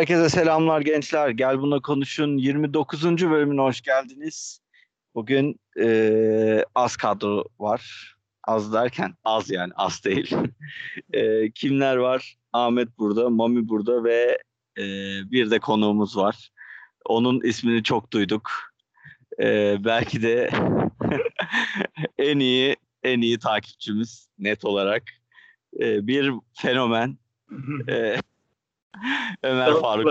Herkese selamlar gençler. Gel buna konuşun. 29. bölümüne hoş geldiniz. Bugün e, az kadro var. Az derken az yani az değil. e, kimler var? Ahmet burada, Mami burada ve e, bir de konuğumuz var. Onun ismini çok duyduk. E, belki de en iyi en iyi takipçimiz net olarak. E, bir fenomen. E, Ömer Faruk.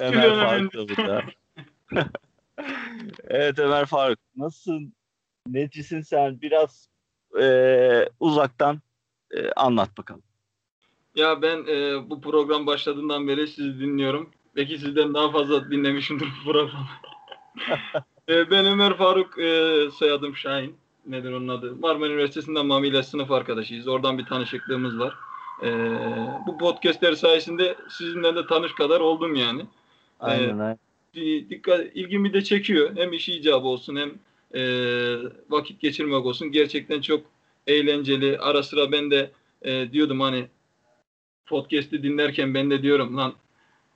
Ömer Faruk da burada. evet Ömer Faruk. Nasılsın? Necisin sen? Biraz e, uzaktan e, anlat bakalım. Ya ben e, bu program başladığından beri sizi dinliyorum. Belki sizden daha fazla dinlemişimdir bu programı. E, ben Ömer Faruk, e, soyadım Şahin. Nedir onun adı? Marmara Üniversitesi'nden Mami ile sınıf arkadaşıyız. Oradan bir tanışıklığımız var. E, bu podcastler sayesinde sizinle de tanış kadar oldum yani. Aynen aynen. Bir dikkat, ilgimi de çekiyor. Hem iş icabı olsun hem e, vakit geçirmek olsun. Gerçekten çok eğlenceli. Ara sıra ben de e, diyordum hani podcast'i dinlerken ben de diyorum lan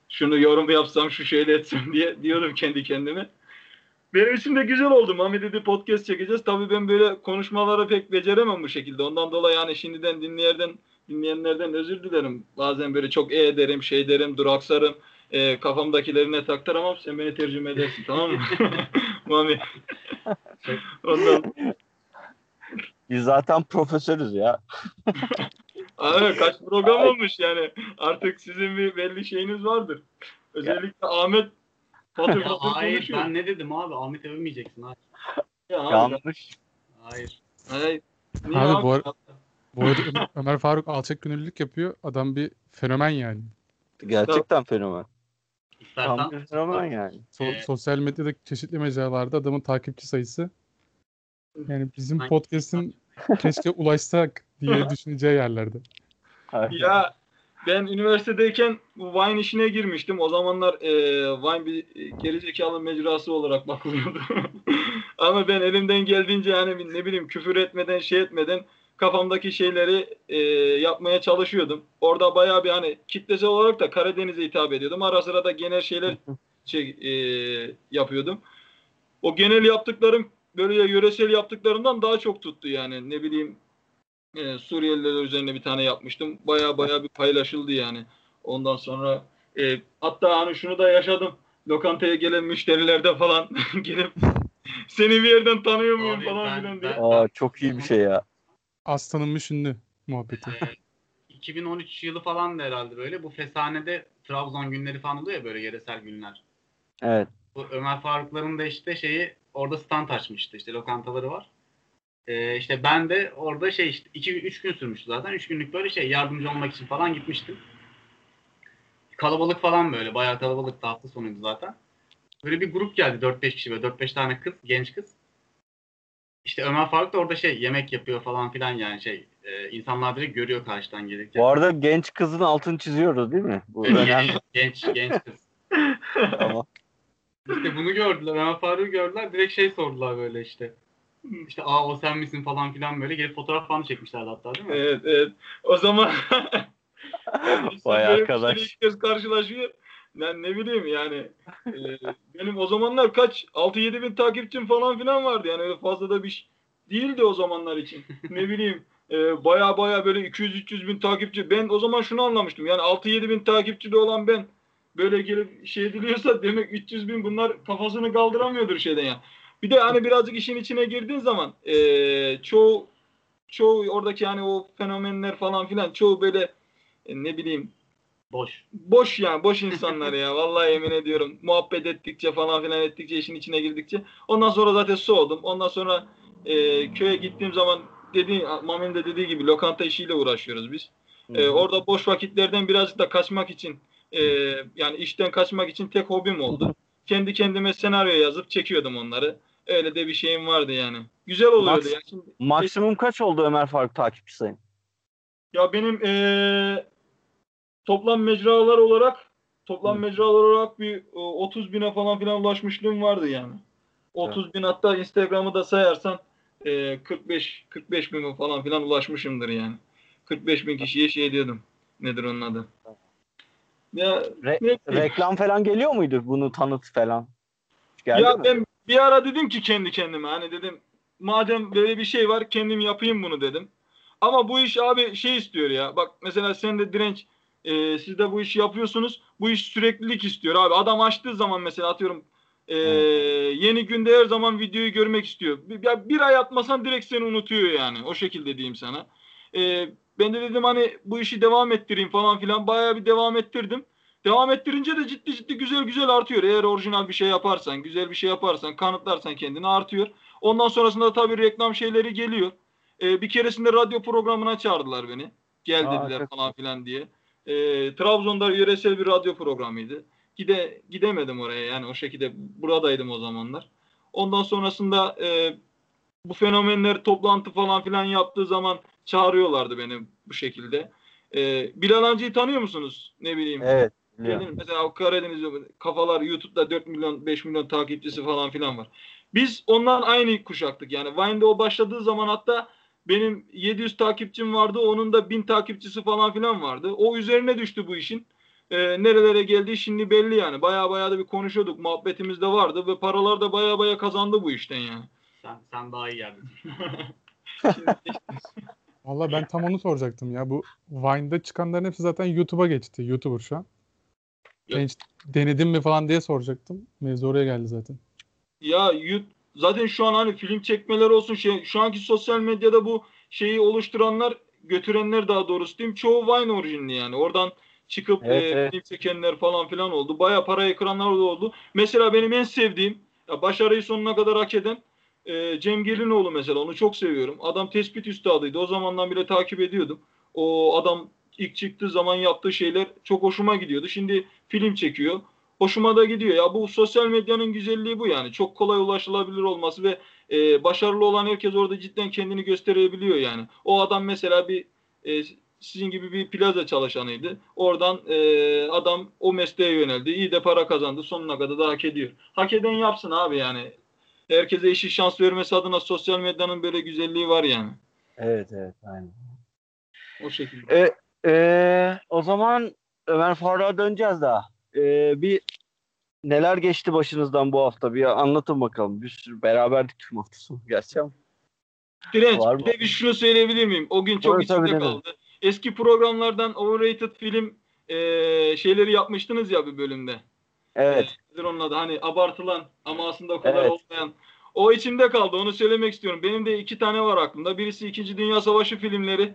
şunu yorum yapsam şu şöyle etsem diye diyordum kendi kendime. Benim için de güzel oldu. Mami dedi podcast çekeceğiz. Tabii ben böyle konuşmaları pek beceremem bu şekilde. Ondan dolayı yani şimdiden dinleyenlerden dinleyenlerden özür dilerim. Bazen böyle çok e ederim, şey derim, duraksarım. E, kafamdakilerine taktaramam. Sen beni tercüme edersin tamam mı? Mami. Ondan Biz zaten profesörüz ya. Abi kaç program olmuş yani. Artık sizin bir belli şeyiniz vardır. Özellikle Ahmet patır Ya patır hayır konuşuyor. ben ne dedim abi? Ahmet övmeyeceksin abi. Ya abi, Yanlış. Hayır. hayır. Niye Abi abi? bu ar- Bu arada Ömer- Ömer Faruk alçak gönüllülük yapıyor. Adam bir fenomen yani. Gerçekten fenomen. Tam İstersen bir fenomen yani. So- Ee, sosyal medyadaki çeşitli mecralarda adamın takipçi sayısı yani bizim Hangi- podcast'in keşke ulaşsak diye düşüneceği yerlerde. Aynen. Ya ben üniversitedeyken bu Vine işine girmiştim. O zamanlar e, Vine bir gerizekalı mecrası olarak bakılıyordu. Ama ben elimden geldiğince yani ne bileyim küfür etmeden şey etmeden kafamdaki şeyleri e, yapmaya çalışıyordum. Orada bayağı bir hani kitlesel olarak da Karadeniz'e hitap ediyordum. Ara sıra da genel şeyler şey, e, yapıyordum. O genel yaptıklarım böyle yöresel yaptıklarımdan daha çok tuttu yani. Ne bileyim e, Suriyeliler üzerine bir tane yapmıştım. Baya baya bir paylaşıldı yani. Ondan sonra e, hatta hani şunu da yaşadım. Lokantaya gelen müşterilerde falan gelip seni bir yerden tanıyor muyum Abi falan ben- filan diye. ben- Aa, çok iyi bir şey ya. Az tanınmış ünlü muhabbeti. e, 2013 yılı falan da herhalde böyle. Bu Fesane'de Trabzon günleri falan oluyor ya böyle yöresel günler. Evet. Bu Ömer Farukların da işte şeyi orada stand açmıştı. işte lokantaları var. Ee, işte ben de orada şey işte 2 3 gün sürmüştü zaten. 3 günlük böyle şey yardımcı olmak için falan gitmiştim. Kalabalık falan böyle. Bayağı kalabalıktı hafta sonuydu zaten. Böyle bir grup geldi 4-5 kişi böyle 4-5 tane kız, genç kız. İşte Ömer Faruk da orada şey yemek yapıyor falan filan yani şey e, insanlar direkt görüyor karşıdan gelirken. Bu arada genç kızın altını çiziyoruz değil mi? Bu önemli. genç genç kız. Ama İşte bunu gördüler. Ömer Faruk'u gördüler. Direkt şey sordular böyle işte. İşte aa o sen misin falan filan böyle gelip fotoğraf falan çekmişlerdi hatta değil mi? Evet evet. O zaman Vay arkadaş. ilk kez karşılaşıyor. Ben ne bileyim yani e, benim o zamanlar kaç 6-7 bin takipçim falan filan vardı yani öyle fazla da bir şey değildi o zamanlar için. ne bileyim e, baya baya böyle 200-300 bin takipçi. Ben o zaman şunu anlamıştım yani 6-7 bin takipçili olan ben böyle gelip şey ediliyorsa demek 300 bin bunlar kafasını kaldıramıyordur şeyden ya. Bir de hani birazcık işin içine girdiğin zaman e, çoğu çoğu oradaki hani o fenomenler falan filan çoğu böyle e, ne bileyim Boş. boş yani boş insanlar ya. Vallahi yemin ediyorum muhabbet ettikçe falan filan ettikçe işin içine girdikçe. Ondan sonra zaten soğudum. Ondan sonra e, köye gittiğim zaman dediği Mami'nin de dediği gibi lokanta işiyle uğraşıyoruz biz. E, orada boş vakitlerden birazcık da kaçmak için e, yani işten kaçmak için tek hobim oldu. Kendi kendime senaryo yazıp çekiyordum onları öyle de bir şeyim vardı yani güzel oluyordu Max- ya şimdi maksimum kaç oldu Ömer Faruk takipçi sayın? Ya benim eee, toplam mecralar olarak toplam Hı. mecralar olarak bir e, 30 bine falan filan ulaşmışlığım vardı yani. 30 bin hatta Instagram'ı da sayarsan eee, 45 45 bin falan filan ulaşmışımdır yani. 45 bin kişiye şey diyordum. nedir onun adı? Ya Re- ne reklam falan geliyor muydu bunu tanıt falan? Geldi ya mi? ben bir ara dedim ki kendi kendime hani dedim madem böyle bir şey var kendim yapayım bunu dedim. Ama bu iş abi şey istiyor ya. Bak mesela sen de direnç e, siz de bu işi yapıyorsunuz. Bu iş süreklilik istiyor abi. Adam açtığı zaman mesela atıyorum e, yeni günde her zaman videoyu görmek istiyor. Bir, ya bir ay atmasan direkt seni unutuyor yani. O şekilde diyeyim sana. E, ben de dedim hani bu işi devam ettireyim falan filan. Bayağı bir devam ettirdim. Devam ettirince de ciddi ciddi güzel güzel artıyor. Eğer orijinal bir şey yaparsan, güzel bir şey yaparsan, kanıtlarsan kendini artıyor. Ondan sonrasında tabii reklam şeyleri geliyor. Ee, bir keresinde radyo programına çağırdılar beni. Gel Aa, dediler falan filan diye. Ee, Trabzon'da yöresel bir radyo programıydı. Gide gidemedim oraya yani o şekilde buradaydım o zamanlar. Ondan sonrasında e, bu fenomenler toplantı falan filan yaptığı zaman çağırıyorlardı beni bu şekilde. Ee, Bilal Hancı'yı tanıyor musunuz? Ne bileyim. Evet. Değil mi? Mesela o Karadeniz'de kafalar YouTube'da 4 milyon 5 milyon takipçisi falan filan var. Biz ondan aynı kuşaktık. Yani Vine'de o başladığı zaman hatta benim 700 takipçim vardı. Onun da 1000 takipçisi falan filan vardı. O üzerine düştü bu işin. Ee, nerelere geldiği şimdi belli yani. Baya baya da bir konuşuyorduk. Muhabbetimiz de vardı ve paralar da baya baya kazandı bu işten yani. Sen, sen daha iyi işte- Valla ben tam onu soracaktım ya. Bu Vine'da çıkanların hepsi zaten YouTube'a geçti. YouTuber şu an. Yok. Ben hiç denedim mi falan diye soracaktım. Mevzu oraya geldi zaten. Ya yut zaten şu an hani film çekmeler olsun şey şu anki sosyal medyada bu şeyi oluşturanlar götürenler daha doğrusu diyeyim çoğu Vine orijinli yani. Oradan çıkıp Evet, e, evet. film çekenler falan filan oldu. Baya para ekranlar da oldu. Mesela benim en sevdiğim ya başarıyı sonuna kadar hak eden e, Cem Gelinoğlu mesela onu çok seviyorum. Adam tespit üstadıydı. O zamandan bile takip ediyordum. O adam ilk çıktığı zaman yaptığı şeyler çok hoşuma gidiyordu. Şimdi film çekiyor hoşuma da gidiyor. Ya bu sosyal medyanın güzelliği bu yani. Çok kolay ulaşılabilir olması ve e, başarılı olan herkes orada cidden kendini gösterebiliyor yani. O adam mesela bir e, sizin gibi bir plaza çalışanıydı. Oradan e, adam o mesleğe yöneldi. İyi de para kazandı. Sonuna kadar da hak ediyor. Hak eden yapsın abi yani. Herkese eşit şans vermesi adına sosyal medyanın böyle güzelliği var yani. Evet evet aynen. O şekilde. E, e, o zaman Ömer Faruk'a döneceğiz daha. E, bir neler geçti başınızdan bu hafta bir anlatın bakalım. Bir sürü beraberdik tüm hafta sonu gerçi ama. Direnç Var bir de bir şunu söyleyebilir miyim? O gün çok içimde tabii. kaldı. Eski programlardan overrated film eee, şeyleri yapmıştınız ya bir bölümde. Evet. Nedir onun adı? Hani abartılan ama aslında o kadar Evet. olmayan. O içimde kaldı. Onu söylemek istiyorum. Benim de iki tane var aklımda. Birisi İkinci Dünya Savaşı filmleri.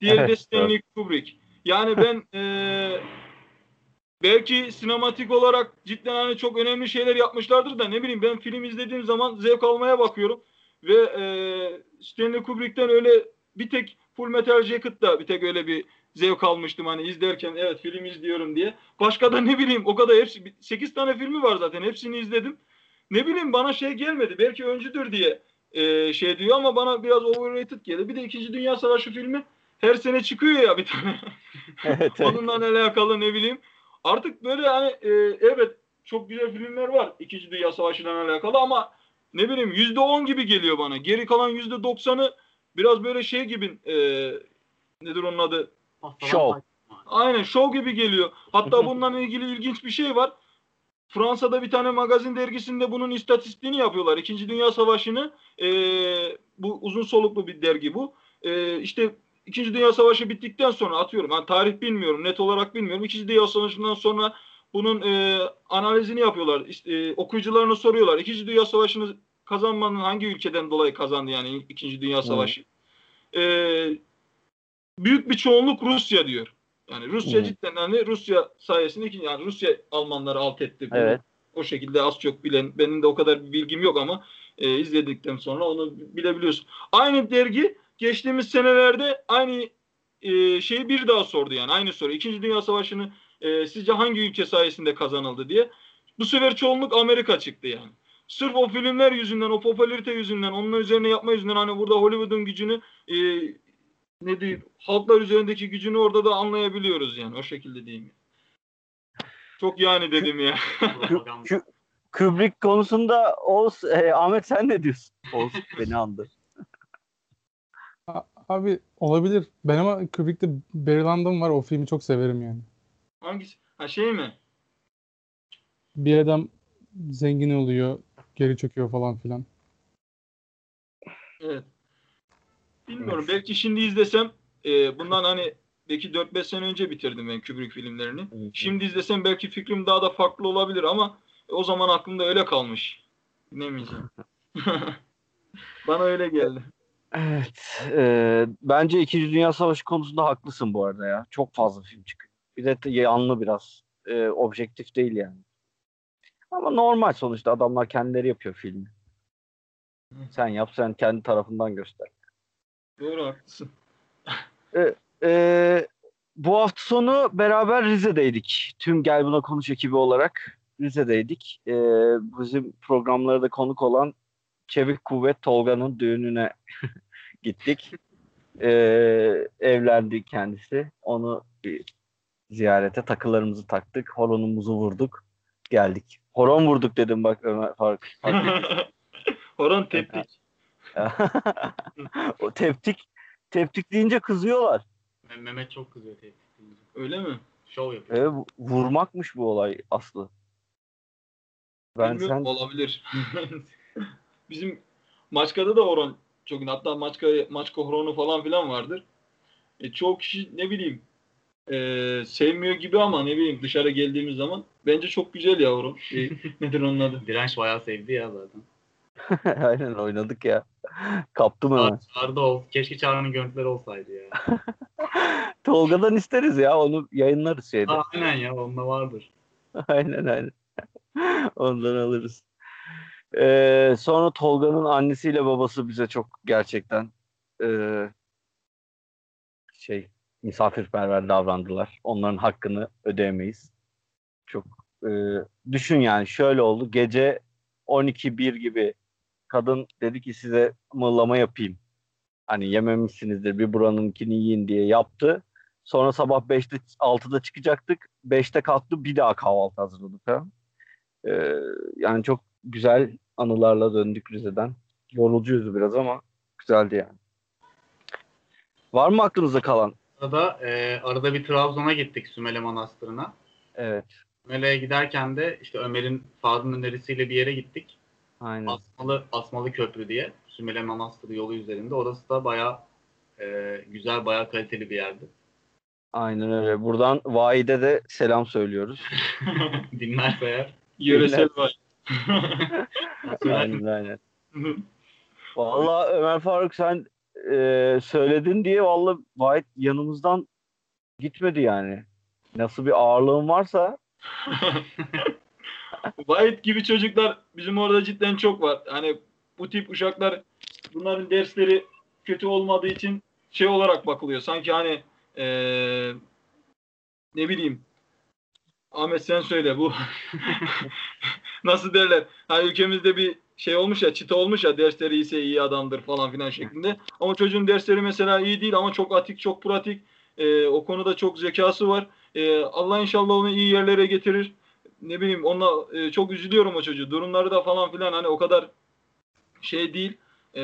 Diğeri de Evet, Stanley Kubrick. Yani ben eee, belki sinematik olarak cidden hani çok önemli şeyler yapmışlardır da ne bileyim ben film izlediğim zaman zevk almaya bakıyorum. Ve eee Stanley Kubrick'ten öyle bir tek Full Metal Jacket'ta bir tek öyle bir zevk almıştım hani izlerken evet film izliyorum diye. Başka da ne bileyim o kadar hepsi 8 tane filmi var zaten hepsini izledim. Ne bileyim bana şey gelmedi. Belki öncüdür diye eee, şey diyor ama bana biraz overrated geldi. Bir de 2. Dünya Savaşı filmi her sene çıkıyor ya bir tane. Evet. evet. Onunla alakalı ne bileyim. Artık böyle hani e, evet çok güzel filmler var İkinci Dünya Savaşı'yla alakalı ama ne bileyim yüzde on gibi geliyor bana. Geri kalan yüzde doksanı biraz böyle şey gibi e, nedir onun adı? Pay- Aynen show gibi geliyor. Hatta bununla ilgili ilginç bir şey var. Fransa'da bir tane magazin dergisinde bunun istatistiğini yapıyorlar. İkinci Dünya Savaşı'nı e, bu uzun soluklu bir dergi bu. E, işte İkinci Dünya Savaşı bittikten sonra atıyorum. Ben tarih bilmiyorum, net olarak bilmiyorum. İkinci Dünya Savaşı'ndan sonra bunun e, analizini yapıyorlar. E, okuyucularına soruyorlar. İkinci Dünya Savaşı'nı kazanmanın hangi ülkeden dolayı kazandı yani İkinci Dünya Savaşı? E, büyük bir çoğunluk Rusya diyor. Yani Rusya Hı. cidden hani Rusya sayesinde yani Rusya Almanları alt etti. Bunu Evet. O şekilde az çok bilen benim de o kadar bir bilgim yok ama e, izledikten sonra onu bilebiliyorsun. Aynı dergi geçtiğimiz senelerde aynı e, şeyi bir daha sordu yani aynı soru. İkinci Dünya Savaşı'nı e, sizce hangi ülke sayesinde kazanıldı diye. Bu sefer çoğunluk Amerika çıktı yani. Sırf o filmler yüzünden, o popülarite yüzünden, onun üzerine yapma yüzünden hani burada Hollywood'un gücünü e, ne diyeyim, halklar üzerindeki gücünü orada da anlayabiliyoruz yani o şekilde diyeyim. Çok yani dedim ya. Kubrick konusunda Oğuz, e, Ahmet sen ne diyorsun? Oğuz beni andı. Abi olabilir. Ben ama Kubrick'te Barry Lyndon var. O filmi çok severim yani. Hangisi? Ha şey mi? Bir adam zengin oluyor, geri çöküyor falan filan. Evet. Bilmiyorum. Belki şimdi izlesem e, bundan hani belki 4-5 sene önce bitirdim ben Kubrick filmlerini. Şimdi izlesem belki fikrim daha da farklı olabilir ama o zaman aklımda öyle kalmış. Bilemeyeceğim. Bana öyle geldi. Evet. e, bence İkinci Dünya Savaşı konusunda haklısın bu arada ya. Çok fazla film çıkıyor. Bir de yanlı biraz. E, objektif değil yani. Ama normal sonuçta adamlar kendileri yapıyor filmi. Sen yap sen kendi tarafından göster. Doğru haklısın. E, bu hafta sonu beraber Rize'deydik. Tüm Gel Buna Konuş ekibi olarak Rize'deydik. E, bizim programlarda konuk olan Çevik Kuvvet Tolga'nın düğününe gittik. E, evlendi kendisi. Onu bir ziyarete takılarımızı taktık. Horonumuzu vurduk. Geldik. Horon vurduk dedim bak Ömer. Fark- Horon teptik. o teptik teptik deyince kızıyorlar. Me- Mehmet çok kızıyor tehdit deyince. Öyle mi? Şov yapıyor. Evet, vurmakmış bu olay aslı. Ben Bilmiyorum, sen olabilir. Bizim Maçka'da da horon çok hatta Maçka Maçka horonu falan filan vardır. E, çoğu kişi ne bileyim e, sevmiyor gibi ama ne bileyim dışarı geldiğimiz zaman bence çok güzel ya horon. Şey, nedir onun adı? Direnç bayağı sevdi ya zaten. aynen oynadık ya. Kaptım hemen. Çağrı'da ol. Keşke Çağrı'nın görüntüleri olsaydı ya. Tolga'dan isteriz ya onu yayınlarız şeyde. Aynen ya onda vardır. aynen aynen. Ondan alırız. Ee, sonra Tolga'nın annesiyle babası bize çok gerçekten ee, şey misafirperver davrandılar. Onların hakkını ödeyemeyiz. Çok ee, düşün yani şöyle oldu. Gece 12-1 gibi kadın dedi ki size mıhlama yapayım. Hani yememişsinizdir bir buranınkini yiyin diye yaptı. Sonra sabah 5'te 6'da çıkacaktık. 5'te kalktı bir daha kahvaltı hazırladı falan. Ee, yani çok güzel anılarla döndük Rize'den. Yorucuydu biraz ama güzeldi yani. Var mı aklınızda kalan? Arada, e, arada bir Trabzon'a gittik Sümele Manastırı'na. Evet. Sümele'ye giderken de işte Ömer'in Faruk'un önerisiyle bir yere gittik. Aynen. Asmalı Asmalı Köprü diye. Sümele Manastırı yolu üzerinde. Orası da bayağı e, güzel, bayağı kaliteli bir yerdi. Aynen öyle. Buradan Vahide de selam söylüyoruz. Dinlerse eğer. Yöresel var. Aynen aynen. Vallahi Ömer Faruk sen e, söyledin diye vallahi Vahit yanımızdan gitmedi yani. Nasıl bir ağırlığın varsa Vahit gibi çocuklar bizim orada cidden çok var. Hani bu tip uşaklar bunların dersleri kötü olmadığı için şey olarak bakılıyor. Sanki hani eee, ne bileyim Ahmet sen söyle bu nasıl derler? Hani ülkemizde bir şey olmuş ya çıta olmuş ya dersleri iyiyse iyi adamdır falan filan şeklinde. Ama çocuğun dersleri mesela iyi değil ama çok atik çok pratik. Eee, o konuda çok zekası var. Eee, Allah inşallah onu iyi yerlere getirir ne bileyim onunla e, çok üzülüyorum o çocuğu. Durumları da falan filan hani o kadar şey değil. E,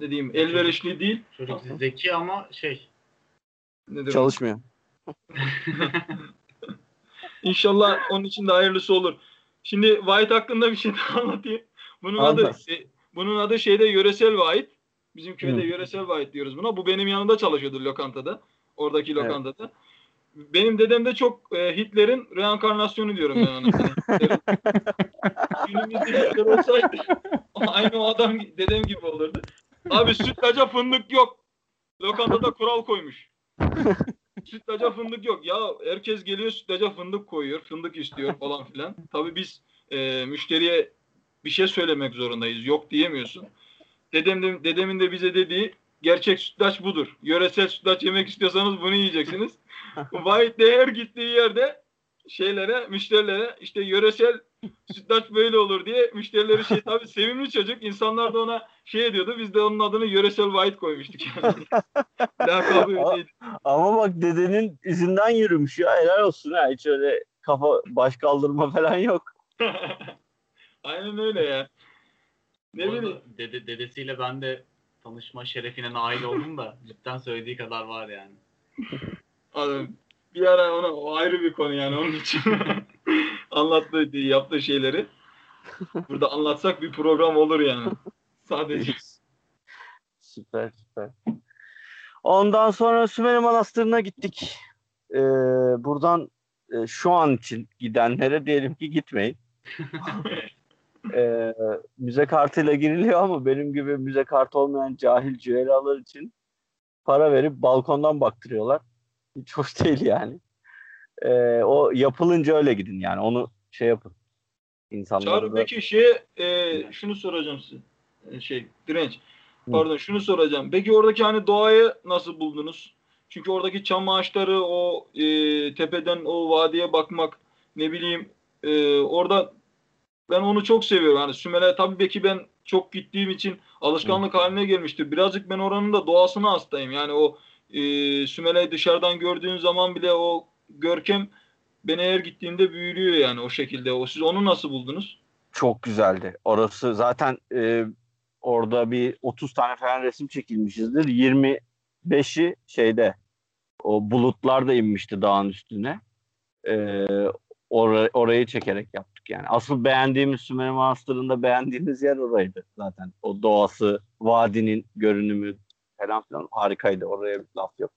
ne diyeyim elverişli değil. Çocuk zeki ama şey. O? çalışmıyor. İnşallah onun için de hayırlısı olur. Şimdi White hakkında bir şey daha anlatayım. Bunun adı Anlat. e, bunun adı şeyde yöresel White. Bizim köyde Hı. yöresel White diyoruz buna. Bu benim yanımda çalışıyordu lokantada. Oradaki Evet. lokantada. Benim dedem de çok e, Hitler'in reenkarnasyonu diyorum ben ona. Hitler'in- Günümüzde Hitler olsaydı aynı o adam dedem gibi olurdu. Abi sütlaca fındık yok. Lokantada kural koymuş. Sütlaca fındık yok. Ya herkes geliyor sütlaca fındık koyuyor. Fındık istiyor falan filan. Tabii biz e, müşteriye bir şey söylemek zorundayız. Yok diyemiyorsun. Dedem de, dedemin de bize dediği gerçek sütlaç budur. Yöresel sütlaç yemek istiyorsanız bunu yiyeceksiniz. Vahit de her gittiği yerde şeylere, müşterilere işte yöresel sütlaç böyle olur diye müşterileri şey tabii sevimli çocuk. İnsanlar da ona şey ediyordu. Biz de onun adını yöresel Vahit koymuştuk yani. Lakabı öyleydi. Ama bak dedenin izinden yürümüş ya. Helal olsun ha. Hiç öyle kafa baş kaldırma falan yok. Aynen öyle ya. Ne bileyim. Dede, dedesiyle ben de tanışma şerefine nail oldum da cidden söylediği kadar var yani. Abi, bir ara ona o ayrı bir konu yani onun için anlattığı yaptığı şeyleri burada anlatsak bir program olur yani. Sadece. süper süper. Ondan sonra Sümele Manastırı'na gittik. Ee, buradan e, şu an için gidenlere diyelim ki gitmeyin. Ee, müze kartıyla giriliyor ama benim gibi müze kartı olmayan cahil cühelalar için para verip balkondan baktırıyorlar. Hiç hoş değil yani. Ee, o yapılınca öyle gidin yani. Onu şey yapın. İnsanlara Çağrı da- peki şey e, şunu soracağım size. E, şey direnç. Pardon şunu soracağım. Peki oradaki hani doğayı nasıl buldunuz? Çünkü oradaki çam ağaçları o e, tepeden o vadiye bakmak ne bileyim e, orada ben onu çok seviyorum. Hani Sümele tabii belki ben çok gittiğim için alışkanlık haline gelmiştir. Birazcık ben oranın da doğasına hastayım. Yani o e, Sümele'yi dışarıdan gördüğün zaman bile o görkem beni her gittiğimde büyülüyor yani o şekilde. O siz onu nasıl buldunuz? Çok güzeldi. Orası zaten e, orada bir 30 tane falan resim çekilmişizdir. 25'i şeyde o bulutlar da inmişti dağın üstüne. E, ora- orayı çekerek yaptık yani. Asıl beğendiğimiz Sümele Manastırı'nda beğendiğimiz yer oraydı zaten. O doğası, vadinin görünümü falan filan harikaydı. Oraya bir laf yok.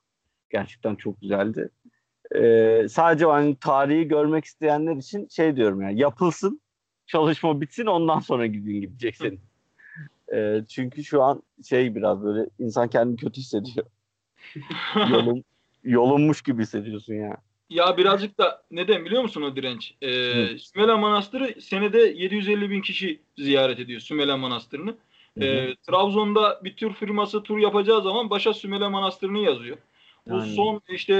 Gerçekten çok güzeldi. E, sadece hani tarihi görmek isteyenler için şey diyorum yani yapılsın çalışma bitsin ondan sonra gidin gideceksin. Ee, çünkü şu an şey biraz böyle insan kendini kötü hissediyor. Yolun, yolunmuş gibi hissediyorsun ya. Ya birazcık da neden biliyor musun o direnç? Ee. Sümela Manastırı senede 750 bin kişi ziyaret ediyor Sümela Manastırı'nı. Ee, Trabzon'da bir tur firması tur yapacağı zaman başa Sümela Manastırı'nı yazıyor. Bu Yani. son işte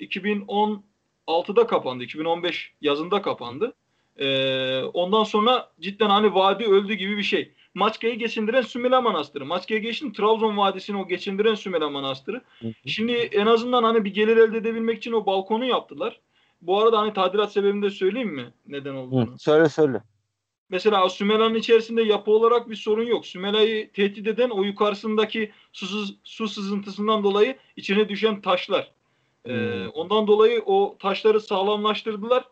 2016'da kapandı. 2015 yazında kapandı. Ee, ondan sonra cidden hani vadi öldü gibi bir şey. Maçka'yı geçindiren Sümela Manastırı. Maçka'ya geçtim Trabzon Vadisi'ni o geçindiren Sümela Manastırı. Şimdi en azından hani bir gelir elde edebilmek için o balkonu yaptılar. Bu arada hani tadilat sebebini de söyleyeyim mi? Neden olduğunu. Hı, söyle söyle. Mesela Sümela'nın içerisinde yapı olarak bir sorun yok. Sümela'yı tehdit eden o yukarısındaki su, sız- su sızıntısından dolayı içine düşen taşlar. Ee, Hmm. ondan dolayı o taşları sağlamlaştırdılar.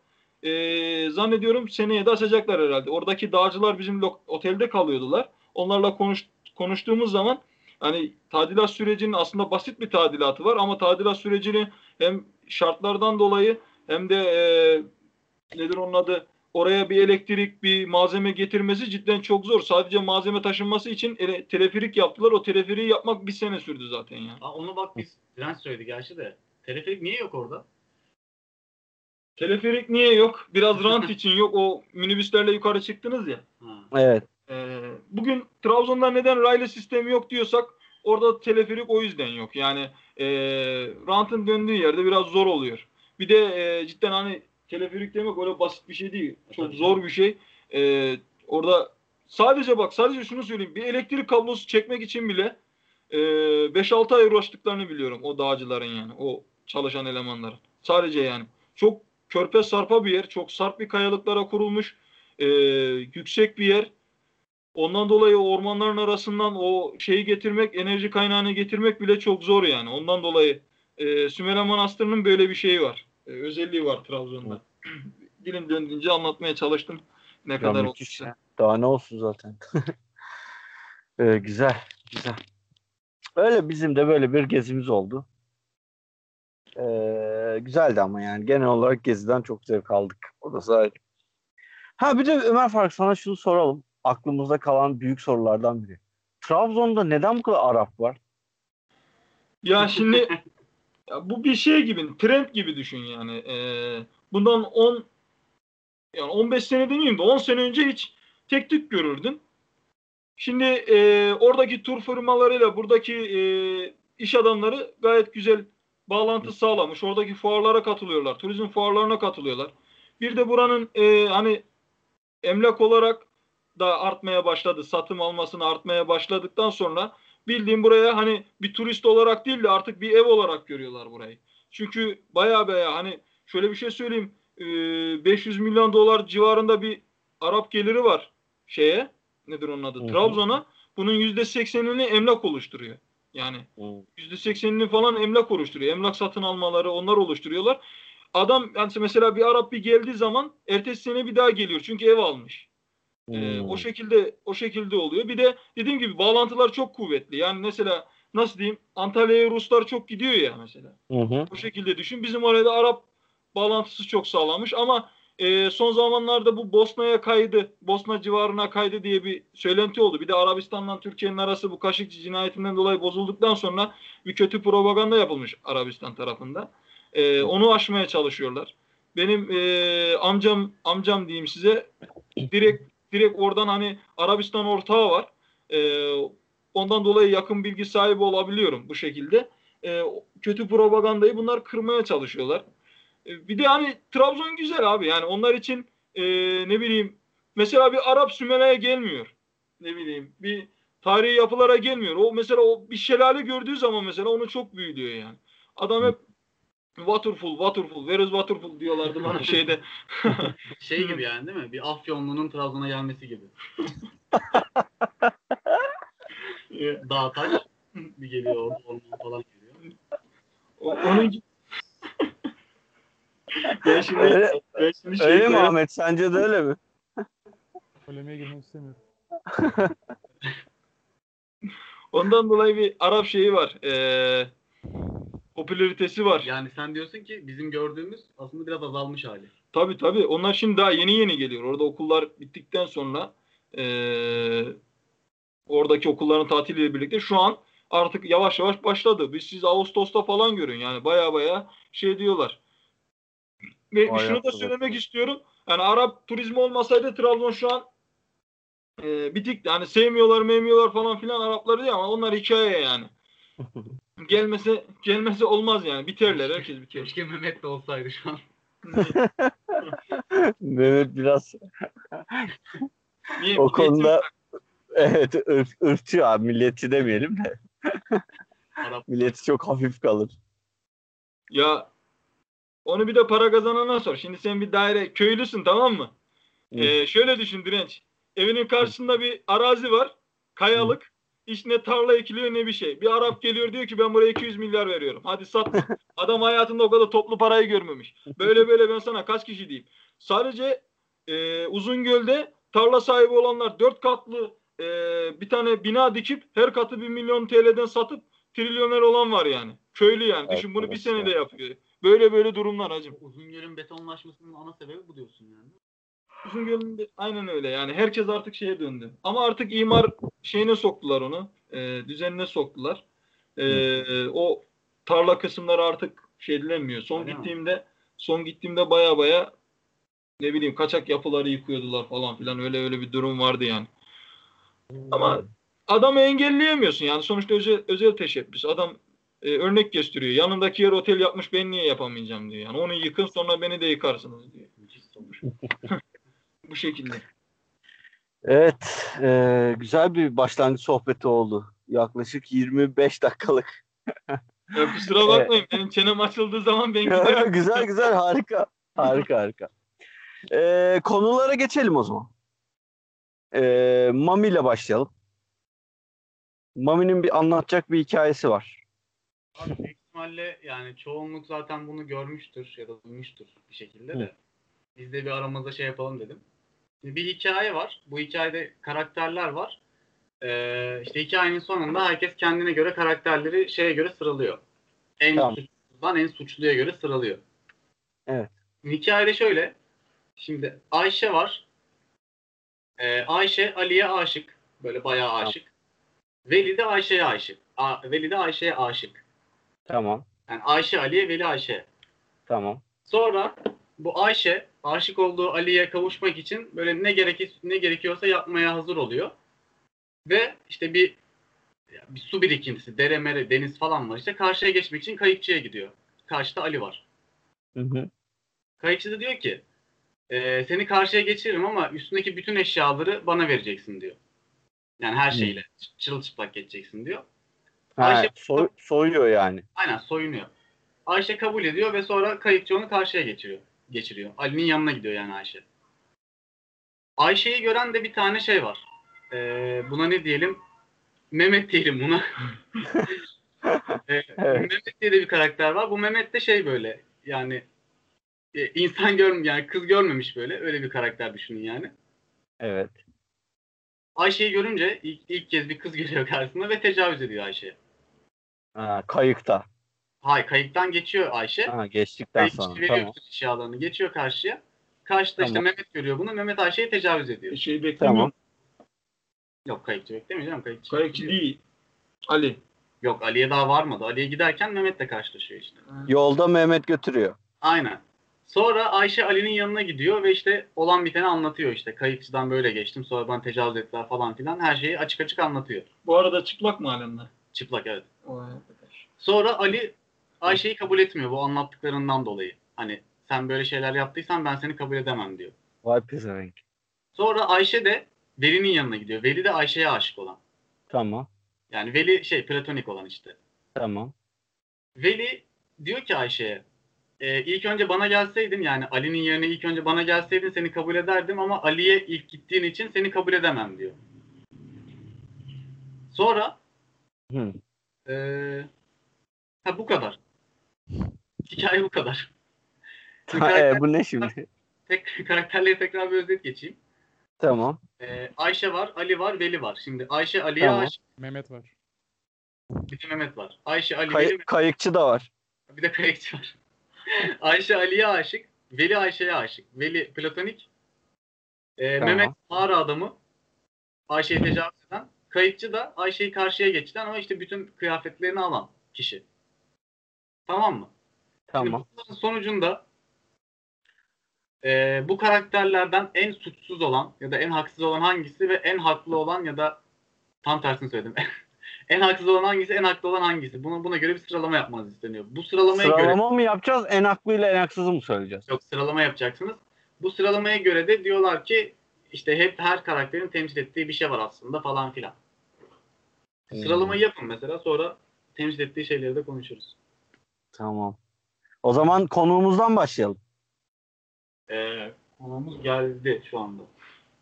Ee, zannediyorum seneye de açacaklar herhalde. Oradaki dağcılar bizim lok- otelde kalıyordular. Onlarla konuş, konuştuğumuz zaman hani tadilat sürecinin aslında basit bir tadilatı var ama tadilat sürecini hem şartlardan dolayı hem de e, nedir onun adı oraya bir elektrik, bir malzeme getirmesi cidden çok zor. Sadece malzeme taşınması için ele- teleferik yaptılar. O teleferiği yapmak bir sene sürdü zaten yani. Aa, onu bak biz Direnç söyledi gerçi de. Teleferik niye yok orada? Teleferik niye yok? Biraz rant için yok. O minibüslerle yukarı çıktınız ya. Ha. Evet. Ee, bugün Trabzon'da neden raylı sistemi yok diyorsak orada teleferik o yüzden yok. Yani e, rantın döndüğü yerde biraz zor oluyor. Bir de e, cidden hani teleferik demek öyle basit bir şey değil. Çok Tabii zor canım. bir şey. E, orada sadece bak sadece şunu söyleyeyim. Bir elektrik kablosu çekmek için bile e, 5-6 ay uğraştıklarını biliyorum o dağcıların yani. O çalışan elemanların. Sadece yani. Çok körpe sarpa bir yer. Çok sarp bir kayalıklara kurulmuş. e, yüksek bir yer. Ondan dolayı ormanların arasından o şeyi getirmek, enerji kaynağını getirmek bile çok zor yani. Ondan dolayı e, Sümele Manastırı'nın böyle bir şeyi var. E, özelliği var Trabzon'da. Dilim döndüğünce anlatmaya çalıştım. Ne Ya kadar müthiş olsa. ya. Daha ne olsun zaten. Ee, güzel. Güzel. Öyle bizim de böyle bir gezimiz oldu. Ee, güzeldi ama yani genel olarak geziden çok zevk aldık. O da sadece. Ha bir de Ömer Faruk sana şunu soralım. Aklımızda kalan büyük sorulardan biri. Trabzon'da neden bu kadar Arap var? Ya şimdi ya bu bir şey gibi, trend gibi düşün yani. E, bundan 10 yani 15 sene demeyeyim de 10 sene önce hiç tek tük görürdün. Şimdi e, oradaki tur firmalarıyla buradaki e, iş adamları gayet güzel bağlantı sağlamış. Oradaki fuarlara katılıyorlar. Turizm fuarlarına katılıyorlar. Bir de buranın e, hani emlak olarak da artmaya başladı. Satım almasını artmaya başladıktan sonra bildiğim buraya hani bir turist olarak değil de artık bir ev olarak görüyorlar burayı. Çünkü baya baya hani şöyle bir şey söyleyeyim. e, 500 milyon dolar civarında bir Arap geliri var şeye nedir onun adı. Trabzon'a. bunun %80'ini emlak oluşturuyor. Yani %80'ini falan emlak oluşturuyor. Emlak satın almaları onlar oluşturuyorlar. Adam yani mesela bir Arap bir geldiği zaman ertesi sene bir daha geliyor. Çünkü ev almış. Ee, o şekilde o şekilde oluyor. Bir de dediğim gibi bağlantılar çok kuvvetli. Yani mesela nasıl diyeyim Antalya'ya Ruslar çok gidiyor ya mesela. Hı hı. O şekilde düşün. Bizim oraya da Arap bağlantısı çok sağlanmış ama e, son zamanlarda bu Bosna'ya kaydı, Bosna civarına kaydı diye bir söylenti oldu. Bir de Arabistan'la Türkiye'nin arası bu Kaşıkçı cinayetinden dolayı bozulduktan sonra bir kötü propaganda yapılmış Arabistan tarafında. E, onu aşmaya çalışıyorlar. Benim e, amcam amcam diyeyim size direkt direkt oradan hani Arabistan ortağı var. E, ondan dolayı yakın bilgi sahibi olabiliyorum bu şekilde. E, kötü propagandayı bunlar kırmaya çalışıyorlar. E, bir de hani Trabzon güzel abi. Yani onlar için e, ne bileyim mesela bir Arap Sümela'ya gelmiyor. Ne bileyim bir tarihi yapılara gelmiyor. O mesela o bir şelale gördüğü zaman mesela onu çok büyülüyor yani. Adam hep waterfall, waterfall, where is waterfall diyorlardı bana şeyde. Şey gibi yani değil mi? Bir Afyonlu'nun Trabzon'a gelmesi gibi. Dağ taş bir geliyor orada orman falan geliyor. O- onun gibi. ben şimdi, Öyle, ben şimdi şey öyle mi. Ahmet? Sence de öyle mi? Polemiğe girmek istemiyorum. Ondan dolayı bir Arap şeyi var. Ee, popülaritesi var. Yani sen diyorsun ki bizim gördüğümüz aslında biraz azalmış hali. Tabii tabii. Onlar şimdi daha yeni yeni geliyor. Orada okullar bittikten sonra eee, oradaki okulların tatiliyle birlikte şu an artık yavaş yavaş başladı. Biz siz Ağustos'ta falan görün. Yani baya baya şey diyorlar. Ve Vay şunu da söylemek istiyorum. Yani Arap turizmi olmasaydı Trabzon şu an eee bitik. Yani sevmiyorlar, mevmiyorlar falan filan Arapları diye ama onlar hikaye yani. gelmese gelmese olmaz yani. Biterler. Herkes biter. Keşke Mehmet de olsaydı şu an. Mehmet biraz Niye? o konuda evet ırk, ırkçı abi milliyetçi demeyelim de Arap milliyetçi çok hafif kalır. Ya onu bir de para kazanana sor. Şimdi sen bir daire köylüsün tamam mı? Ee, şöyle düşün direnç. Evinin karşısında bir arazi var. Kayalık. Hiç ne tarla ekiliyor ne bir şey. Bir Arap geliyor diyor ki ben buraya 200 milyar veriyorum. Hadi sat. Adam hayatında o kadar toplu parayı görmemiş. Böyle böyle ben sana kaç kişi diyeyim. Sadece e, Uzungöl'de tarla sahibi olanlar dört katlı e, bir tane bina dikip her katı 1 milyon TL'den satıp trilyoner olan var yani. Köylü yani. Düşün bunu bir senede yapıyor. Böyle böyle durumlar hacım. Uzungöl'ün betonlaşmasının ana sebebi bu diyorsun yani. De aynen öyle yani. Herkes artık şeye döndü. Ama artık imar şeyine soktular onu. E, düzenine soktular. E, o tarla kısımları artık şey edilenmiyor. Son Öyle mi? gittiğimde son gittiğimde baya baya ne bileyim kaçak yapıları yıkıyordular falan filan. Öyle öyle bir durum vardı yani. Ama adamı engelleyemiyorsun yani. Sonuçta özel, özel teşebbüs. Adam e, örnek gösteriyor. Yanındaki yer otel yapmış ben niye yapamayacağım diyor. Yani onu yıkın sonra beni de yıkarsınız diyor. Bu şekilde. Evet, e, güzel bir başlangıç sohbeti oldu. Yaklaşık 25 dakikalık. Ya kusura bakmayın benim çenem açıldığı zaman ben giderim. güzel güzel harika. Harika harika. E, konulara geçelim o zaman. E, Mami ile başlayalım. Mami'nin bir anlatacak bir hikayesi var. Abi büyük ihtimalle yani çoğunluk zaten bunu görmüştür ya da duymuştur bir şekilde de. Biz de bir aramızda şey yapalım dedim. Şimdi bir hikaye var. Bu hikayede karakterler var. Ee, işte hikayenin sonunda herkes kendine göre karakterleri şeye göre sıralıyor. En Tamam. suçludan en suçluya göre sıralıyor. Evet. Hikayede şöyle. Şimdi Ayşe var. Ee, Ayşe Ali'ye aşık. Böyle bayağı aşık. Veli de Ayşe'ye aşık. A- Veli de Ayşe'ye aşık. Tamam. Yani Ayşe Ali'ye, Veli Ayşe. Tamam. Sonra bu Ayşe aşık olduğu Ali'ye kavuşmak için böyle ne gerek ne gerekiyorsa yapmaya hazır oluyor. Ve işte bir bir su birikintisi, dere mere, deniz falan var. İşte karşıya geçmek için kayıkçıya gidiyor. Karşıda Ali var. Hı hı. Kayıkçı da diyor ki "Ee, seni karşıya geçiririm ama üstündeki bütün eşyaları bana vereceksin diyor. Yani her şeyle çırılçıplak geçeceksin diyor. Ha, Ayşe- soy- soyuyor yani. Aynen soyunuyor. Ayşe kabul ediyor ve sonra kayıkçı onu karşıya geçiriyor. Geçiriyor. Ali'nin yanına gidiyor yani Ayşe. Ayşe'yi gören de bir tane şey var. Ee, buna ne diyelim? Mehmet diyelim buna. Ee, Evet. Mehmet diye de bir karakter var. Bu Mehmet de şey böyle yani e, insan görm yani kız görmemiş böyle. Öyle bir karakter düşünün yani. Evet. Ayşe'yi görünce ilk, ilk kez bir kız geliyor karşısına ve tecavüz ediyor Ayşe'ye. Ha, kayıkta. Hay kayıktan geçiyor Ayşe. Ha, geçtikten Kayık sonra. veriyor Tamam. eşyalarını. Geçiyor karşıya. Karşıda işte Tamam. Mehmet görüyor bunu. Mehmet Ayşe'yi tecavüz ediyor. şey beklemiyorum. Tamam. Yok kayıkçı beklemiyor canım. Kayıkçı, Kayıkçı değil. Ali. Yok Ali'ye daha varmadı. Ali'ye giderken Mehmet'le karşılaşıyor işte. Yolda Mehmet götürüyor. Aynen. Sonra Ayşe Ali'nin yanına gidiyor ve işte olan biteni anlatıyor işte. Kayıkçıdan böyle geçtim sonra bana tecavüz ettiler falan filan. Her şeyi açık açık anlatıyor. Bu arada çıplak mı halen Çıplak evet. Vay arkadaş. Sonra Ali Ayşe'yi kabul etmiyor bu anlattıklarından dolayı. Hani sen böyle şeyler yaptıysan ben seni kabul edemem diyor. Vay pezevenk. Sonra Ayşe de Veli'nin yanına gidiyor. Veli de Ayşe'ye aşık olan. Tamam. Yani Veli şey platonik olan işte. Tamam. Veli diyor ki Ayşe'ye e, ilk önce bana gelseydin yani Ali'nin yerine ilk önce bana gelseydin seni kabul ederdim ama Ali'ye ilk gittiğin için seni kabul edemem diyor. Sonra Hı. e, ha bu kadar. Hikaye bu kadar. Karakter- e, bu ne şimdi? tek, karakterleri tekrar bir özet geçeyim. tamam. E, Ayşe var, Ali var, Veli var. Şimdi Ayşe Ali'ye Tamam. aşık, Mehmet var. bir de Mehmet var. Ayşe Ali, Kay- Veli, kayıkçı da var. bir de kayıkçı var. Ayşe Ali'ye aşık, Veli Ayşe'ye aşık. Veli platonik, e, Tamam. Mehmet mağara adamı, Ayşe'yi tecavüz eden. Kayıkçı da Ayşe'yi karşıya geçten ama işte bütün kıyafetlerini alan kişi. Tamam mı? Şimdi Tamam. bunların sonucunda e, bu karakterlerden en suçsuz olan ya da en haksız olan hangisi ve en haklı olan ya da tam tersini söyledim. en haksız olan hangisi, en haklı olan hangisi? Buna buna göre bir sıralama yapmanız isteniyor. Bu sıralamaya göre Sıralama mı yapacağız? En haklıyla en haksızı mı söyleyeceğiz? yok sıralama yapacaksınız. Bu sıralamaya göre de diyorlar ki işte hep her karakterin temsil ettiği bir şey var aslında falan filan. Hmm. Sıralamayı yapın mesela sonra temsil ettiği şeyleri de konuşuruz. Tamam. O zaman konuğumuzdan başlayalım. Ee, konumuz geldi şu anda.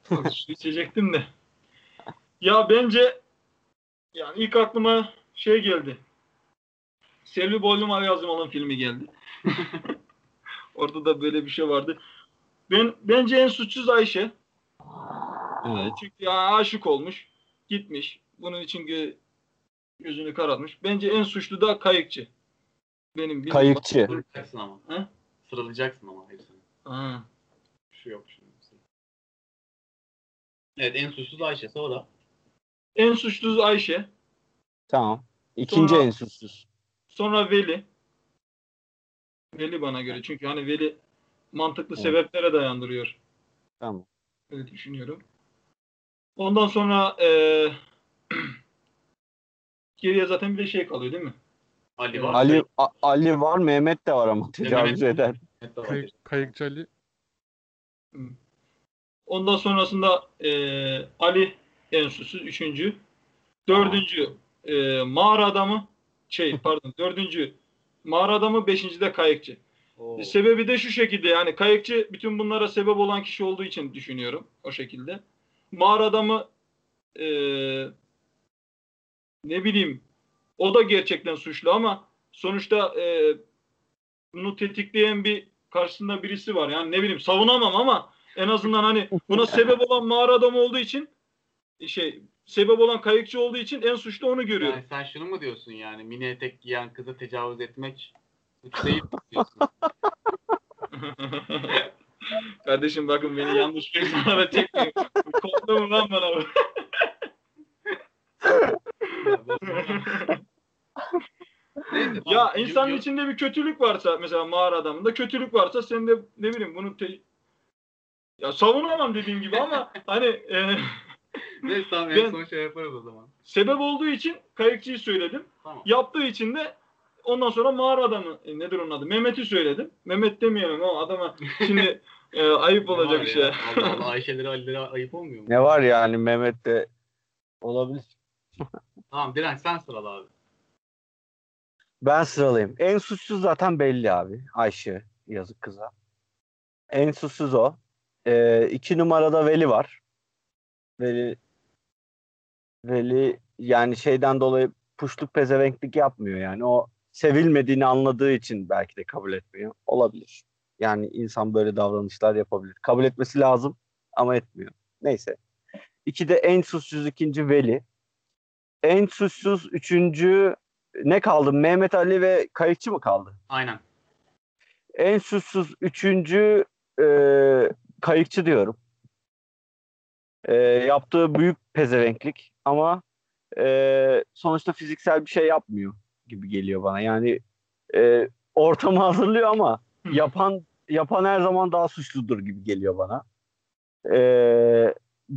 Su içecektim de. Ya bence yani ilk aklıma şey geldi. Selvi Boylum Ali Yazmal'ın filmi geldi. Orada da böyle bir şey vardı. Ben bence en suçsuz Ayşe. Evet. Çünkü ya aşık olmuş, gitmiş. Bunun için gö- gözünü karartmış. Bence en suçlu da kayıkçı. Benim bildiğim- Kayıkçı. Sıralayacaksın ama. He? Sıralayacaksın ama hepsini. Ha. Şu yok şimdi. Evet en suçsuz Ayşe sonra. En suçsuz Ayşe. Tamam. İkinci Sonra- en suçsuz. Sonra Veli. Veli bana göre. Çünkü hani Veli mantıklı Evet. sebeplere dayandırıyor. Tamam. Öyle düşünüyorum. Ondan sonra eee geriye zaten bir de şey kalıyor değil mi? Ali var. Ali A- Ali var, Mehmet de var ama tecavüz Mehmet- eder. Mehmet de var. Kayık, kayıkçı Ali. Ondan sonrasında eee, Ali en suçsuz. Üçüncü. Dördüncü eee, mağara adamı. Şey pardon. Dördüncü mağara adamı. Beşinci de kayıkçı. Oo. Sebebi de şu şekilde yani kayıkçı bütün bunlara sebep olan kişi olduğu için düşünüyorum o şekilde. Mağara adamı eee, ne bileyim o da gerçekten suçlu ama sonuçta eee, bunu tetikleyen bir karşısında birisi var. Yani ne bileyim savunamam ama en azından hani buna sebep olan mağara adamı olduğu için şey sebep olan kayıkçı olduğu için en suçlu onu görüyorum. Yani sen şunu mu diyorsun yani mini etek giyen kızı tecavüz etmek suç değil diyorsun? Kardeşim bakın beni yanlış bir zamana çekmeyin. Korktu mu lan bana bu? Ya insanın içinde bir kötülük varsa mesela mağara adamında kötülük varsa sen de ne bileyim bunu te- ya savunamam dediğim gibi ama hani e, Neyse tamam en Ben- son şey yaparız o zaman. sebep olduğu için kayıkçıyı söyledim. Tamam. Yaptığı için de ondan sonra mağara adamı e, nedir onun adı? Mehmet'i söyledim. Mehmet demeyelim ama adama şimdi e, ayıp Ne olacak var bir ya? şey. Allah Allah Ayşe'lere Ali'lere ayıp olmuyor mu? Ne var yani Mehmet de olabilir. Tamam Direnç sen sırala abi. Ben sıralayayım. En suçsuz zaten belli abi. Ayşe. Yazık kıza. En suçsuz o. Ee, iki numarada Veli var. Veli Veli yani şeyden dolayı puşluk pezevenklik yapmıyor yani. O sevilmediğini anladığı için belki de kabul etmiyor. Olabilir. Yani insan böyle davranışlar yapabilir. Kabul etmesi lazım ama etmiyor. Neyse. İki de en suçsuz ikinci Veli. En suçsuz üçüncü ne kaldı? Mehmet Ali ve Kayıkçı mı kaldı? Aynen. En suçsuz üçüncü e, kayıkçı diyorum. E, yaptığı büyük pezevenklik ama e, sonuçta fiziksel bir şey yapmıyor gibi geliyor bana. Yani e, ortamı hazırlıyor ama yapan yapan her zaman daha suçludur gibi geliyor bana. E,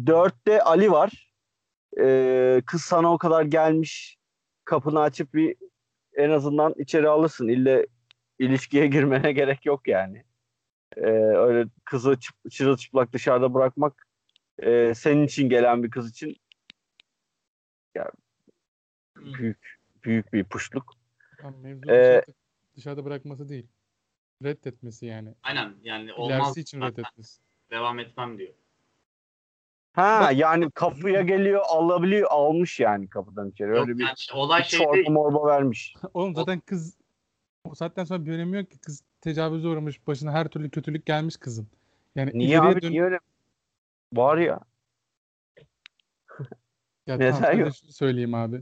dörtte Ali var. E, kız sana o kadar gelmiş kapını açıp bir en azından içeri alırsın. İlle ilişkiye girmene gerek yok yani. Ee, öyle kızı çıp, çırılçıplak dışarıda bırakmak e, senin için gelen bir kız için ya, büyük büyük bir puşluk. Tam mevzu Ee, dışarıda, dışarıda bırakması değil. Reddetmesi yani. Aynen yani olmaz. İlerisi için reddetmesi. Devam etmem diyor. Ha yani kapıya geliyor alabiliyor almış yani kapıdan içeri. Yok, Öyle bir yani işte olay şey çorba değil. morba vermiş. Oğlum zaten kız o saatten sonra bir önemi yok ki. Kız tecavüze uğramış. Başına her türlü kötülük gelmiş kızın. Yani Niye ileriye abi dön- niye öyle? Var ya. Ya Neden tamam, yok? söyleyeyim abi.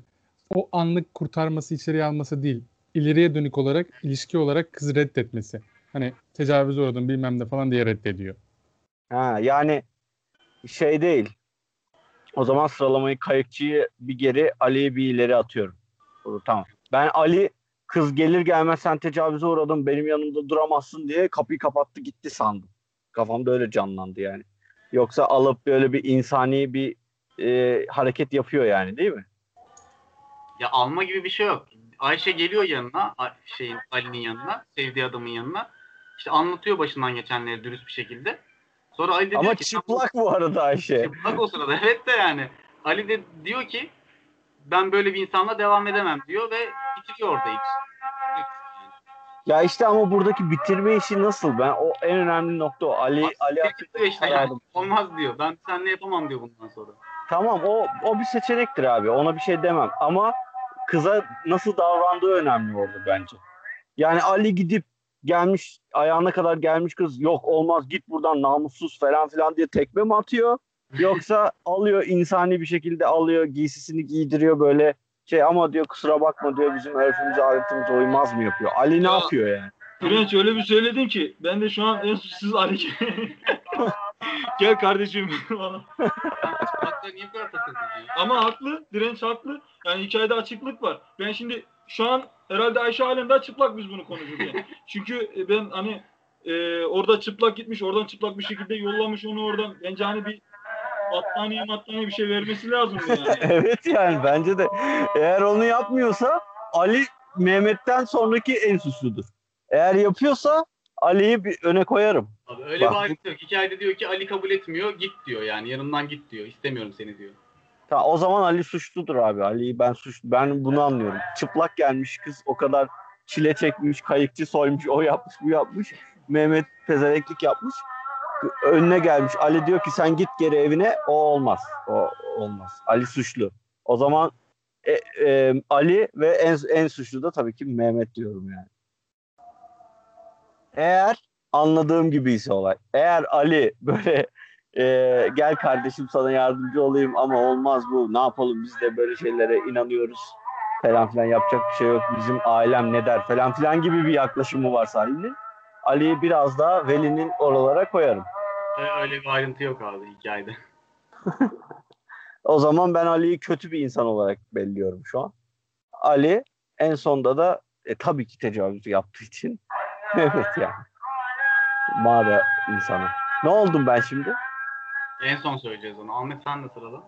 O anlık kurtarması, içeriye alması değil. İleriye dönük olarak, ilişki olarak kızı reddetmesi. Hani tecavüze uğradım bilmem ne falan diye reddediyor. Ha yani şey değil. O zaman sıralamayı kayıkçıyı bir geri, Ali'yi bir ileri atıyorum. Tamam. Ben Ali kız gelir gelmez sen tecavüze uğradın benim yanımda duramazsın diye kapıyı kapattı gitti sandım. Kafamda öyle canlandı yani. Yoksa alıp böyle bir insani bir e, hareket yapıyor yani değil mi? Ya alma gibi bir şey yok. Ayşe geliyor yanına, şeyin Ali'nin yanına, sevdiği adamın yanına. İşte anlatıyor başından geçenleri dürüst bir şekilde. Sonra Ali de Ama diyor ki "Sen bu- çıplak bu arada Ayşe. Çıplak o sırada evet de yani. Ali de diyor ki ben böyle bir insanla devam edemem diyor ve bitiriyor orada ilk. Ya işte ama buradaki bitirme işi nasıl? Ben o en önemli nokta o. Ali Ali Tek diyor işte yani, olmaz diyor. Ben seninle yapamam diyor bundan sonra. Tamam o o bir seçenektir abi. Ona bir şey demem. Ama kıza nasıl davrandığı önemli orada bence. Yani Ali gidip gelmiş ayağına kadar gelmiş kız yok olmaz git buradan namussuz falan filan diye tekme mi atıyor? Yoksa alıyor insani bir şekilde alıyor giysisini giydiriyor böyle şey ama diyor kusura bakma diyor bizim örfümüze adetimize uymaz mı yapıyor? Ali ne Ya- yapıyor yani? Direnç öyle bir söyledin ki ben de şu an en suçsuz Ali. Gel kardeşim falan. Hatta niye bu kadar takıldın? Ama haklı. Direnç haklı. Yani hikayede açıklık var. Ben şimdi şu an herhalde Ayşe halen daha çıplak biz bunu konuşurken. Çünkü e, ben hani e, orada çıplak gitmiş, oradan çıplak bir şekilde yollamış onu oradan. Bence hani bir battaniye battaniye bir şey vermesi lazım yani. evet yani bence de eğer onu yapmıyorsa Ali Mehmet'ten sonraki en suçludur. Eğer yapıyorsa Ali'yi bir öne koyarım. Abi öyle Bak bir ayrıntı yok. Hikayede diyor ki Ali kabul etmiyor. Git diyor yani. Yanımdan git diyor. İstemiyorum seni diyor. Ta, o zaman Ali suçludur abi. Ali'yi ben suçlu. Ben bunu anlıyorum. Çıplak gelmiş kız o kadar çile çekmiş, kayıkçı soymuş, o yapmış, bu yapmış. Mehmet pezeveklik yapmış. Önüne gelmiş. Ali diyor ki sen git geri evine. O olmaz. O olmaz. Ali suçlu. O zaman e, e, Ali ve en en suçlu da tabii ki Mehmet diyorum yani. Eğer anladığım gibi ise olay. Eğer Ali böyle e, gel kardeşim sana yardımcı olayım ama olmaz bu. Ne yapalım biz de böyle şeylere inanıyoruz falan filan yapacak bir şey yok. Bizim ailem ne der falan filan gibi bir yaklaşımı var Ali'nin. Ali'yi biraz daha Veli'nin oralara koyarım. Ö- Öyle bir ayrıntı yok abi hikayede. O zaman ben Ali'yi kötü bir insan olarak belliyorum şu an. Ali en sonda da e, tabii ki tecavüz yaptığı için evet yani. Mağara insanı. Ne oldum ben şimdi? En son söyleyeceğiz onu. Ahmet sen de sırada.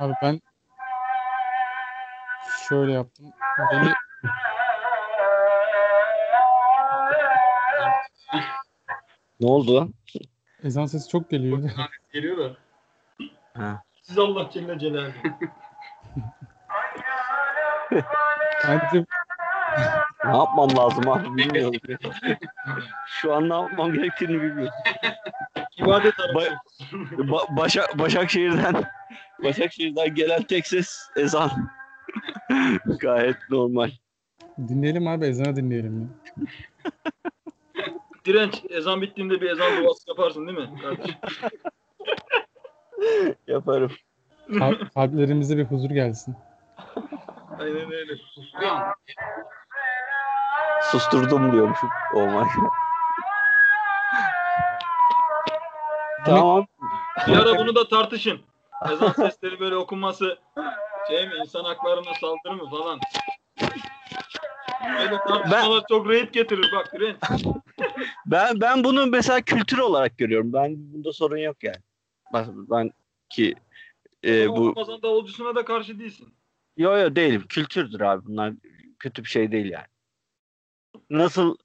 Abi ben şöyle yaptım. Beni Ne oldu lan? ezan sesi çok geliyor. Geliyor da. Ha. Siz Allah Celle Celaluhu. Bence Ne yapmam lazım abi bilmiyorum. Şu an ne yapmam gerektiğini bilmiyorum. İbadet. Ba- Ba- Başak Başakşehir'den Başakşehir'den gelen tek ses ezan. Gayet normal. Dinleyelim abi ezanı dinleyelim ya. Direnç ezan bittiğinde bir ezan duası yaparsın değil mi kardeşim? Yaparım. Kalp- kalplerimize bir huzur gelsin. Aynen öyle. Ama. Susturdum diyormuşum. Oh my God. Tamam. Bir ara bunu da tartışın. Ezan sesleri böyle okunması şey mi insan haklarına saldırı mı falan. Böyle tartışmalar çok rahat getirir bak. Ben ben bunu mesela kültür olarak görüyorum. Ben bunda sorun yok yani. Ben, ben ki e, bu Ramazan davulcusuna da karşı değilsin. yo yo değilim. Kültürdür abi. Bunlar kötü bir şey değil yani. Nasıl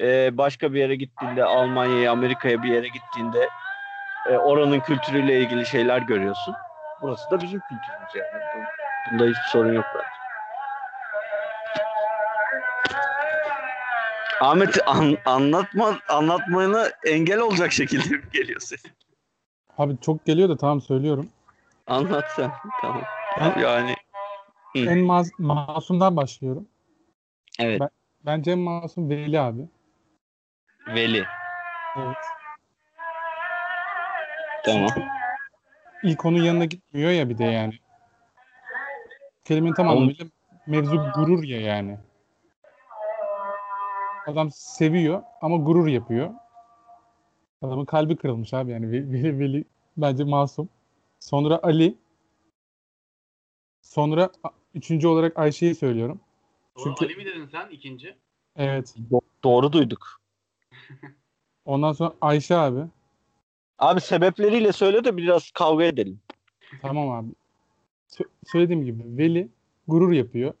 e, başka bir yere gittiğinde Almanya'ya, Amerika'ya bir yere gittiğinde e, oranın kültürüyle ilgili şeyler görüyorsun. Burası da bizim kültürümüz yani. Bu- Bunda hiçbir sorun yok bence. Ahmet an, anlatma anlatmanı engel olacak şekilde mi geliyor ses? Abi çok geliyor da tamam söylüyorum. Anlat sen. Tamam. Ben- Yani Hı. En maz- masumdan başlıyorum. evet. Bence en masum Veli abi. Veli. Evet. Tamam. İlk onun yanına gitmiyor ya bir de yani. Kelimenin tam anlamıyla mevzu gurur ya yani. Adam seviyor ama gurur yapıyor. Adamın kalbi kırılmış abi yani. Veli, Veli, bence masum. Sonra Ali. Sonra üçüncü olarak Ayşe'yi söylüyorum. Doğru, Çünkü- Ali mi dedin sen ikinci? Evet. Do- doğru duyduk. Ondan sonra Ayşe abi. Abi sebepleriyle söyle de biraz kavga edelim. Tamam abi. Sö- söylediğim gibi Veli gurur yapıyor.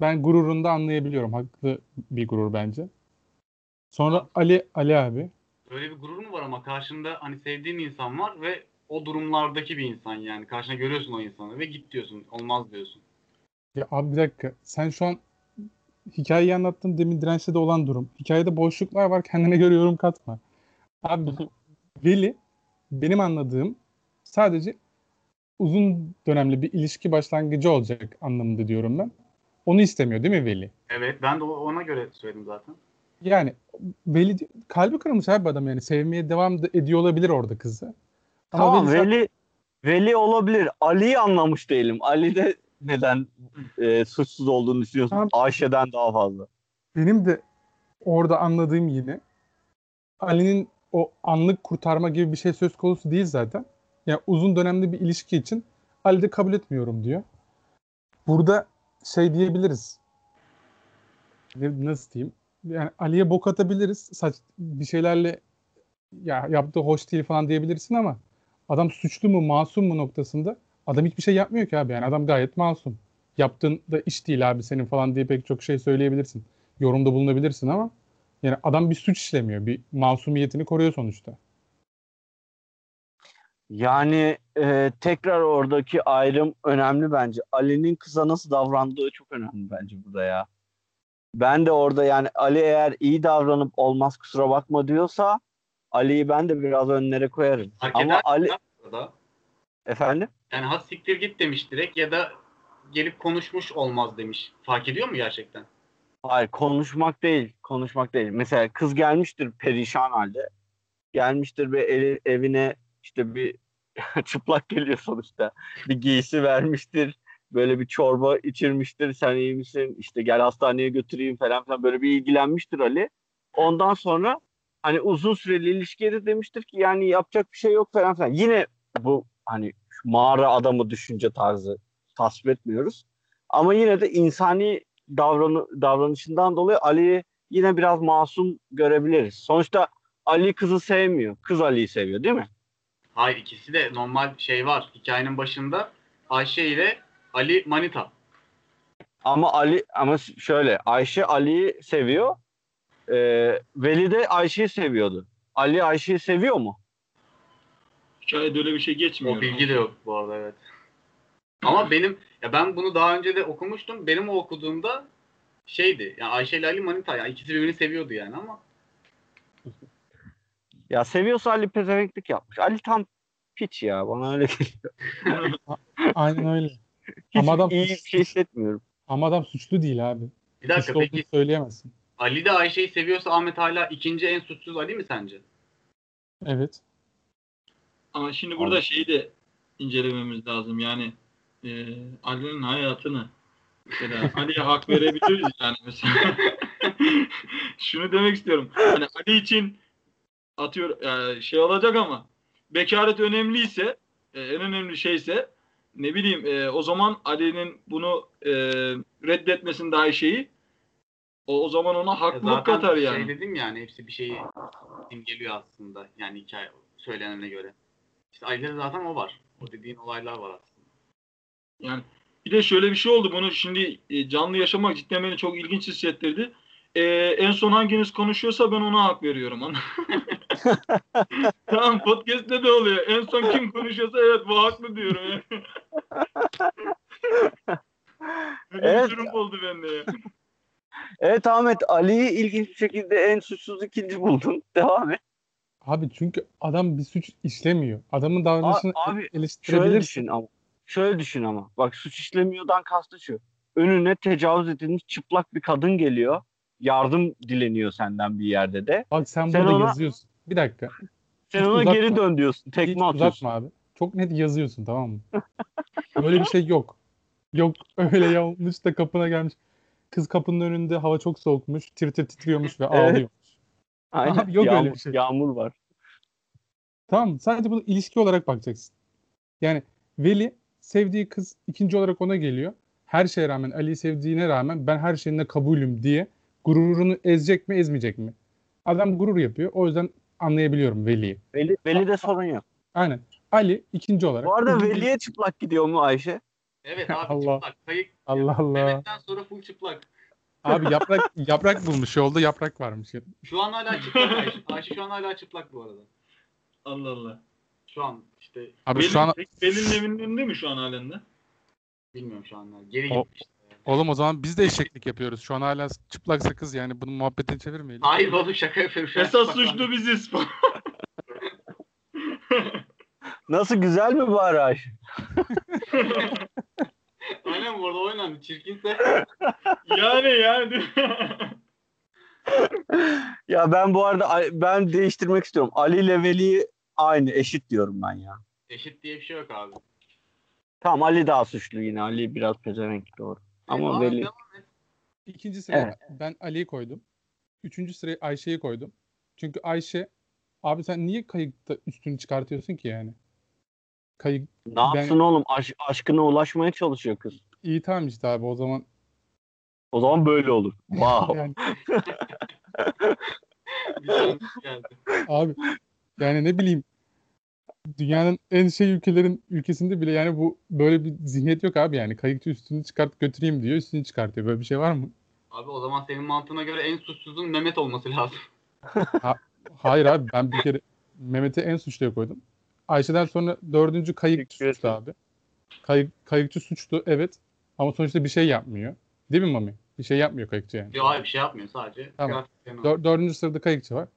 Ben gururunu da anlayabiliyorum. Haklı bir gurur bence. Sonra Ali Ali abi. Öyle bir gurur mu var ama karşında hani sevdiğin insan var ve o durumlardaki bir insan yani. Karşına görüyorsun o insanı ve git diyorsun. Olmaz diyorsun. Ya abi bir dakika. Sen şu an hikayeyi anlattın. Demin dirençte de olan durum. Hikayede boşluklar var. Kendine göre yorum katma. Abi Veli benim anladığım sadece uzun dönemli bir ilişki başlangıcı olacak anlamında diyorum ben. Onu istemiyor değil mi Veli? Evet ben de ona göre söyledim zaten. Yani Veli kalbi kırılmış abi adam yani sevmeye devam ediyor olabilir orada kızı. Ama Tamam Veli- Veli Veli olabilir. Ali'yi anlamış değilim. Ali de neden e, suçsuz olduğunu düşünüyorsun? Tamam. Ayşe'den daha fazla. benim de orada anladığım yine Ali'nin o anlık kurtarma gibi bir şey söz konusu değil zaten. Yani uzun dönemli bir ilişki için Ali de kabul etmiyorum diyor. Burada şey diyebiliriz. Ne- Nasıl diyeyim? Yani Ali'ye bok atabiliriz. Saç bir şeylerle ya yaptığı hoş değil falan diyebilirsin ama adam suçlu mu masum mu noktasında adam hiçbir şey yapmıyor ki abi. Yani adam gayet masum. Yaptığın da iş değil abi senin falan diye pek çok şey söyleyebilirsin. Yorumda bulunabilirsin ama yani adam bir suç işlemiyor. Bir masumiyetini koruyor sonuçta. Yani e, tekrar oradaki ayrım önemli bence. Ali'nin kıza nasıl davrandığı çok önemli bence burada ya. Ben de orada yani Ali eğer iyi davranıp olmaz kusura bakma diyorsa Ali'yi ben de biraz önlere koyarım. Fark Ama Ali Burada. Efendim Yani has siktir git demiş direkt ya da gelip konuşmuş olmaz demiş. Fark ediyor mu gerçekten? Hayır konuşmak değil. Konuşmak değil. Mesela kız gelmiştir perişan halde. Gelmiştir ve eli- evine işte bir çıplak geliyor sonuçta. Bir giysi vermiştir. Böyle bir çorba içirmiştir. Sen iyi misin? İşte gel hastaneye götüreyim falan filan. Böyle bir ilgilenmiştir Ali. Ondan sonra hani uzun süreli ilişkiye de demiştir ki yani yapacak bir şey yok falan filan. Yine bu hani mağara adamı düşünce tarzı tasvip etmiyoruz. Ama yine de insani davranı, davranışından dolayı Ali'yi yine biraz masum görebiliriz. Sonuçta Ali kızı sevmiyor. Kız Ali'yi seviyor değil mi? Hayır ikisi de normal şey var. Hikayenin başında Ayşe ile Ali Manita. Ama Ali ama şöyle Ayşe Ali'yi seviyor. Ee, Veli de Ayşe'yi seviyordu. Ali Ayşe'yi seviyor mu? Hikayede öyle bir şey geçmiyor. O bilgi de yok bu arada evet. Ama benim ya ben bunu daha önce de okumuştum. Benim o okuduğumda şeydi. Yani Ayşe ile Ali Manita yani ikisi birbirini seviyordu yani ama Ya seviyorsa Ali pezevenklik yapmış. Ali tam piç ya bana öyle geliyor. Aynen öyle. Hiç Ama adam iyi bir şey hissetmiyorum. Ama adam suçlu değil abi. Bir dakika Suçlu peki söyleyemezsin. Ali de Ayşe'yi seviyorsa Ahmet hala ikinci en suçsuz Ali mi sence? Evet. Ama şimdi burada şeyi de incelememiz lazım. Yani e, Ali'nin hayatını mesela Ali'ye hak verebiliriz yani mesela. Şunu demek istiyorum. Hani Ali için atıyor e, şey olacak ama bekaret önemliyse e, en önemli şeyse ne bileyim e, o zaman Ali'nin bunu e, reddetmesinin daha şeyi o, o zaman ona haklılık Zaten katar şey yani. dedim yani hepsi bir şeyi imgeliyor aslında. Yani hikaye söylenene göre. İşte Ali'de zaten o var. O dediğin olaylar var aslında. Yani bir de şöyle bir şey oldu. Bunu şimdi e, canlı yaşamak cidden beni çok ilginç hissettirdi. E, en son hanginiz konuşuyorsa ben ona hak veriyorum. Tamam podcast'te de oluyor. En son kim konuşuyorsa evet bu haklı diyorum. Böyle Evet. bir durum oldu bende ya. Evet Ahmet Ali'yi ilginç bir şekilde en suçsuz ikinci buldun. Devam et. Abi çünkü adam bir suç işlemiyor. Adamın davranışını abi, Şöyle eleştirebilirsin. düşün ama. Şöyle düşün ama. Bak suç işlemiyordan kastı şu. Önüne tecavüz edilmiş çıplak bir kadın geliyor. Yardım dileniyor senden bir yerde de. Bak sen, Sen burada ona- yazıyorsun. Bir dakika. Sen Hiç ona uzatma. geri dön diyorsun. Hiç Tekme atıyorsun. uzatma abi. Çok net yazıyorsun tamam mı? Böyle bir şey yok. Yok öyle yanlış da kapına gelmiş. Kız kapının önünde hava çok soğukmuş. Tir tir titriyormuş ve Evet. Aynen. Abi yok öyle yağmur, bir şey. Yağmur var. Tamam? Sadece bunu ilişki olarak bakacaksın. Yani Veli sevdiği kız ikinci olarak ona geliyor. Her şeye rağmen Ali'yi sevdiğine rağmen ben her şeyine kabulüm diye gururunu ezecek mi ezmeyecek mi? Adam gurur yapıyor. O yüzden anlayabiliyorum Veli'yi. Veli, Veli'de sorun yok. Aynen. Ali ikinci olarak. Bu arada Veli'ye çıplak gidiyor mu Ayşe? Evet abi Allah. çıplak. Kayık. Allah Allah. Mehmet'ten sonra full çıplak. Abi yaprak yaprak bulmuş yolda yaprak varmış. Şu an hala çıplak Ayşe. Ayşe şu an hala çıplak bu arada. Allah Allah. Şu an işte Abi Belin, şu an Belin evinin önünde mi şu an halen de? bilmiyorum şu an. Geri O- gitmiş. oğlum o zaman biz de eşeklik yapıyoruz. Şu an hala çıplak sakız yani bunun muhabbetini çevirmeyelim. Hayır oğlum şaka yapıyorum. Şu an Esas çıplak suçlu biziz. Nasıl güzel mi bari Ayşe? Aynen bu arada oynandı. Çirkinse. yani yani. Ya ben bu arada ben değiştirmek istiyorum. Ali ile Veli aynı eşit diyorum ben ya. Eşit diye bir şey yok abi. Tamam Ali daha suçlu yine. Ali biraz pezevenk doğru. Ama Devam- Veli. İkinci sıraya Evet. ben Ali'yi koydum. Üçüncü sıraya Ayşe'yi koydum. Çünkü Ayşe abi sen niye kayıkta üstünü çıkartıyorsun ki yani? Kayık ne yapsın oğlum? Aş- aşkına ulaşmaya çalışıyor kız. iyi tamam işte abi o zaman O zaman böyle olur. Wow. yani abi yani ne bileyim dünyanın en şey ülkelerin ülkesinde bile yani bu böyle bir zihniyet yok abi yani kayıkçı üstünü çıkart götüreyim diyor üstünü çıkartıyor böyle bir şey var mı? Abi o zaman senin mantığına göre en suçsuzun Mehmet olması lazım. Hayır abi ben bir kere Mehmet'i en suçluya koydum. Ayşe'den sonra dördüncü kayıkçı Teşekkür suçlu abi. Kayık, kayıkçı suçlu evet ama sonuçta bir şey yapmıyor. Değil mi Mami? Bir şey yapmıyor kayıkçı yani. Yok abi bir şey yapmıyor sadece. Tamam. Dör, dördüncü sırada kayıkçı var.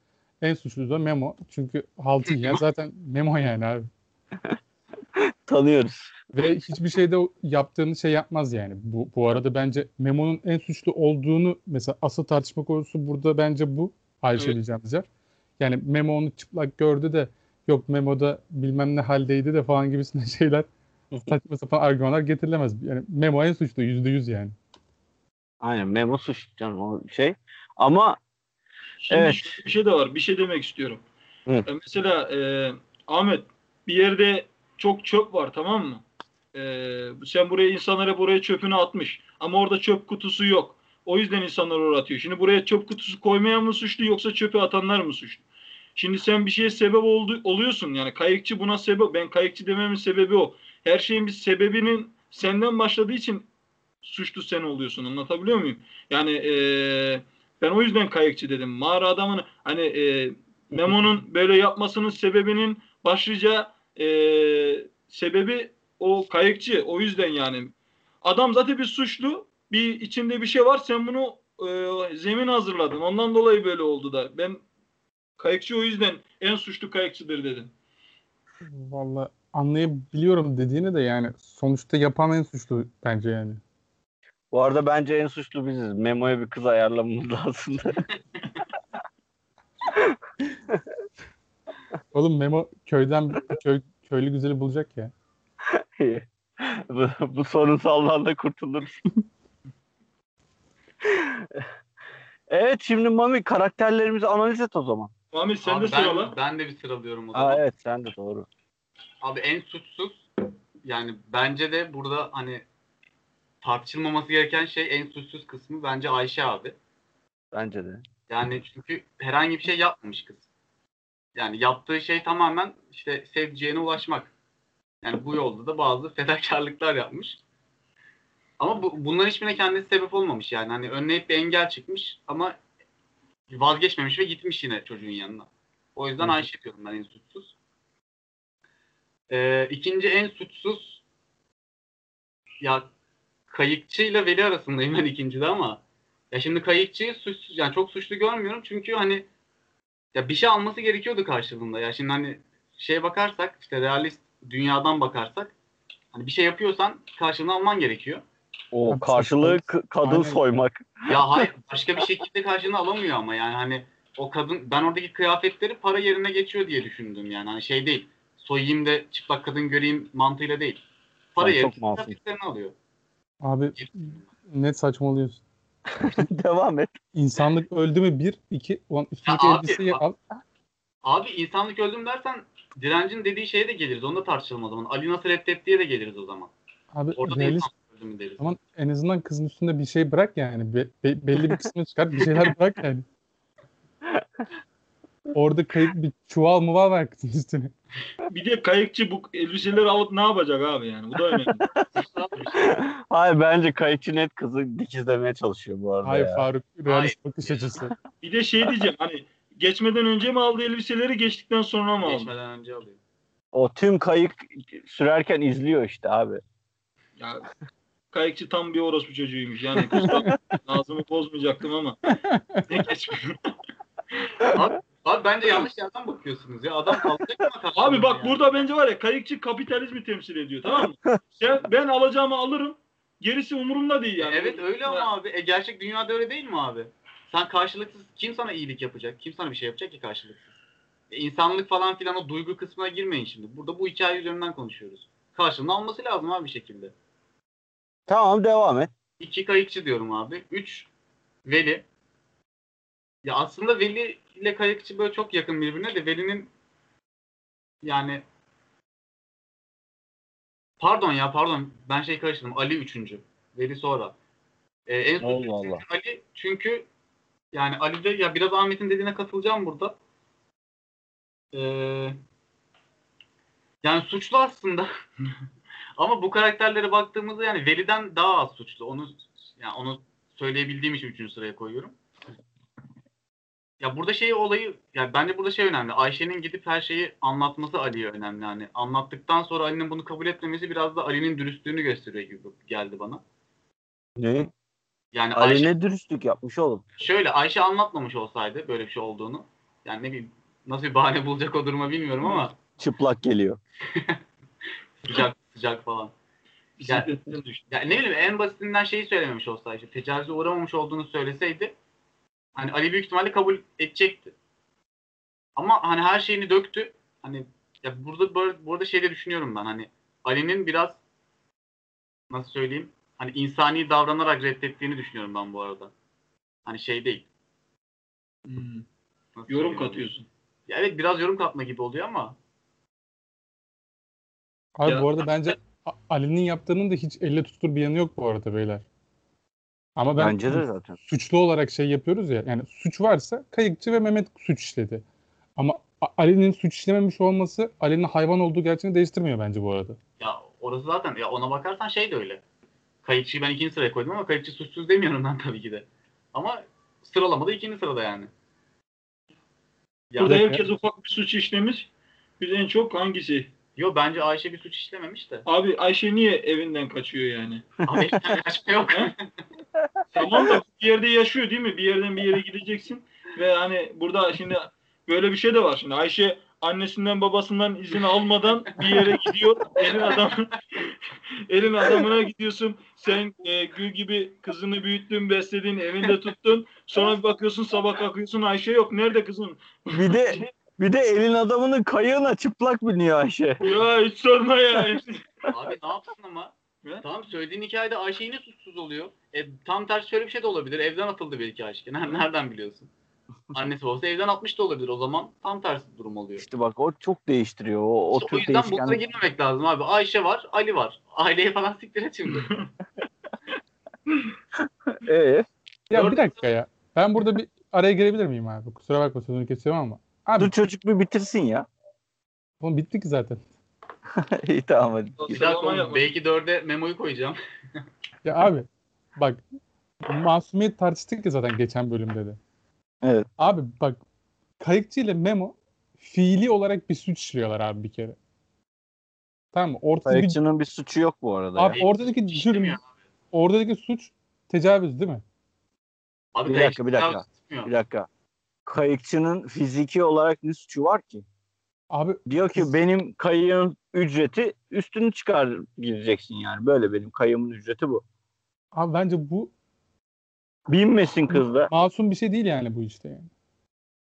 En suçlusu da Memo. Çünkü haltı yiyen zaten Memo yani abi. Tanıyoruz. Ve hiçbir şeyde yaptığını şey yapmaz yani. Bu, bu arada bence Memo'nun en suçlu olduğunu mesela asıl tartışma konusu burada bence bu. Ayşe Evet. diyeceğimiz yer. Yani Memo onu çıplak gördü de yok Memo'da bilmem ne haldeydi de falan gibisinden şeyler saçma sapan argümanlar getirilemez. Yani Memo en suçlu yüzde yüz yani. Aynen Memo suçlu canım o şey. Ama Şimdi Evet. bir şey de var. Bir şey demek istiyorum. Hı. E, mesela e, Ahmet bir yerde çok çöp var tamam mı? E, sen buraya insanlara buraya çöpünü atmış. Ama orada çöp kutusu yok. O yüzden insanlar oraya atıyor. Şimdi buraya çöp kutusu koymayan mı suçlu yoksa çöpü atanlar mı suçlu? Şimdi sen bir şeye sebep oldu, oluyorsun. Yani kayıkçı buna sebep. Ben kayıkçı dememin sebebi o. Her şeyin bir sebebinin senden başladığı için suçlu sen oluyorsun. Anlatabiliyor muyum? Yani eee ben o yüzden kayıkçı dedim. Mağara adamını hani e, Memo'nun böyle yapmasının sebebinin başlıca e, sebebi o kayıkçı. O yüzden yani adam zaten bir suçlu. Bir içinde bir şey var. Sen bunu e, zemin hazırladın. Ondan dolayı böyle oldu da. Ben kayıkçı o yüzden en suçlu kayıkçıdır dedim. Vallahi anlayabiliyorum dediğini de yani sonuçta yapan en suçlu bence yani. Bu arada bence en suçlu biziz. Memo'ya bir kız ayarlamamız lazım. Oğlum Memo köyden köy, köylü güzeli bulacak ya. bu, bu sorunsaldan da kurtuluruz. evet şimdi Mami karakterlerimizi analiz et o zaman. Muhammed sen Abi de ben, sırala. ben de bir sıralıyorum o zaman. Aa, evet sen de doğru. Abi en suçsuz yani bence de burada hani tartışılmaması gereken şey en suçsuz kısmı bence Ayşe abi. Bence de. Yani çünkü herhangi bir şey yapmamış kız. Yani yaptığı şey tamamen işte sevdiceğine ulaşmak. Yani bu yolda da bazı fedakarlıklar yapmış. Ama bu, bunların hiçbirine kendisi sebep olmamış yani. Hani önüne hep bir engel çıkmış ama vazgeçmemiş ve gitmiş yine çocuğun yanına. O yüzden Hı. Ayşe diyorum ben en suçsuz. Ee, ikinci en suçsuz ya kayıkçı ile Veli arasındayım ben ikincide ama ya şimdi kayıkçıyı suçsuz yani çok suçlu görmüyorum çünkü hani ya bir şey alması gerekiyordu karşılığında. Ya şimdi hani şeye bakarsak işte realist dünyadan bakarsak hani bir şey yapıyorsan karşılığını alman gerekiyor. O karşılığı k- kadın Aynen. soymak. Ya hayır başka bir şekilde karşılığını alamıyor ama yani hani o kadın ben oradaki kıyafetleri para yerine geçiyor diye düşündüm yani hani şey değil. Soyayım da çıplak kadın göreyim mantığıyla değil. Para Sen yerine çok masum. kıyafetlerini alıyor. Abi net saçmalıyorsun. Devam et. İnsanlık öldü mü bir, iki, ulan üstündeki Ya abi, elbiseyi bak- al. Abi insanlık öldüm dersen direncin dediği şeye de geliriz. Onu da tartışalım o zaman. Ali nasıl reddettiye de geliriz o zaman. Abi Orada da realist insanlık öldü mü deriz. o zaman en azından kızın üstünde bir şey bırak yani. Be- be- belli bir kısmını çıkart. Bir şeyler bırak yani. Orada kayıp bir çuval mı var kızın üstüne? Bir de kayıkçı bu elbiseleri alıp ne yapacak abi yani? Bu da önemli. Hayır bence kayıkçı net kızı dikizlemeye çalışıyor bu arada Hayır ya. Faruk. Realist bakış açısı. Bir de şey diyeceğim hani geçmeden önce mi aldı elbiseleri geçtikten sonra mı aldı? Geçmeden önce alıyor. O tüm kayık sürerken izliyor işte abi. Ya kayıkçı tam bir orospu çocuğuymuş. Yani kusura ağzımı bozmayacaktım ama. Ne geçmiyor. Abi bence yanlış yerden bakıyorsunuz ya. Adam alacak mı Abi bak yani? burada bence var ya kayıkçı kapitalizmi temsil ediyor tamam mı? Sen, ben alacağımı alırım. Gerisi umurumda değil yani. Evet öyle ama abi. E, gerçek dünyada öyle değil mi abi? Sen karşılıksız kim sana iyilik yapacak? Kim sana bir şey yapacak ki karşılıksız? E, insanlık falan filan o duygu kısmına girmeyin şimdi. Burada bu hikaye üzerinden konuşuyoruz. Karşılığını alması lazım abi bir şekilde. Tamam devam et. İki kayıkçı diyorum abi. Üç Veli. Ya aslında Veli ile kayıkçı böyle çok yakın birbirine de Veli'nin yani pardon ya pardon ben şey karıştırdım. Ali üçüncü. Veli sonra. Ee, en son Allah Allah. Ali çünkü yani Ali de ya biraz Ahmet'in dediğine katılacağım burada. Ee, yani suçlu aslında. Ama bu karakterlere baktığımızda yani Veli'den daha az suçlu. Onu yani onu söyleyebildiğim için üçüncü sıraya koyuyorum. Ya burada şey olayı yani bence burada şey önemli. Ayşe'nin gidip her şeyi anlatması Ali'ye önemli. Yani anlattıktan sonra Ali'nin bunu kabul etmemesi biraz da Ali'nin dürüstlüğünü gösteriyor gibi geldi bana. Ne? Yani Ali Ayşe ne dürüstlük yapmış oğlum. şöyle Ayşe anlatmamış olsaydı böyle bir şey olduğunu yani ne bileyim nasıl bir bahane bulacak o duruma bilmiyorum ama Çıplak geliyor. sıcak sıcak falan. Bisikletten düştü. Ya ne bileyim en basitinden şeyi söylememiş olsaydı, tecavüze uğramamış olduğunu söyleseydi hani Ali büyük ihtimalle kabul edecekti. Ama hani her şeyini döktü. Hani ya burada burada, burada şey de düşünüyorum ben hani Ali'nin biraz nasıl söyleyeyim hani insani davranarak reddettiğini düşünüyorum ben bu arada. Hani şey değil. Hmm. Nasıl Yorum katıyorsun. Ya evet biraz yorum katma gibi oluyor ama Abi Ya- bu arada bence A- Ali'nin yaptığının da hiç elle tutulur bir yanı yok bu arada beyler. Ama ben Bence de zaten. suçlu olarak şey yapıyoruz ya. Yani suç varsa Kayıkçı ve Mehmet suç işledi. Ama A- Ali'nin suç işlememiş olması Ali'nin hayvan olduğu gerçeğini değiştirmiyor bence bu arada. ya orası zaten ya ona bakarsan şey de öyle. Kayıkçıyı ben ikinci sıraya koydum ama kayıkçı suçsuz demiyorum ben tabii ki de. Ama sıralamada ikinci sırada yani. Ya, Burada Evet, herkes ufak bir suç işlemiş. Biz en çok hangisi? Yo bence Ayşe bir suç işlememiş de. Abi Ayşe niye evinden kaçıyor yani? Abi tane kaçma yok. Tamam da bir yerde yaşıyor değil mi? Bir yerden bir yere gideceksin. Ve hani burada şimdi böyle bir şey de var şimdi. Ayşe annesinden babasından izin almadan bir yere gidiyor. Elin adamı elin adamına gidiyorsun. Sen e, gül gibi kızını büyüttün, besledin, evinde tuttun. Sonra bir bakıyorsun sabah kalkıyorsun Ayşe yok. Nerede kızın? Bir de bir de elin adamının kayığına çıplak biniyor Ayşe. Ya hiç sorma ya. Abi ne yapsın ama? Tamam söylediğin hikayede Ayşe yine suçsuz oluyor. E, tam tersi şöyle bir şey de olabilir. Evden atıldı belki Ayşe. Ner- Nereden biliyorsun? Annesi olsa evden atmış da olabilir. O zaman tam tersi bir durum oluyor. İşte bak o çok değiştiriyor. O, o İşte o tür yüzden bunlara değişken. girmemek lazım abi. Ayşe var, Ali var. Aileye falan siktir et şimdi. Ee, Ya bir dakika ya. Ben burada bir araya girebilir miyim abi? Kusura bakma sözünü kesiyorum ama. Abi dur çocuk bir bitirsin ya. oğlum bitti ki zaten. İyi tamam hadi. Bir dakika oğlum, yapma. belki dörde memoyu koyacağım. Ya abi bak masumiyet tartıştık ya zaten geçen bölümde de. Evet. Abi bak Kayıkçı ile Memo fiili olarak bir suç işliyorlar abi bir kere. Tamam mı? Ortada bir, Kayıkçının bir suçu yok bu arada. abi ya. oradaki cürüm, oradaki suç tecavüz değil mi? Abi Bir dakika, bir dakika. Bir dakika. Kayıkçının fiziki olarak ne suçu var ki? Abi Diyor ki benim kayığın ücreti üstünü çıkar gireceksin yani. Böyle benim kayığımın ücreti bu. abi bence bu Binmesin kız da. masum bir şey değil yani bu işte yani.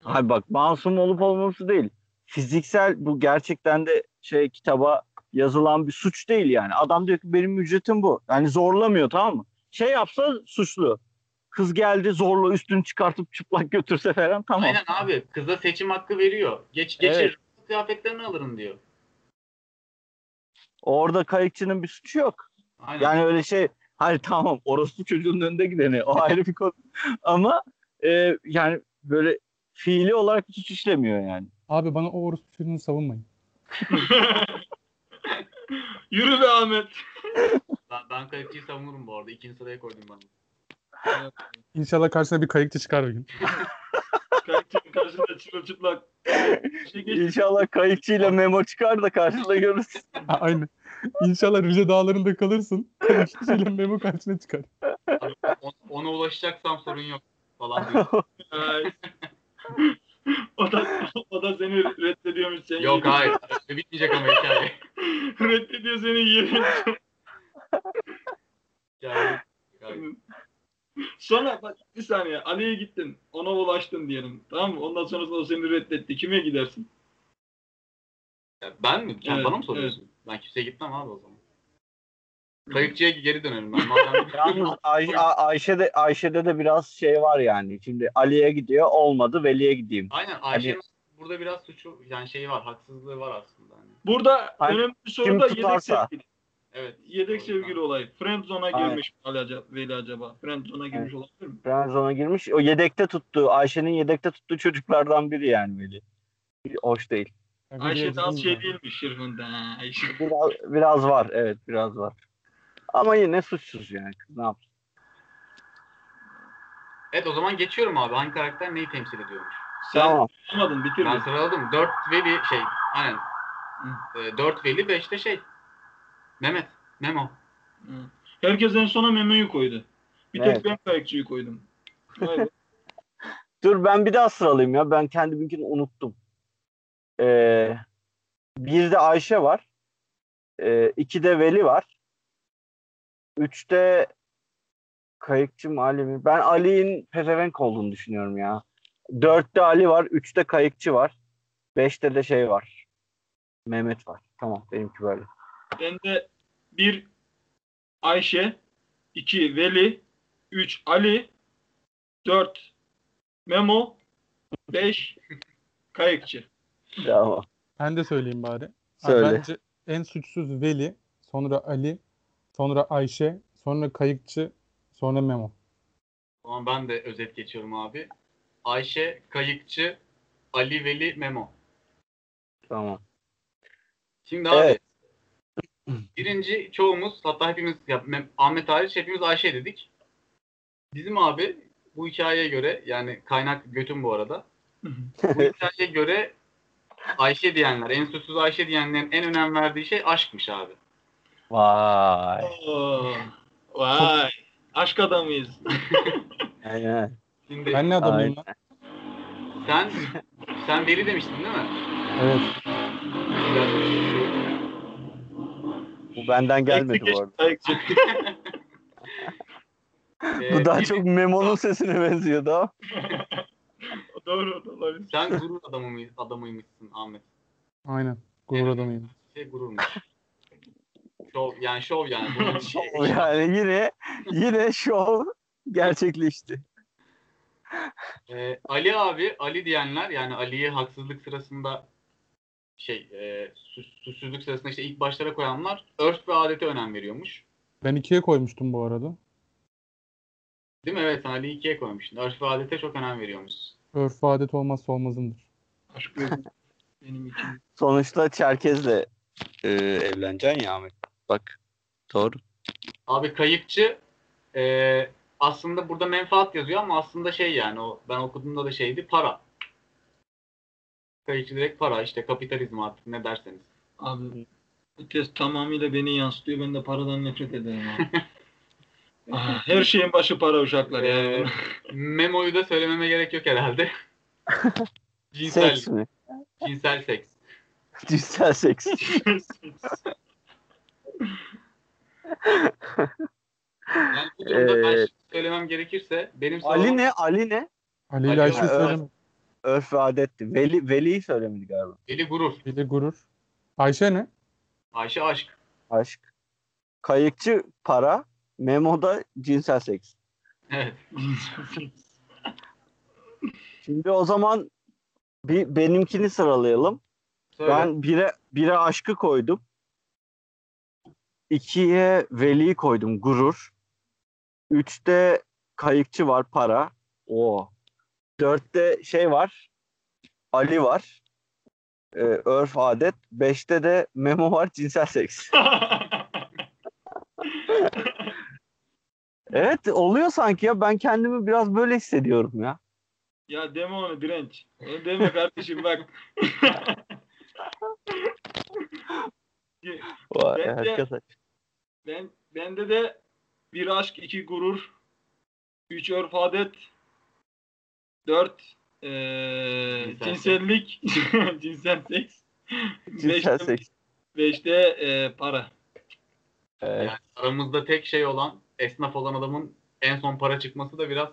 Hayır bak masum olup olmaması değil. Fiziksel bu gerçekten de şey kitaba yazılan bir suç değil yani. Adam diyor ki benim ücretim bu. Yani zorlamıyor tamam mı? Şey yapsa suçlu. Kız geldi zorla üstünü çıkartıp çıplak götürse falan tamam. Aynen abi. Kıza seçim hakkı veriyor. Geç Evet. geçir. Kıyafetlerini alırım diyor. Orada kayıkçının bir suçu yok. Aynen. Yani öyle şey hayır tamam orospu çocuğun önünde gideni o ayrı bir konu. Ama e, yani böyle fiili olarak suç işlemiyor yani. Abi bana o orospu çocuğunu savunmayın. Yürü be Ahmet. Ben, ben kayıkçıyı savunurum bu arada. İkinci sıraya koydum ben. İnşallah karşısına bir kayıkçı çıkar bir gün. Kayıkçının karşısında çırılçıplak. Şey İnşallah kayıkçıyla memo çıkar da karşıda görürsün. Ha, Aynen. İnşallah Rize dağlarında kalırsın. Kayıkçıyla Memo karşına çıkar. Abi, on- ona ulaşacaksam sorun yok falan diyor. Ay. o da o da seni reddediyormuş seni. Yok hayır. Öyle Bitmeyecek ama hikaye. Reddediyor seni yerin. Hikaye- hikaye. Sonra bak bir saniye Ali'ye gittin. Ona ulaştın diyelim. Tamam mı? Ondan sonrasında o seni reddetti. Kime gidersin? Ya Ben mi? Sen Evet, bana mı soruyorsun? Ben kimseye gitmem abi o zaman. Kayıkçıya geri dönerim ben. Madem Yalnız Ay- A- Ayşe'de, Ayşe'de de biraz şey var yani. Şimdi Ali'ye gidiyor olmadı Veli'ye gideyim. Aynen Ayşe'nin burada biraz suçu yani şeyi var. Haksızlığı var aslında. Hani. Burada Ay, önemli bir soru kim da yedek tutarsa. sevgili. Evet. Yedek sevgili olayı. Friend zone'a Aynen. girmiş acaba, Veli acaba? Friend zone'a girmiş olabilir mi? Frenzon'a girmiş. O yedekte tuttuğu, Ayşe'nin yedekte tuttuğu çocuklardan biri yani Veli. Hoş değil. Ayşe de az değil şey mi? değilmiş Ayşe. Biraz, biraz var. Evet biraz var. Ama yine suçsuz yani. Kız ne yapsın? Evet o zaman geçiyorum abi. Hangi karakter neyi temsil ediyormuş? Sen Tamam. anlamadın bitir Ben sıraladım. 4 Veli şey aynen. 4 Veli 5 de şey. Mehmet. Memo. Hı. Herkes en sona Memo'yu koydu. Bir Evet. tek ben kayıkçıyı koydum. Dur ben bir daha sıralayayım ya. Ben kendiminkini unuttum. Ee, bir de Ayşe var. Ee, iki de Veli var. Üçte Kayıkçı mı Ali mi? Ben Ali'nin pezevenk olduğunu düşünüyorum ya. Dörtte Ali var. Üçte Kayıkçı var. Beşte de şey var. Mehmet var. Tamam benimki böyle. Bende bir Ayşe, iki Veli, üç Ali, dört Memo, beş Kayıkçı. Tamam. Ben de söyleyeyim bari. Abi Söyle. Bence en suçsuz Veli, sonra Ali, sonra Ayşe, sonra Kayıkçı, sonra Memo. O zaman ben de özet geçiyorum abi. Ayşe, Kayıkçı, Ali, Veli, Memo. Tamam. Şimdi abi Evet. Birinci çoğumuz hatta hepimiz ya, Ahmet hariç hepimiz Ayşe dedik. Bizim abi bu hikayeye göre yani kaynak götüm bu arada. Bu hikayeye göre Ayşe diyenler, en suçsuz Ayşe diyenlerin en önem verdiği şey aşkmış abi. Vay. Oo, vay. Aşk adamıyız. Aynen. Şimdi Ben ne adamıyım lan? sen sen deli demiştin değil mi? Evet. Bu benden gelmedi bu arada. Ee, Bu daha çok Memo'nun sesine benziyordu ama. Doğru olabilir. Sen gurur adamı mı, adamıymışsın Ahmet. Aynen. Gurur adamıyım. Şey gururmuş. şov yani şov yani. Bunun şey, Yani yine yine şov gerçekleşti. Ee, Ali abi, Ali diyenler yani Ali'yi haksızlık sırasında şey, e, suçsuzluk sırasında işte ilk başlara koyanlar örf ve adete önem veriyormuş. Ben ikiye koymuştum bu arada. Değil mi? Evet Ali'yi ikiye koymuştun. Örf ve adete çok önem veriyormuş. Örf ve adet olmazsa olmazımdır. Aşk benim, benim için. Sonuçta Çerkez'le e, evleneceksin ya Ahmet. Bak. Doğru. Abi kayıkçı e, aslında burada menfaat yazıyor ama aslında şey yani o ben okuduğumda da şeydi para. Kayıkçı direkt para işte kapitalizm artık ne derseniz. Abi bu test tamamıyla beni yansıtıyor. Ben de paradan nefret ederim abi. Ah, Her şeyin başı para uşaklar yani. Ee, Memo'yu da söylememe gerek yok herhalde. cinsel, Seks mi? cinsel seks. Cinsel seks. Yani bu durumda ben Ee, şimdi söylemem gerekirse benim Ali savunmam- ne? Ali ne? Ali Ali ile Ayşe evet. söyleme. Örf ve adetti. Veli, Veli'yi söylemedi galiba. Eli gurur. Biri gurur. Ayşe ne? Ayşe aşk. Aşk. Kayıkçı para. Memo'da cinsel seks. Evet. Şimdi o zaman bir benimkini sıralayalım. Söyle. Ben bire, bire aşkı koydum. İkiye veliyi koydum. Gurur. Üçte kayıkçı var. Para. O. Dörtte şey var. Ali var. Ee, örf adet. Beşte de memo var. Cinsel seks. Evet oluyor sanki ya. Ben kendimi biraz böyle hissediyorum ya. ya deme onu direnç. Onu deme kardeşim bak. Vay Ben de-. Ben bende de bir aşk, iki gurur, üç örf adet, dört eee Cinsel cinsellik, cinsel seks, Cinsel beşte, seks. beşte eee, para. Evet. Yani aramızda tek şey olan esnaf olan adamın en son para çıkması da biraz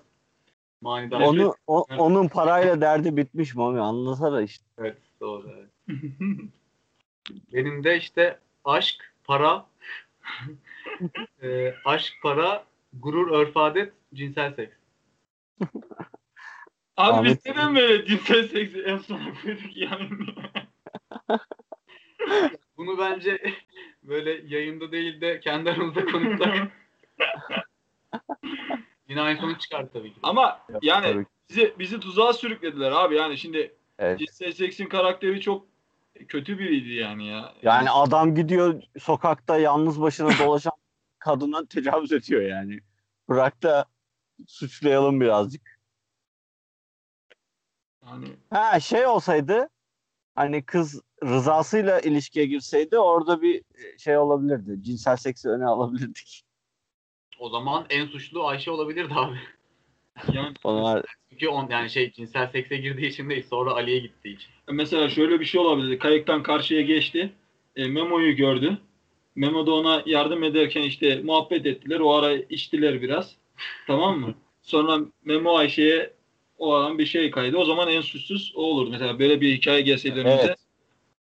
manidar. Onu, o- Evet. onun parayla derdi bitmiş Mami. Anlasana işte. Evet doğru. Evet. Benim de işte aşk, para, e, aşk, para, gurur, örf, adet, cinsel seks. Abi Ahmet- biz neden böyle cinsel seksi en sona koyduk yani? Bunu bence böyle yayında değil de kendi aramızda konuşsak yine aynı sonuç çıkar tabii ki. Ama yani Tabii. bizi, bizi tuzağa sürüklediler abi yani şimdi Evet. cinsel seksin karakteri çok kötü biriydi yani ya. Yani adam gidiyor sokakta yalnız başına dolaşan kadına tecavüz ediyor yani. Bırak da suçlayalım birazcık. Yani Ha şey olsaydı hani kız rızasıyla ilişkiye girseydi orada bir şey olabilirdi. Cinsel seksi öne alabilirdik. O zaman en suçlu Ayşe olabilirdi abi. yani Onlar Çünkü on yani şey cinsel sekse girdiği için değil sonra Ali'ye gittiği için. Mesela şöyle bir şey olabilirdi. Kayıktan karşıya geçti. E, Memo'yu gördü. Memo da ona yardım ederken işte muhabbet ettiler. O ara içtiler biraz. Tamam mı? Sonra Memo Ayşe'ye o an bir şey kaydı. O zaman en suçsuz o olurdu. Mesela böyle bir hikaye gelseydi önümüze. Evet.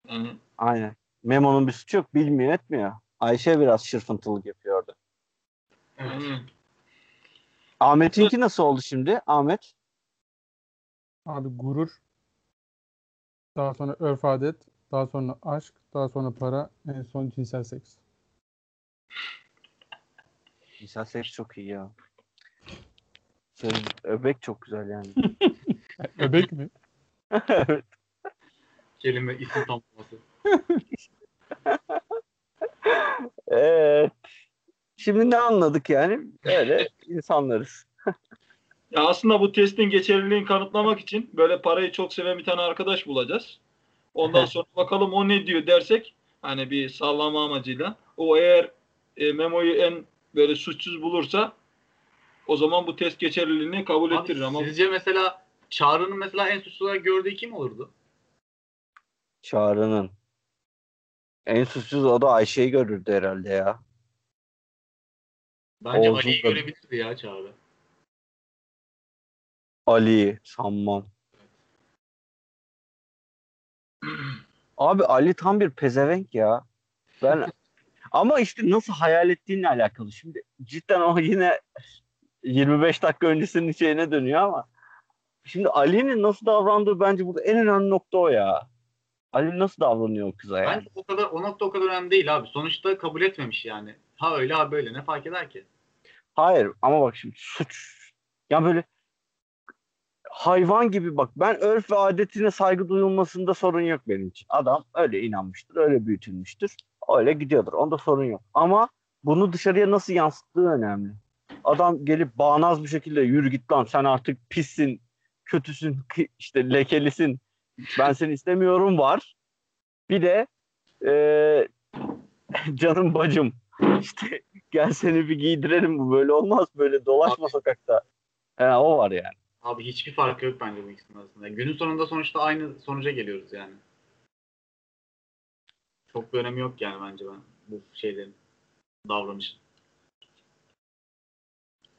Yani, aynen. Memo'nun bir suçu yok. Bilmiyor etmiyor. Ayşe biraz şırfıntılık yapıyordu. yani Ahmet'inki nasıl oldu şimdi? Ahmet? Abi gurur. Daha sonra örf adet. Daha sonra aşk. Daha sonra para. En son cinsel seks. Cinsel seks çok iyi ya. Senin öbek çok güzel yani. Öbek mi? evet. Kelime isim tamlaması. Evet. Şimdi ne anladık yani? Öyle insanlarız. Ya aslında bu testin geçerliliğini kanıtlamak için böyle parayı çok seven bir tane arkadaş bulacağız. Ondan sonra bakalım o ne diyor dersek hani bir sallama amacıyla o eğer e, Memo'yu en böyle suçsuz bulursa o zaman bu test geçerliliğini kabul Abi, ettirir ama sizce mesela Çağrı'nın mesela en suçlu olarak gördüğü kim olurdu? Çağrı'nın. En suçsuz o da Ayşe'yi görürdü herhalde ya. Bence Olsun Ali'yi görebilirdi ya Çağrı. Ali'yi sanmam. Abi Ali tam bir pezevenk ya. Ben ama işte nasıl hayal ettiğinle alakalı. Şimdi cidden o yine 25 dakika öncesinin şeyine dönüyor ama şimdi Ali'nin nasıl davrandığı bence burada en önemli nokta o ya. Ali nasıl davranıyor o kıza yani? Bence o kadar o nokta o kadar önemli değil abi. Sonuçta kabul etmemiş yani. Ha öyle ha böyle ne fark eder ki? Hayır ama bak şimdi suç. Ya böyle hayvan gibi bak ben örf ve adetine saygı duyulmasında sorun yok benim için. Adam öyle inanmıştır, öyle büyütülmüştür. Öyle gidiyordur. Onda sorun yok. Ama bunu dışarıya nasıl yansıttığı önemli. Adam gelip bağnaz bir şekilde yürü git lan sen artık pissin, kötüsün, işte lekelisin. Ben seni istemiyorum var. Bir de eee, canım bacım işte gel seni bir giydirelim bu böyle olmaz böyle dolaşma Abi. sokakta. He, o var yani. Abi hiçbir farkı yok bence bu ikisinin arasında. Günün sonunda sonuçta aynı sonuca geliyoruz yani. Çok bir önemi yok yani bence ben bu şeylerin davranışın.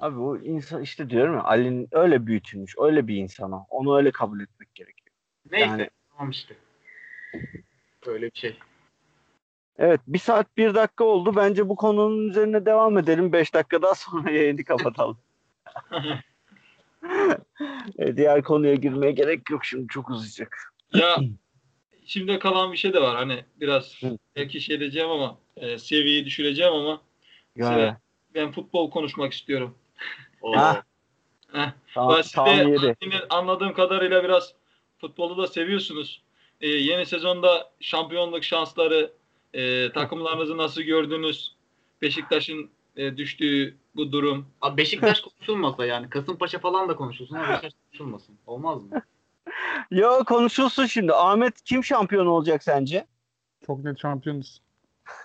Abi o insan işte diyorum ya Ali'nin öyle büyütülmüş öyle bir insana onu öyle kabul etmek gerekiyor. Neyse Yani- tamam işte. Böyle bir şey. Evet bir saat bir dakika oldu. Bence bu konunun üzerine devam edelim. Beş dakika daha sonra yayını kapatalım. E, Diğer konuya girmeye gerek yok şimdi çok uzayacak. Ya şimdi kalan bir şey de var. Hani biraz belki şey diyeceğim ama e, seviyeyi düşüreceğim ama Yani, ben futbol konuşmak istiyorum. O, Ha. Heh. tam, Ben tam yine anladığım kadarıyla biraz futbolu da seviyorsunuz. Ee, yeni sezonda şampiyonluk şansları e, takımlarınızı nasıl gördünüz? Beşiktaş'ın e, düştüğü bu durum. Abi Beşiktaş konuşulmasa yani Kasımpaşa falan da konuşulsun ama Beşiktaş konuşulmasın. Olmaz mı? Yo konuşulsun şimdi. Ahmet kim şampiyon olacak sence? Çok net şampiyonuz.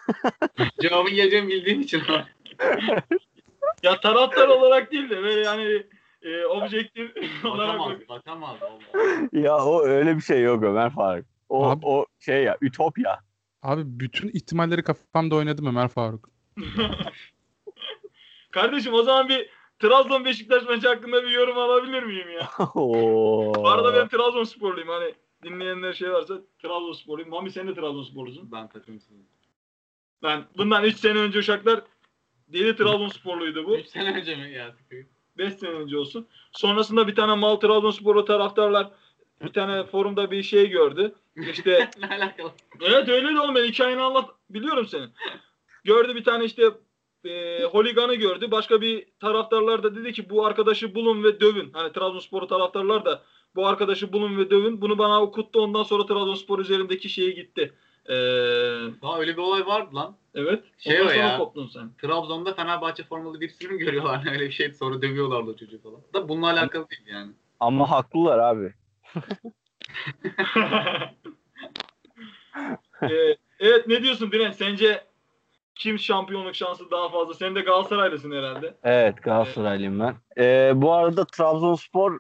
Cevabı geleceğimi bildiğim için. Ya taraftar olarak değil de böyle yani e, objektif olarak Bakamaz, bakamaz. Ya o öyle bir şey yok Ömer Faruk. O, Abi- o şey ya ütopya. Abi bütün ihtimalleri kafamda oynadım Ömer Faruk. Kardeşim o zaman bir Trabzon Beşiktaş maçı hakkında bir yorum alabilir miyim ya? Oo. Bu arada ben Trabzonsporluyum hani dinleyenler şey varsa Trabzonsporluyum. Mami sen de Trabzonsporlusun. Ben takımsızım. Ben bundan 3 sene önce uşaklar deli Trabzonsporluydu bu. 3 sene önce mi ya? 5 sene önce olsun. Sonrasında bir tane mal Trabzonsporlu taraftarlar bir tane forumda bir şey gördü. İşte ne alakalı? evet öyle de oğlum ben hikayeni anlat biliyorum senin. Gördü bir tane işte e, holiganı gördü. Başka bir taraftarlar da dedi ki bu arkadaşı bulun ve dövün. Hani Trabzonsporlu taraftarlar da bu arkadaşı bulun ve dövün. Bunu bana okuttu ondan sonra Trabzonspor üzerindeki şeyi gitti. Ee, Daha öyle bir olay vardı lan. evet. Şey Ondan o sonra ya. koptun sen. Trabzon'da Fenerbahçe formalı birisini mi görüyorlar? Öyle bir şey sonra dövüyorlardı o çocuğu falan. Da bununla alakalı değil yani. Ama haklılar abi. Ee, evet ne diyorsun Diren? Sence kim şampiyonluk şansı daha fazla? Sen de Galatasaraylısın herhalde. Evet Galatasaraylıyım ben. Ee, bu arada Trabzonspor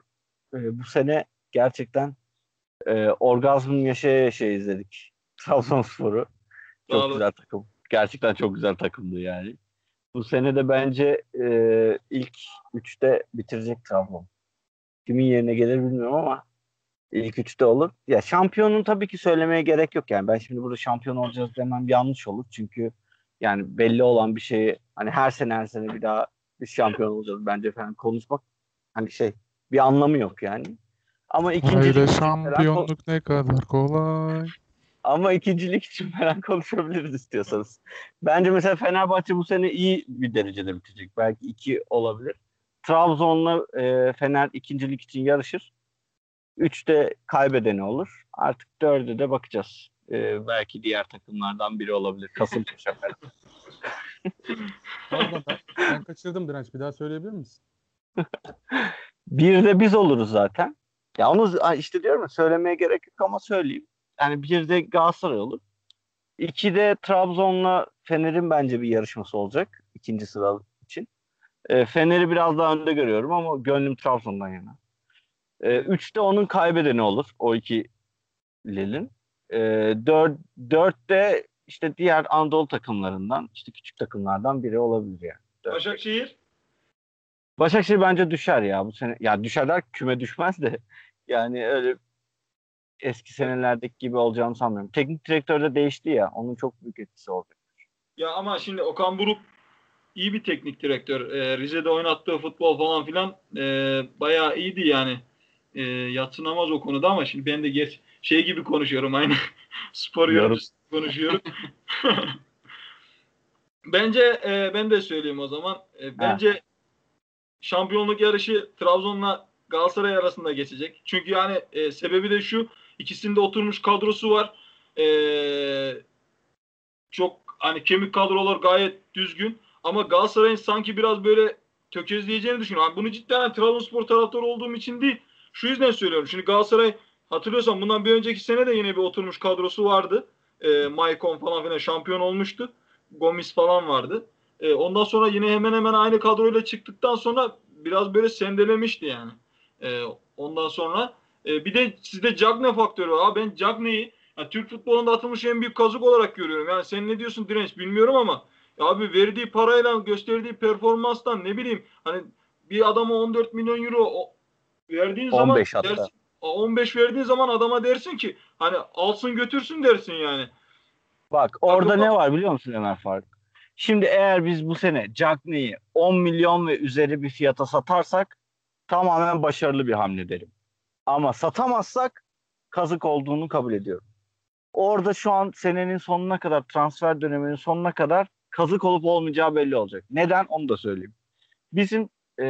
e, bu sene gerçekten e, orgazm yaşaya yaşaya izledik. Trabzonspor'u. Çok Vallahi. güzel takım. Gerçekten çok güzel takımdı yani. Bu sene de bence e, ilk üçte bitirecek Trabzon. Kimin yerine gelir bilmiyorum ama ilk üçte olur. Ya şampiyonun tabii ki söylemeye gerek yok yani. Ben şimdi burada şampiyon olacağız demem yanlış olur. Çünkü yani belli olan bir şeyi hani her sene her sene bir daha biz şampiyon olacağız bence falan konuşmak hani şey bir anlamı yok yani. Ama için falan, şampiyonluk ne kadar kolay. Ama ikincilik için falan konuşabiliriz istiyorsanız. Bence mesela Fenerbahçe bu sene iyi bir derecede bitecek. Belki iki olabilir. Trabzon'la e, Fener ikincilik için yarışır. Üçte kaybedeni olur. Artık dörde de bakacağız. E, belki diğer takımlardan biri olabilir. Kasımpaşa falan. Pardon ben, ben kaçırdım Direnç. Bir daha söyleyebilir misin? Bir de biz oluruz zaten. Ya onu işte diyorum ya söylemeye gerek yok ama söyleyeyim. Yani bir de Galatasaray olur. İki de Trabzon'la Fener'in bence bir yarışması olacak. ikinci sıra için. E, Fener'i biraz daha önde görüyorum ama gönlüm Trabzon'dan yana. E, üç de onun kaybedeni olur. O iki Lil'in. E, dört, dört de işte diğer Anadolu takımlarından, işte küçük takımlardan biri olabilir yani. Dört. Başakşehir Başakşehir bence düşer ya bu sene. Ya düşerler küme düşmez de. Yani öyle eski senelerdeki gibi olacağını sanmıyorum. Teknik direktör de değişti ya. Onun çok büyük etkisi oldu. ya ama şimdi Okan Buruk iyi bir teknik direktör. Ee, Rize'de oynattığı futbol falan filan e, bayağı iyiydi yani. E, yatsınamaz o konuda ama şimdi ben de geç şey gibi konuşuyorum aynı spor Yorum. yorumcusu konuşuyorum. bence e, ben de söyleyeyim o zaman. E, bence şampiyonluk yarışı Trabzon'la Galatasaray arasında geçecek. Çünkü yani e, sebebi de şu ikisinde oturmuş kadrosu var. E, çok hani kemik kadrolar gayet düzgün ama Galatasaray'ın sanki biraz böyle tökezleyeceğini düşünüyorum. Yani bunu cidden hani Trabzonspor taraftarı olduğum için değil. Şu yüzden söylüyorum. Şimdi Galatasaray hatırlıyorsan bundan bir önceki sene de yine bir oturmuş kadrosu vardı. E, Maicon falan filan şampiyon olmuştu. Gomis falan vardı. E, ondan sonra yine hemen hemen aynı kadroyla çıktıktan sonra biraz böyle sendelemişti yani. E, ondan sonra e, bir de sizde Cagne faktörü var. Abi ben Cagne'yi yani Türk futbolunda atılmış en büyük kazık olarak görüyorum. Yani sen ne diyorsun direnç bilmiyorum ama ya abi verdiği parayla gösterdiği performanstan ne bileyim hani bir adama 14 milyon euro verdiğin 15 zaman hatta. dersin, 15 verdiğin zaman adama dersin ki hani alsın götürsün dersin yani. Bak orada Takımda- ne var biliyor musun Ömer Faruk? Şimdi eğer biz bu sene Cagney'i 10 milyon ve üzeri bir fiyata satarsak tamamen başarılı bir hamle derim. Ama satamazsak kazık olduğunu kabul ediyorum. Orada şu an senenin sonuna kadar transfer döneminin sonuna kadar kazık olup olmayacağı belli olacak. Neden onu da söyleyeyim. Bizim e,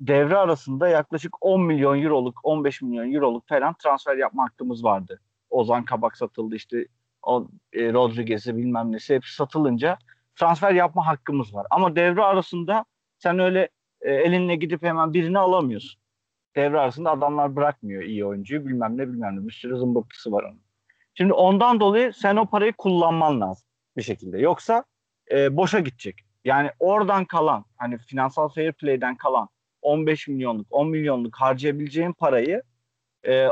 devre arasında yaklaşık 10 milyon euroluk 15 milyon euroluk falan transfer yapma hakkımız vardı. Ozan Kabak satıldı işte o e, Rodriguez'i bilmem nesi hepsi satılınca transfer yapma hakkımız var. Ama devre arasında sen öyle e, elinle gidip hemen birini alamıyorsun. Devre arasında adamlar bırakmıyor iyi oyuncuyu bilmem ne bilmem ne bir sürü zımbırtısı var onun. Şimdi ondan dolayı sen o parayı kullanman lazım bir şekilde. Yoksa e, boşa gidecek. Yani oradan kalan hani finansal fair play'den kalan 15 milyonluk 10 milyonluk harcayabileceğin parayı e,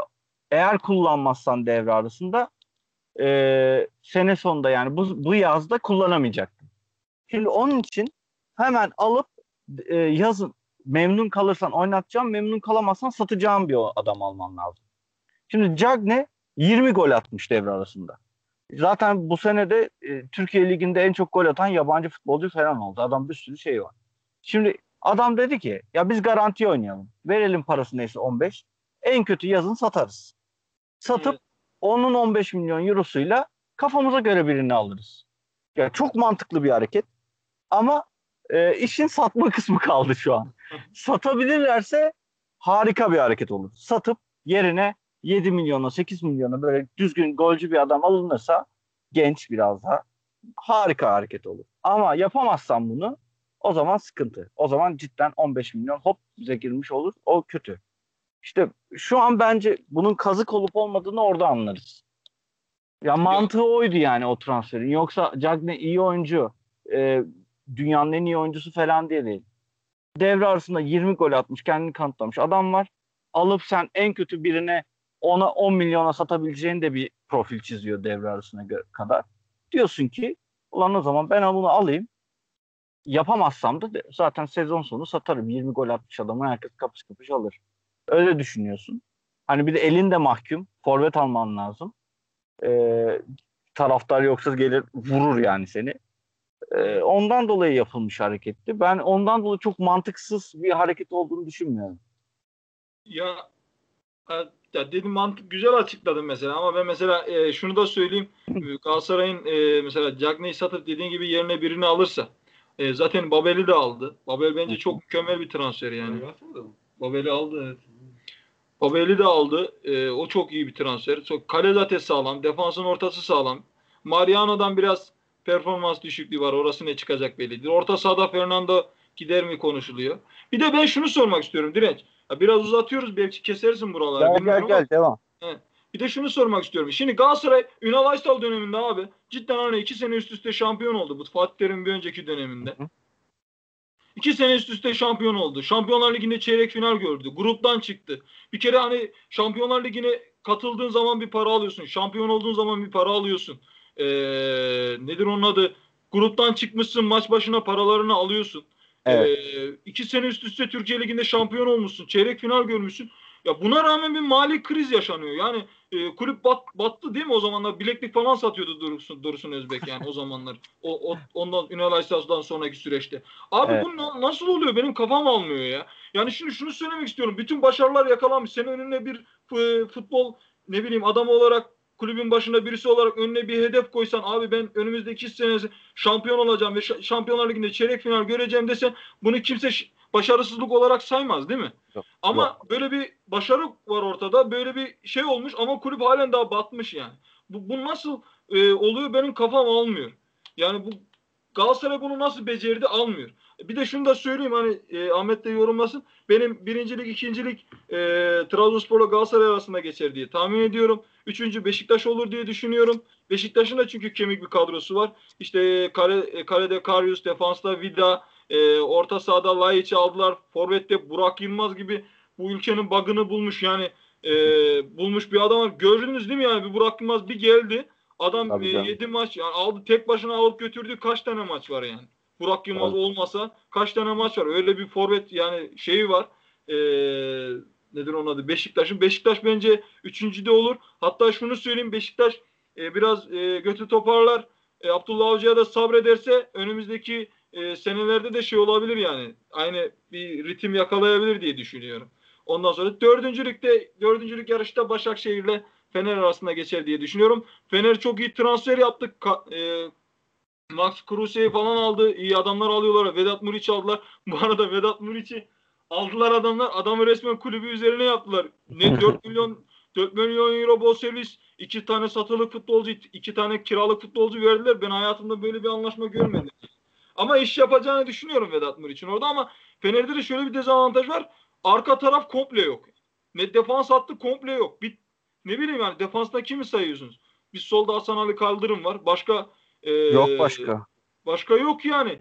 eğer kullanmazsan devre arasında e, sene sonunda yani bu, bu yazda kullanamayacaktın. Şimdi onun için hemen alıp e, yazın memnun kalırsan oynatacağım, memnun kalamazsan satacağım bir adam alman lazım. Şimdi Cagne 20 gol atmış devre arasında. Zaten bu sene de e, Türkiye Ligi'nde en çok gol atan yabancı futbolcu falan oldu. Adam bir sürü şey var. Şimdi adam dedi ki ya biz garanti oynayalım. Verelim parası neyse 15. En kötü yazın satarız. Satıp Evet. onun 15 milyon eurosuyla kafamıza göre birini alırız. Ya çok mantıklı bir hareket. Ama e, işin satma kısmı kaldı şu an. Satabilirlerse harika bir hareket olur. Satıp yerine 7 milyona 8 milyona böyle düzgün golcü bir adam alınırsa genç biraz daha harika hareket olur. Ama yapamazsan bunu o zaman sıkıntı. O zaman cidden 15 milyon hop bize girmiş olur. O kötü. İşte şu an bence bunun kazık olup olmadığını orada anlarız. Ya mantığı oydu yani o transferin. Yoksa Cagne iyi oyuncu. e, dünyanın en iyi oyuncusu falan diye değil. Devre arasında 20 gol atmış, kendini kanıtlamış adam var. Alıp sen en kötü birine ona 10 milyona satabileceğin de bir profil çiziyor devre arasına kadar. Diyorsun ki ulan o zaman ben bunu alayım. Yapamazsam da zaten sezon sonu satarım. 20 gol atmış adamı herkes kapış kapış alır. Öyle düşünüyorsun. Hani bir de elin de mahkum. Forvet alman lazım. Ee, taraftar yoksa gelir vurur yani seni. Ee, ondan dolayı yapılmış hareketti. Ben ondan dolayı çok mantıksız bir hareket olduğunu düşünmüyorum. Ya, ya dedim mantık güzel açıkladın mesela ama ben mesela e, şunu da söyleyeyim. E, Galatasaray'ın e, mesela Cagney'i satıp dediğin gibi yerine birini alırsa e, zaten Babel'i de aldı. Babel bence çok mükemmel bir transfer yani. Babel'i aldı evet. Babel'i de aldı. E, o çok iyi bir transfer. Çok, kale zaten sağlam. Defansın ortası sağlam. Mariano'dan biraz performans düşüklüğü var. Orası ne çıkacak bellidir. Orta sahada Fernando gider mi konuşuluyor. Bir de ben şunu sormak istiyorum Direnç. Ya biraz uzatıyoruz belki kesersin buraları. Gel gel bilmiyorum ama- gel devam. bir de şunu sormak istiyorum. Şimdi Galatasaray Ünal Aysal döneminde abi cidden hani iki sene üst üste şampiyon oldu. Bu Fatih Terim'in bir önceki döneminde. Hı hı. İki sene üst üste şampiyon oldu. Şampiyonlar Ligi'nde çeyrek final gördü. Gruptan çıktı. Bir kere hani Şampiyonlar Ligi'ne katıldığın zaman bir para alıyorsun. Şampiyon olduğun zaman bir para alıyorsun. Ee, nedir onun adı? Gruptan çıkmışsın maç başına paralarını alıyorsun. Evet. Ee, iki sene üst üste Türkiye Ligi'nde şampiyon olmuşsun. Çeyrek final görmüşsün. Ya buna rağmen bir mali kriz yaşanıyor. Yani e, kulüp bat, battı değil mi o zamanlar? Bileklik falan satıyordu Dursun, Dursun Özbek yani o zamanlar. O, o ondan Ünal Aysas'dan sonraki süreçte. Abi Evet. bu na- nasıl oluyor? Benim kafam almıyor ya. Yani şimdi şunu söylemek istiyorum. Bütün başarılar yakalanmış. Senin önüne bir e, futbol ne bileyim adam olarak kulübün başında birisi olarak önüne bir hedef koysan abi ben önümüzdeki sene şampiyon olacağım ve Şampiyonlar Ligi'nde çeyrek final göreceğim desen bunu kimse başarısızlık olarak saymaz değil mi? Yok, Ama böyle bir başarı var ortada. Böyle bir şey olmuş ama kulüp halen daha batmış yani. Bu, bu nasıl e, oluyor benim kafam almıyor. Yani bu Galatasaray bunu nasıl becerdi almıyor. Bir de şunu da söyleyeyim hani e, Ahmet de yorumlasın. Benim birincilik, ikincilik e, Trabzonspor'la Galatasaray arasında geçer diye tahmin ediyorum. Üçüncü Beşiktaş olur diye düşünüyorum. Beşiktaş'ın da çünkü kemik bir kadrosu var. İşte kale, e, kalede Karius, defansta Vida, e, orta sahada Laiç'i aldılar. Forvet'te Burak Yılmaz gibi bu ülkenin bug'ını bulmuş yani e, bulmuş bir adam var. Gördünüz değil mi yani bir Burak Yılmaz bir geldi. Adam Tabii e, canım. 7 maç yani aldı tek başına alıp götürdü kaç tane maç var yani. Burak Yılmaz Tabii. olmasa kaç tane maç var. Öyle bir forvet yani şeyi var. E, nedir onun adı? Beşiktaş'ın. Beşiktaş bence üçüncüde olur. Hatta şunu söyleyeyim Beşiktaş e, biraz e, götü toparlar. E, Abdullah Avcı'ya da sabrederse önümüzdeki e, senelerde de şey olabilir yani. Aynı bir ritim yakalayabilir diye düşünüyorum. Ondan sonra dördüncülükte dördüncülük yarışta Başakşehir'le Fener arasında geçer diye düşünüyorum. Fener çok iyi transfer yaptık. Ka- e, Max Kruse'yi falan aldı. İyi adamlar alıyorlar. Vedat Muriç aldılar. Bu arada Vedat Muriç'i aldılar adamlar. Adamı resmen kulübü üzerine yaptılar. Ne 4 milyon 4 milyon euro bonservis, iki tane satılık futbolcu, iki tane kiralık futbolcu verdiler. Ben hayatımda böyle bir anlaşma görmedim. Ama iş yapacağını düşünüyorum Vedat Muriç'in orada ama Fener'de de şöyle bir dezavantaj var. Arka taraf komple yok. Ne defans hattı komple yok. Bir, ne bileyim yani defansta kimi sayıyorsunuz? Bir solda Hasan Ali Kaldırım var. Başka e, Yok başka. Başka yok yani.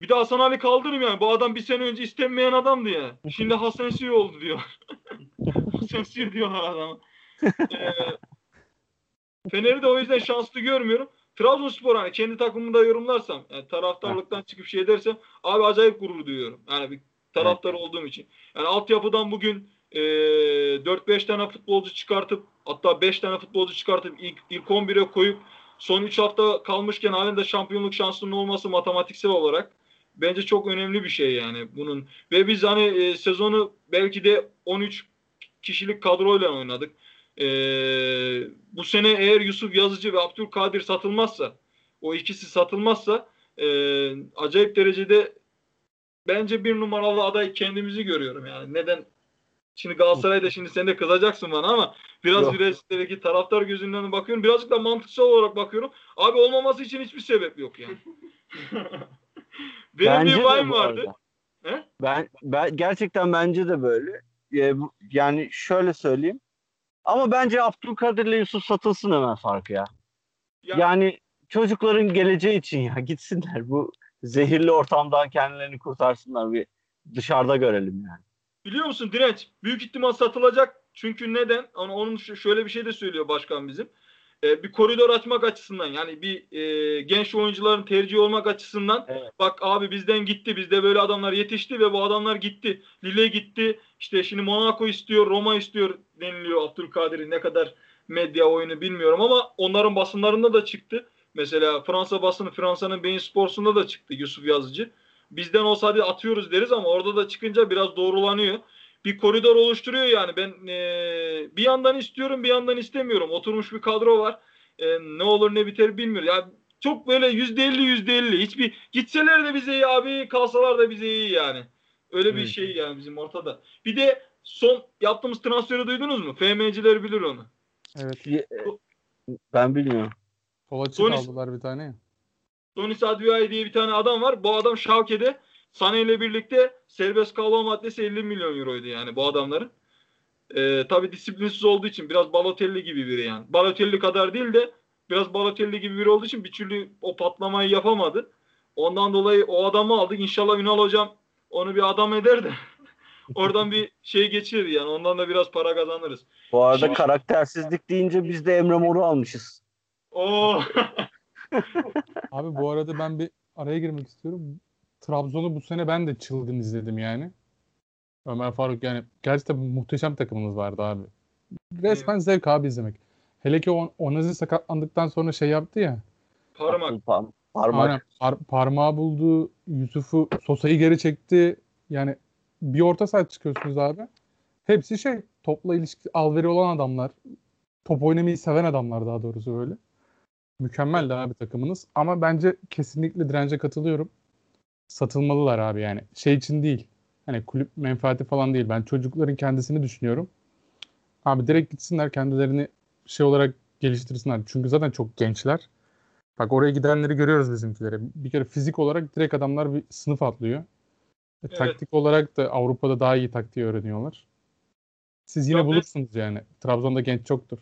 Bir de Hasan Ali Kaldırım yani. Bu adam bir sene önce istenmeyen adamdı ya. Şimdi Hasan Siyo oldu diyor. Hasan Siyo diyorlar adama. Ee, Fener'i de o yüzden şanslı görmüyorum. Trabzonspor hani kendi takımımda yorumlarsam yani taraftarlıktan çıkıp şey dersem abi acayip gurur duyuyorum. Yani bir taraftar olduğum için. Yani altyapıdan bugün e, 4-5 tane futbolcu çıkartıp hatta 5 tane futbolcu çıkartıp ilk, ilk 11'e koyup son 3 hafta kalmışken halen de şampiyonluk şansının olması matematiksel olarak bence çok önemli bir şey yani bunun. Ve biz hani e, sezonu belki de 13 kişilik kadroyla oynadık. E, bu sene eğer Yusuf Yazıcı ve Abdülkadir satılmazsa o ikisi satılmazsa e, acayip derecede bence bir numaralı aday kendimizi görüyorum yani. Neden? Şimdi Galatasaray'da şimdi sen de kızacaksın bana ama biraz Yok. Bireysindeki taraftar gözünden bakıyorum. Birazcık da mantıksal olarak bakıyorum. Abi olmaması için hiçbir sebep yok yani. Benim Bence bir bu vardı. He? Ben, ben gerçekten bence de böyle. Ee, bu- yani şöyle söyleyeyim. Ama bence Abdülkadir ile Yusuf satılsın hemen farkı ya. Ya- Yani çocukların geleceği için ya gitsinler bu zehirli ortamdan kendilerini kurtarsınlar bir dışarıda görelim yani. Biliyor musun direnç? Büyük ihtimal satılacak. Çünkü neden? Onu- Onun şöyle bir şey de söylüyor başkan bizim. Ee, bir koridor açmak açısından yani bir e, genç oyuncuların tercih olmak açısından Evet. bak abi bizden gitti bizde böyle adamlar yetişti ve bu adamlar gitti. Lille gitti işte şimdi Monaco istiyor Roma istiyor deniliyor Abdülkadir'i ne kadar medya oyunu bilmiyorum ama onların basınlarında da çıktı. Mesela Fransa basını Fransa'nın Bein Sports'unda da çıktı Yusuf Yazıcı. Bizden olsa hadi atıyoruz deriz ama orada da çıkınca biraz doğrulanıyor. Bir koridor oluşturuyor yani. Ben eee, bir yandan istiyorum bir yandan istemiyorum. Oturmuş bir kadro var. Eee, ne olur ne biter bilmiyorum. Ya çok böyle yüzde elli yüzde elli. Hiçbir gitseler de bize iyi abi kalsalar da bize iyi yani. Öyle bir şey yani bizim ortada. Bir de son yaptığımız transferi duydunuz mu? FM'ciler bilir onu. Evet. Ye- Ben bilmiyorum. Tony- aldılar bir tane. Donis Adviay diye bir tane adam var. Bu adam Schalke'de Sane ile birlikte serbest kalma maddesi 50 milyon euroydu yani bu adamların. Ee, tabii disiplinsiz olduğu için biraz Balotelli gibi biri yani. Balotelli kadar değil de biraz Balotelli gibi biri olduğu için bir türlü o patlamayı yapamadı. Ondan dolayı o adamı aldık. İnşallah Ünal hocam onu bir adam eder de oradan bir şey geçirir yani. Ondan da biraz para kazanırız. Bu arada Şimdi- karaktersizlik deyince biz de Emre Mor'u almışız. Oo. Abi bu arada ben bir araya girmek istiyorum. Trabzon'u bu sene ben de çılgın izledim yani. Ömer Faruk yani gerçekten muhteşem takımınız vardı abi. Resmen zevk abi izlemek. Hele ki o Onazi sakatlandıktan sonra şey yaptı ya. Parmak. Par- parmak. Aynen par- parmağı buldu. Yusuf'u Sosa'yı geri çekti. Yani bir orta saha çıkıyorsunuz abi. Hepsi şey topla ilişki alveri olan adamlar. Top oynamayı seven adamlar daha doğrusu böyle. Mükemmel abi takımınız. Ama bence kesinlikle dirence katılıyorum. Satılmalılar abi yani. Şey için değil. Hani kulüp menfaati falan değil. Ben çocukların kendisini düşünüyorum. Abi direkt gitsinler kendilerini şey olarak geliştirsinler. Çünkü zaten çok gençler. Bak oraya gidenleri görüyoruz bizimkileri. Bir kere fizik olarak direkt adamlar bir sınıf atlıyor. E, Evet. Taktik olarak da Avrupa'da daha iyi taktiği öğreniyorlar. Siz yine ben- bulursunuz yani. Trabzon'da genç çoktur.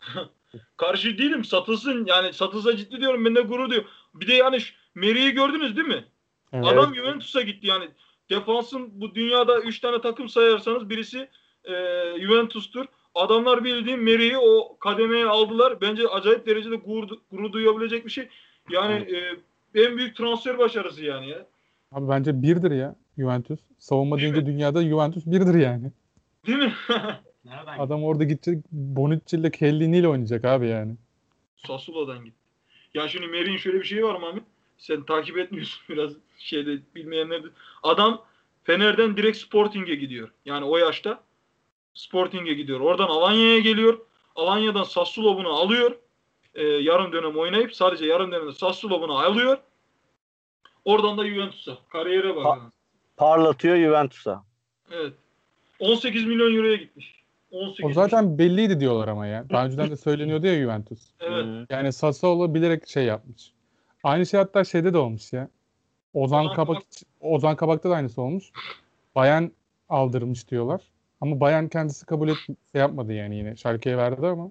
Karşı değilim. Satılsın. Yani satılsa ciddi diyorum. Ben de gurur duyuyorum. Bir de yani Meri'yi gördünüz değil mi? Evet. Adam Juventus'a gitti yani. Defansın bu dünyada 3 tane takım sayarsanız birisi e, Juventus'tur. Adamlar bildiğin Meri'yi o kademeye aldılar. Bence acayip derecede gurur, gurur duyabilecek bir şey. Yani e, en büyük transfer başarısı yani ya. Abi bence birdir ya Juventus. Savunma deyince dünyada Juventus birdir yani. Değil mi? Nereden Adam orada gidecek Bonucci ile Kellini ile oynayacak abi yani. Sassuolo'dan gitti. Ya şimdi Meri'nin şöyle bir şeyi var Mami. Sen takip etmiyorsun biraz şeyde bilmeyenler. Adam Fener'den direkt Sporting'e gidiyor. Yani o yaşta Sporting'e gidiyor. Oradan Alanya'ya geliyor. Alanya'dan Sassuolo bunu alıyor. Ee, yarım dönem oynayıp sadece yarım dönemde Sassuolo bunu alıyor. Oradan da Juventus'a. Kariyere bak. Ha- Parlatıyor Juventus'a. Evet. 18 milyon euroya gitmiş. 18 O zaten belliydi diyorlar ama ya. Daha önceden de söyleniyordu ya Juventus. Evet. Yani Sassuolo bilerek şey yapmış. Aynı şey hatta şeyde de olmuş ya. Ozan Ozan Kabak Kabak. Ozan Kabak'ta da aynısı olmuş. Bayan aldırmış diyorlar. Ama Bayan kendisi kabul et şey yapmadı yani yine. Schalke'ye verdi ama.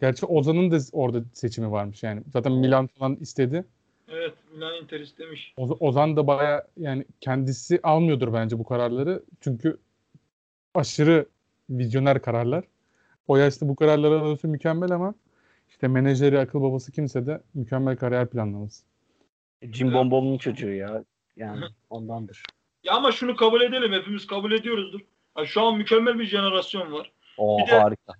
Gerçi Ozan'ın da orada seçimi varmış yani. Zaten Milan falan istedi. Evet. Milan Inter istemiş. Oz- Ozan da baya yani kendisi almıyordur bence bu kararları. Çünkü aşırı vizyoner kararlar. O yaşta bu kararları alması mükemmel ama işte menajeri, akıl babası kimse de mükemmel kariyer planlaması. Jim Bombom'un çocuğu ya. Yani ondandır. Ya ama şunu kabul edelim. Hepimiz kabul ediyoruzdur. Ya şu an mükemmel bir jenerasyon var. O Bir de- harika.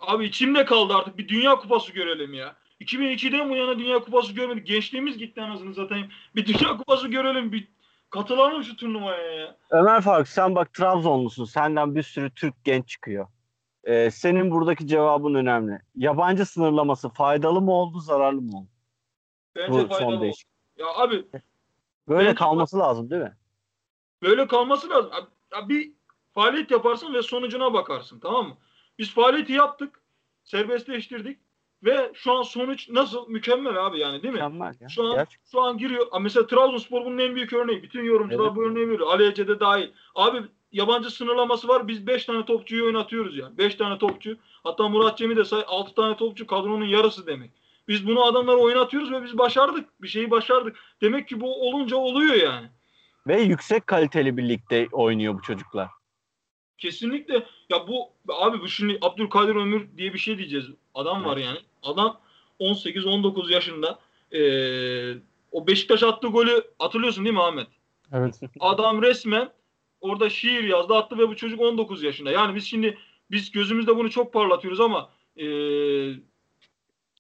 Abi içimde kaldı artık bir dünya kupası görelim ya. 2002'den bu yana dünya kupası görmedik. Gençliğimiz gitti anasını satayım. Bir dünya kupası görelim. Bir katılalım şu turnuvaya ya. Ömer Faruk sen bak Trabzonlusun. Senden bir sürü Türk genç çıkıyor. Ee, senin buradaki cevabın önemli. Yabancı sınırlaması faydalı mı oldu, zararlı mı oldu? Bence Bu faydalı son oldu. değişik. Ya abi Böyle Bence- kalması lazım değil mi? böyle kalması lazım. Ya bir faaliyet yaparsın ve sonucuna bakarsın tamam mı? Biz faaliyeti yaptık. Serbestleştirdik. Ve şu an sonuç nasıl? Mükemmel abi yani değil mi? Mükemmel ya. Şu an Gerçekten. şu an giriyor. Mesela Trabzonspor bunun en büyük örneği. Bütün yorumcular Evet. bu örneği veriyor. Ali Ece de dahil. Abi yabancı sınırlaması var. Biz 5 tane topçuyu oynatıyoruz ya. 5 tane topçu. Hatta Murat Cem'i de say 6 tane topçu kadronun yarısı demek. Biz bunu adamlara oynatıyoruz ve biz başardık. Bir şeyi başardık. Demek ki bu olunca oluyor yani. Ve yüksek kaliteli birlikte oynuyor bu çocuklar. Kesinlikle. Ya bu abi bu şimdi Abdülkadir Ömür diye bir şey diyeceğiz. Adam var yani. Adam 18-19 yaşında. Ee, o Beşiktaş attığı golü hatırlıyorsun değil mi Ahmet? Evet. Adam resmen orada şiir yazdı attı ve bu çocuk 19 yaşında. Yani biz şimdi biz gözümüzde bunu çok parlatıyoruz ama e,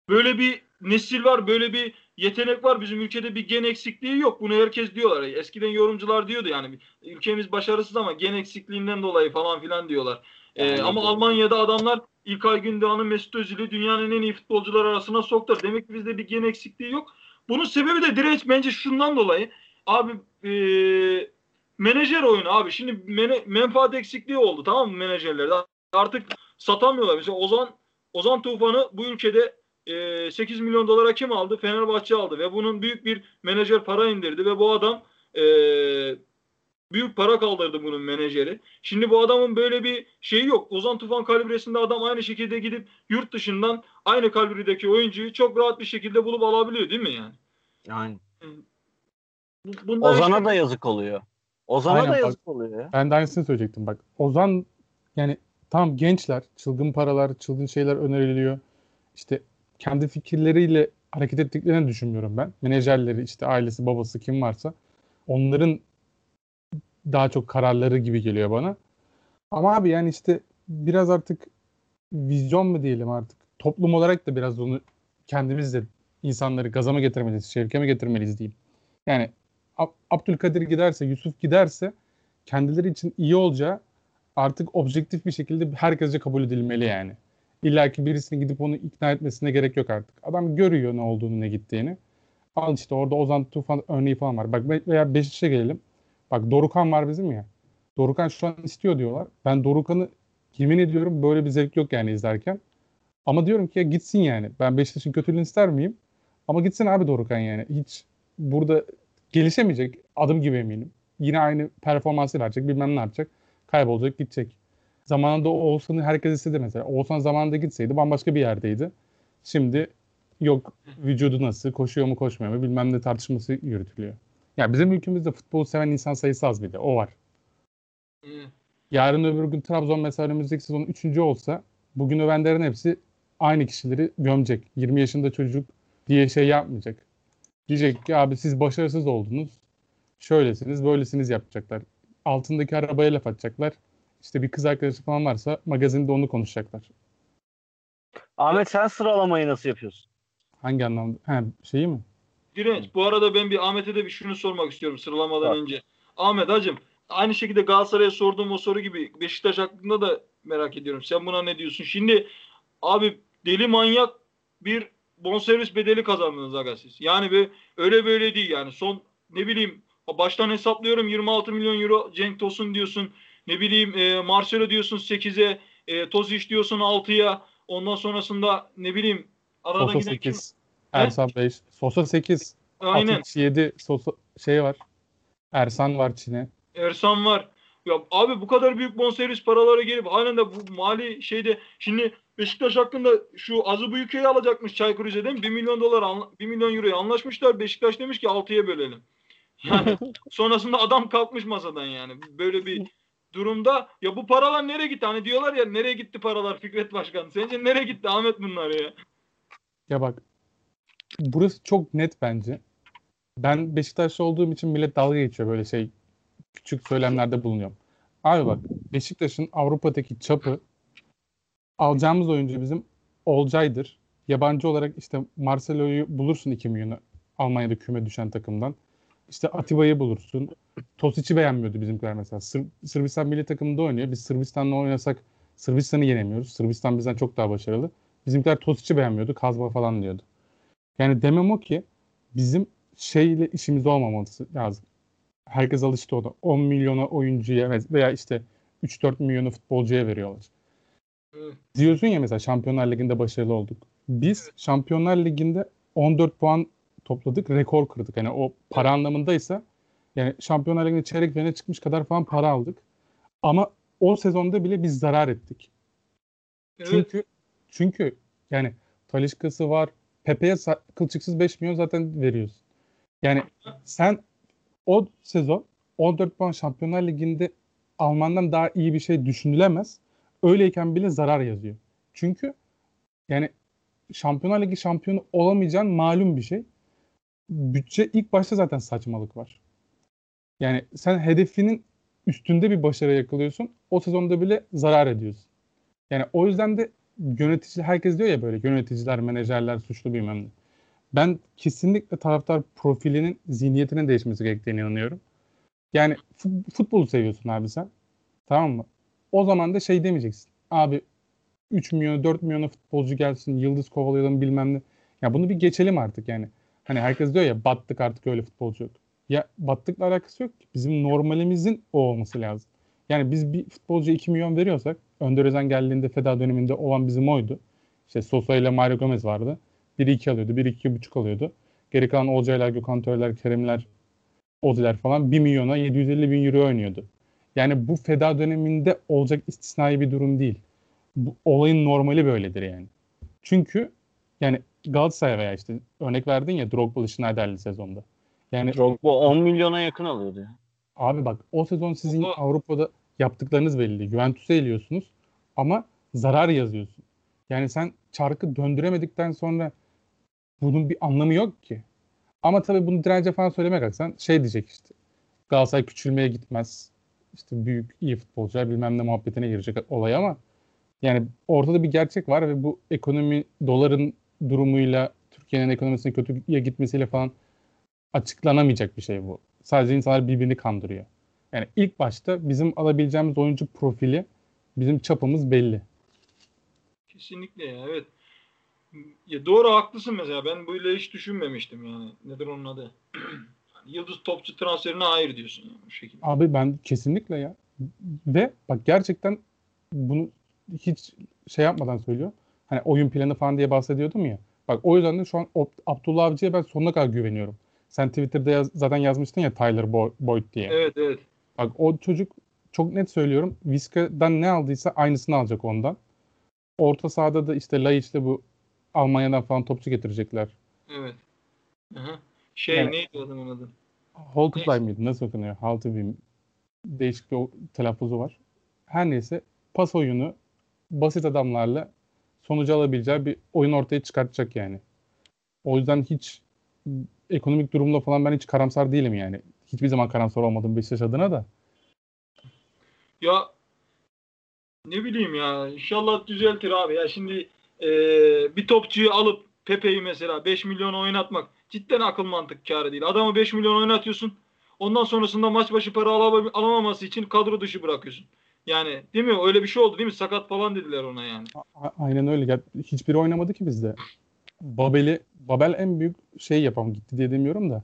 böyle bir nesil var, böyle bir yetenek var. Bizim ülkede bir gen eksikliği yok. Bunu herkes diyorlar. Eskiden yorumcular diyordu yani ülkemiz başarısız ama gen eksikliğinden dolayı falan filan diyorlar. E, Yani ama Almanya'da adamlar İlkay Gündoğan'ı Mesut Özil'i dünyanın en iyi futbolcular arasına soktular. Demek ki bizde bir gen eksikliği yok. Bunun sebebi de direnç bence şundan dolayı. Abi e, menajer oyunu abi. Şimdi mene- menfaat eksikliği oldu tamam mı menajerlerde? Artık satamıyorlar. Mesela Ozan Ozan Tufan'ı bu ülkede e, 8 milyon dolara kim aldı? Fenerbahçe aldı ve bunun büyük bir menajer para indirdi ve bu adam e, büyük para kaldırdı bunun menajeri. Şimdi bu adamın böyle bir şeyi yok. Ozan Tufan kalibresinde adam aynı şekilde gidip yurt dışından aynı kalibredeki oyuncuyu çok rahat bir şekilde bulup alabiliyor değil mi yani? Yani. Bu- Bundan Ozan'a işte- da yazık oluyor. Ozan'a Aynen, da bak- yazık oluyor ya. Ben de aynısını söyleyecektim bak. Ozan yani tam gençler, çılgın paralar, çılgın şeyler öneriliyor. İşte kendi fikirleriyle hareket ettiklerini düşünmüyorum ben. Menajerleri işte ailesi, babası kim varsa onların daha çok kararları gibi geliyor bana. Ama abi yani işte biraz artık vizyon mu diyelim artık. Toplum olarak da biraz onu kendimiz de insanları gaza mı getirmeliyiz, şevke mi getirmeliyiz diyeyim. Yani Ab- Abdülkadir giderse, Yusuf giderse kendileri için iyi olacağı artık objektif bir şekilde herkesce kabul edilmeli yani. İlla ki birisini gidip onu ikna etmesine gerek yok artık. Adam görüyor ne olduğunu, ne gittiğini. Al işte orada Ozan Tufan örneği falan var. Bak veya Beşiktaş'a gelelim. Bak Dorukan var bizim ya. Dorukan şu an istiyor diyorlar. Ben Dorukan'ı yemin ediyorum böyle bir zevk yok yani izlerken. Ama diyorum ki ya gitsin yani. Ben Beşiktaş'ın kötülüğünü ister miyim? Ama gitsin abi Dorukan yani. Hiç burada gelişemeyecek. Adım gibi eminim. Yine aynı performansı verecek. Bilmem ne yapacak. Kaybolacak gidecek. Zamanında Oğuzhan'ı herkes istedi mesela. Oğuzhan zamanında gitseydi bambaşka bir yerdeydi. Şimdi yok vücudu nasıl, koşuyor mu koşmuyor mu bilmem ne tartışması yürütülüyor. Ya bizim ülkemizde futbol seven insan sayısı az bir de. O var. Hı. Yarın öbür gün Trabzon mesela önümüzdeki sezon 3. olsa bugün övenlerin hepsi aynı kişileri gömecek. 20 yaşında çocuk diye şey yapmayacak. Diyecek ki abi siz başarısız oldunuz. Şöylesiniz, böylesiniz yapacaklar. Altındaki arabaya laf atacaklar. İşte bir kız arkadaşı falan varsa magazinde onu konuşacaklar. Ahmet sen sıralamayı nasıl yapıyorsun? Hangi anlamda? He, şeyi mi? Direnç. Bu arada ben bir Ahmet'e de bir şunu sormak istiyorum sıralamadan Sor. önce. Ahmet hacım aynı şekilde Galatasaray'a sorduğum o soru gibi Beşiktaş hakkında da merak ediyorum. Sen buna ne diyorsun? Şimdi abi deli manyak bir bonservis bedeli kazandınız aga siz. Yani bir öyle böyle değil yani. Son ne bileyim baştan hesaplıyorum 26 milyon euro Cenk Tosun diyorsun. Ne bileyim e, Marcelo diyorsun 8'e, e, Tozic diyorsun 6'ya. Ondan sonrasında ne bileyim aradan Sosa giden kim? 8. Ersan 5. Sosa 8. Aynen. Atiç 7. Sosa şey var. Ersan var Çin'e. Ersan var. Ya abi bu kadar büyük bonservis paraları gelip halen de bu mali şeyde şimdi Beşiktaş hakkında şu Azı Büyüköy'ü alacakmış Çaykur Rize'den 1 milyon dolar anla- 1 milyon euroya anlaşmışlar. Beşiktaş demiş ki 6'ya bölelim. Yani sonrasında adam kalkmış masadan yani. Böyle bir durumda ya bu paralar nereye gitti? Hani diyorlar ya nereye gitti paralar Fikret Başkan? Sence nereye gitti Ahmet bunlar ya? Ya bak burası çok net bence. Ben Beşiktaşlı olduğum için millet dalga geçiyor böyle şey küçük söylemlerde bulunuyorum. Abi bak Beşiktaş'ın Avrupa'daki çapı alacağımız oyuncu bizim Olcay'dır. Yabancı olarak işte Marcelo'yu bulursun 2 milyonu Almanya'da küme düşen takımdan. İşte Atiba'yı bulursun. Tosic'i beğenmiyordu bizimkiler mesela. Sır- Sırbistan milli takımında oynuyor. Biz Sırbistan'la oynasak Sırbistan'ı yenemiyoruz. Sırbistan bizden çok daha başarılı. Bizimkiler Tosic'i beğenmiyordu. Kazma falan diyordu. Yani demem o ki bizim şeyle işimiz olmaması lazım. Herkes alıştı ona. 10 milyona oyuncuya veya işte 3-4 milyonu futbolcuya veriyorlar. Evet. Diyorsun ya mesela Şampiyonlar Ligi'nde başarılı olduk. Biz Şampiyonlar Ligi'nde 14 puan topladık, rekor kırdık. Yani o para anlamındaysa yani Şampiyonlar Ligi'nde çeyrek finaline çıkmış kadar falan para aldık. Ama o sezonda bile biz zarar ettik. Evet. Çünkü çünkü yani Talişka'sı var. Pepe'ye kılçıksız 5 milyon zaten veriyorsun. Yani sen o sezon 14 puan Şampiyonlar Ligi'nde Alman'dan daha iyi bir şey düşünülemez. Öyleyken bile zarar yazıyor. Çünkü yani Şampiyonlar Ligi şampiyonu olamayacağın malum bir şey. Bütçe ilk başta zaten saçmalık var. Yani sen hedefinin üstünde bir başarı yakalıyorsun. O sezonda bile zarar ediyorsun. Yani o yüzden de yönetici herkes diyor ya böyle yöneticiler, menajerler suçlu bilmem ne. Ben kesinlikle taraftar profilinin zihniyetinin değişmesi gerektiğine inanıyorum. Yani fut- futbolu seviyorsun abi sen. Tamam mı? O zaman da şey demeyeceksin. Abi 3 milyon 4 milyona futbolcu gelsin, yıldız kovalayalım bilmem ne. Ya bunu bir geçelim artık yani. Hani herkes diyor ya battık artık öyle futbolcu yok. Ya battıkla alakası yok ki. Bizim normalimizin o olması lazım. Yani biz bir futbolcuya 2 milyon veriyorsak Önder Özen geldiğinde feda döneminde olan bizim oydu. İşte Sosa ile Mario Gomez vardı. Biri 2 alıyordu, biri 2,5 alıyordu. Geri kalan Olcaylar, Gökhan Töreler, Keremler, Oziler falan 1 milyona 750 bin euro oynuyordu. Yani bu feda döneminde olacak istisnai bir durum değil. Bu olayın normali böyledir yani. Çünkü yani Galatasaray veya işte örnek verdin ya Drogba'lı Schneider'li sezonda. Yani Drogba 10 milyona yakın alıyordu ya. Abi bak o sezon sizin O- Avrupa'da yaptıklarınız belli. Juventus'u eliyorsunuz ama zarar yazıyorsun. Yani sen çarkı döndüremedikten sonra bunun bir anlamı yok ki. Ama tabii bunu dirence falan söylemeye kalksan şey diyecek işte. Galatasaray küçülmeye gitmez. İşte büyük iyi futbolcular bilmem ne muhabbetine girecek olay ama yani ortada bir gerçek var ve bu ekonomi doların durumuyla Türkiye'nin ekonomisinin kötüye gitmesiyle falan açıklanamayacak bir şey bu. Sadece insanlar birbirini kandırıyor. Yani ilk başta bizim alabileceğimiz oyuncu profili bizim çapımız belli. Kesinlikle ya evet. Ya doğru haklısın mesela. Ben böyle hiç düşünmemiştim yani. Nedir onun adı? Yani Yıldız topçu transferine hayır diyorsun yani bu şekilde. Abi ben kesinlikle ya. Ve bak gerçekten bunu hiç şey yapmadan söylüyor. Hani oyun planı falan diye bahsediyordum ya. Bak o yüzden de şu an Abdullah Avcı'ya ben sonuna kadar güveniyorum. Sen Twitter'da yaz- zaten yazmıştın ya Tyler Bo- Boyd diye. Evet evet. Bak o çocuk çok net söylüyorum. Vizca'dan ne aldıysa aynısını alacak ondan. Orta sahada da işte Laiç'le bu Almanya'dan falan topçu getirecekler. Evet. Aha. Şey Yani- neydi adamın adı? Holtby mıydı? Nasıl okunuyor? Haltıby değişik bir telaffuzu var. Her neyse pas oyunu basit adamlarla sonucu alabileceği bir oyun ortaya çıkartacak yani. O yüzden hiç ekonomik durumda falan ben hiç karamsar değilim yani. Hiçbir zaman karamsar olmadım Beşiktaş adına da. Ya ne bileyim ya inşallah düzeltir abi. Ya şimdi e, bir topçuyu alıp Pepe'yi mesela 5 milyon oynatmak cidden akıl mantık kârı değil. Adamı 5 milyon oynatıyorsun. Ondan sonrasında maç başı para alama- alamaması için kadro dışı bırakıyorsun. Yani değil mi? Öyle bir şey oldu değil mi? Sakat falan dediler ona yani. A- aynen öyle. Ya, hiçbiri oynamadı ki bizde. Babel'i Babel en büyük şey yapan gitti diye demiyorum da.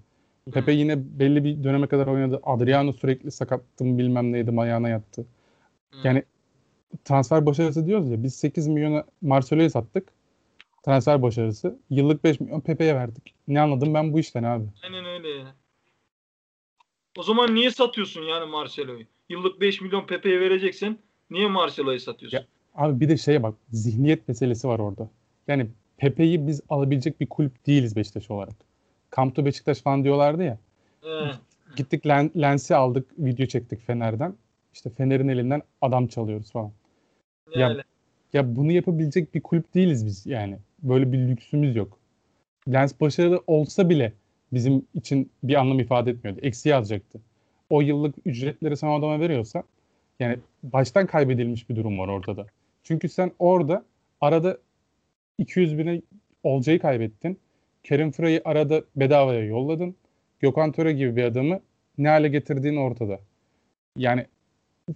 Pepe yine belli bir döneme kadar oynadı. Adriano sürekli sakattım bilmem neydi ayağına yattı. Yani transfer başarısı diyoruz ya biz 8 milyona Marcelo'yu sattık. Transfer başarısı. Yıllık 5 milyon Pepe'ye verdik. Ne anladım ben bu işten abi. Aynen öyle ya. O zaman niye satıyorsun yani Marcelo'yu? Yıllık 5 milyon Pepe'ye vereceksen niye Marcelo'yu satıyorsun? Ya- Abi bir de şeye bak zihniyet meselesi var orada. Yani Pepe'yi biz alabilecek bir kulüp değiliz Beşiktaş olarak. Come to Beşiktaş falan diyorlardı ya. Gittik Len- Lens'i aldık video çektik Fener'den. İşte Fener'in elinden adam çalıyoruz falan. Ya- Yani. Ya bunu yapabilecek bir kulüp değiliz biz yani. Böyle bir lüksümüz yok. Lens başarılı olsa bile bizim için bir anlam ifade etmiyordu. Eksi yazacaktı. O yıllık ücretleri sen o adama veriyorsa yani baştan kaybedilmiş bir durum var ortada. Çünkü sen orada arada 200 bine Olcay'ı kaybettin. Kerim Fıra'yı arada bedavaya yolladın. Gökhan Töre gibi bir adamı ne hale getirdiğin ortada. Yani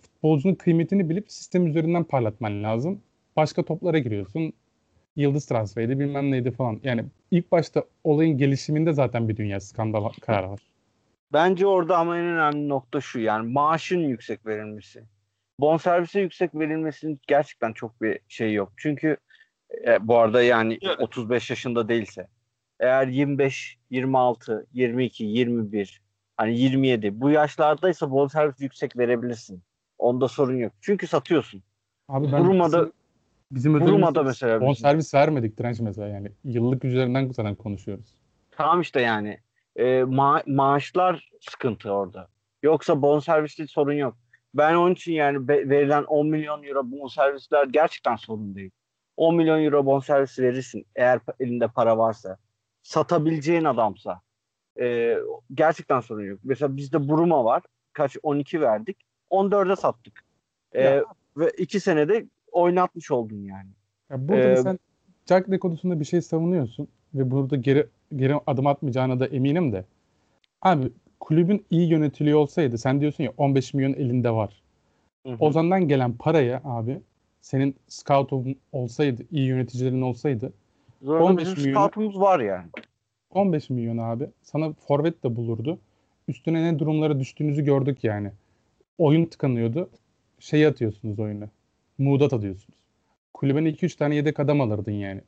futbolcunun kıymetini bilip sistem üzerinden parlatman lazım. Başka toplara giriyorsun. Yıldız transferiydi bilmem neydi falan. Yani ilk başta olayın gelişiminde zaten bir dünya skandal karar var. Bence orada ama en önemli nokta şu yani maaşın yüksek verilmesi. Bonservise yüksek verilmesinin gerçekten çok bir şey yok. Çünkü e, bu arada yani Evet. 35 yaşında değilse eğer 25, 26, 22, 21 hani 27 bu yaşlardaysa bonservis yüksek verebilirsin. Onda sorun yok. Çünkü satıyorsun. Abi ben Buruma'da bizim, bizim Buruma'da mesela bonservis vermedik direnç mesela yani. Yıllık üzerinden zaten konuşuyoruz. Tamam işte yani e, ma- maaşlar sıkıntı orada. Yoksa bonservisli sorun yok. Ben onun için yani be- verilen 10 milyon euro bonservisler gerçekten sorun değil. 10 milyon euro bonservis verirsin eğer elinde para varsa. Satabileceğin adamsa. E, gerçekten sorun yok. Mesela bizde Buruma var. Kaç 12 verdik. 14'e sattık. E, Ya. ve 2 senede oynatmış oldun yani. Ya burada da Ee, sen Cagney konusunda bir şey savunuyorsun ve burada geri geri adım atmayacağına da eminim de. Abi kulübün iyi yönetiliyor olsaydı sen diyorsun ya 15 milyon elinde var. Hı hı. Ozan'dan gelen paraya abi senin scout'un olsaydı, iyi yöneticilerin olsaydı Zorla 15 bizim milyon- scoutumuz var yani. 15 milyon abi sana forvet de bulurdu. Üstüne ne durumlara düştüğünüzü gördük yani. Oyun tıkanıyordu. Şey atıyorsunuz oyuna. Muğdat atıyorsunuz. Kulübene 2-3 tane yedek adam alırdın yani.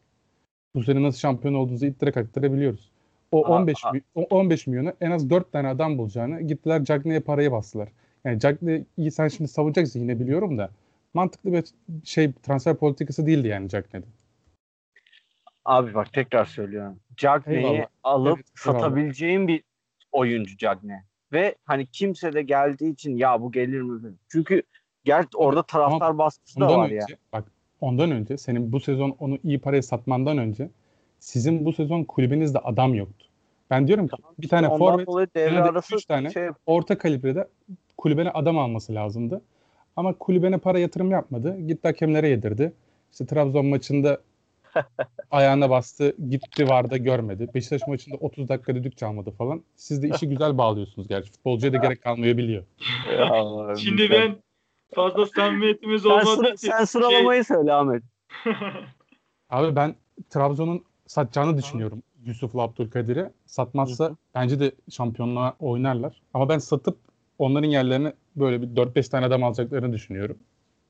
Bu sene nasıl şampiyon olduğunuzu ittirek aktarabiliyoruz. O Aa, 15 aa. mi- o 15 milyonu en az 4 tane adam bulacağını gittiler Cagney'e parayı bastılar. Yani Cagney'i sen şimdi savunacaksın yine biliyorum da mantıklı bir şey transfer politikası değildi yani Cagney'de. Abi bak tekrar söylüyorum. Cagney'i alıp Evet, eyvallah. satabileceğin bir oyuncu Cagney. Ve hani kimse de geldiği için ya bu gelir mi? Çünkü gel orada taraftar baskısı da var önce, ya. bak ondan önce senin bu sezon onu iyi paraya satmandan önce sizin bu sezon kulübünüzde adam yoktu. Ben diyorum ki bir tane forvet devre arası üç tane şey orta kalibrede kulübene adam alması lazımdı. Ama kulübene para yatırım yapmadı. Gitti hakemlere yedirdi. İşte Trabzon maçında ayağına bastı. Gitti vardı görmedi. Beşiktaş maçında 30 dakika düdük çalmadı falan. Siz de işi güzel bağlıyorsunuz gerçi. Futbolcuya da gerek kalmıyor biliyor. Ya, Şimdi ben fazla samimiyetimiz sen, olmadığı sıra- sen sıralamayı söyle Ahmet. Abi ben Trabzon'un satacağını düşünüyorum Yusuf'la Abdülkadir'e. Satmazsa bence de şampiyonluğa oynarlar. Ama ben satıp onların yerlerine böyle bir 4-5 tane adam alacaklarını düşünüyorum.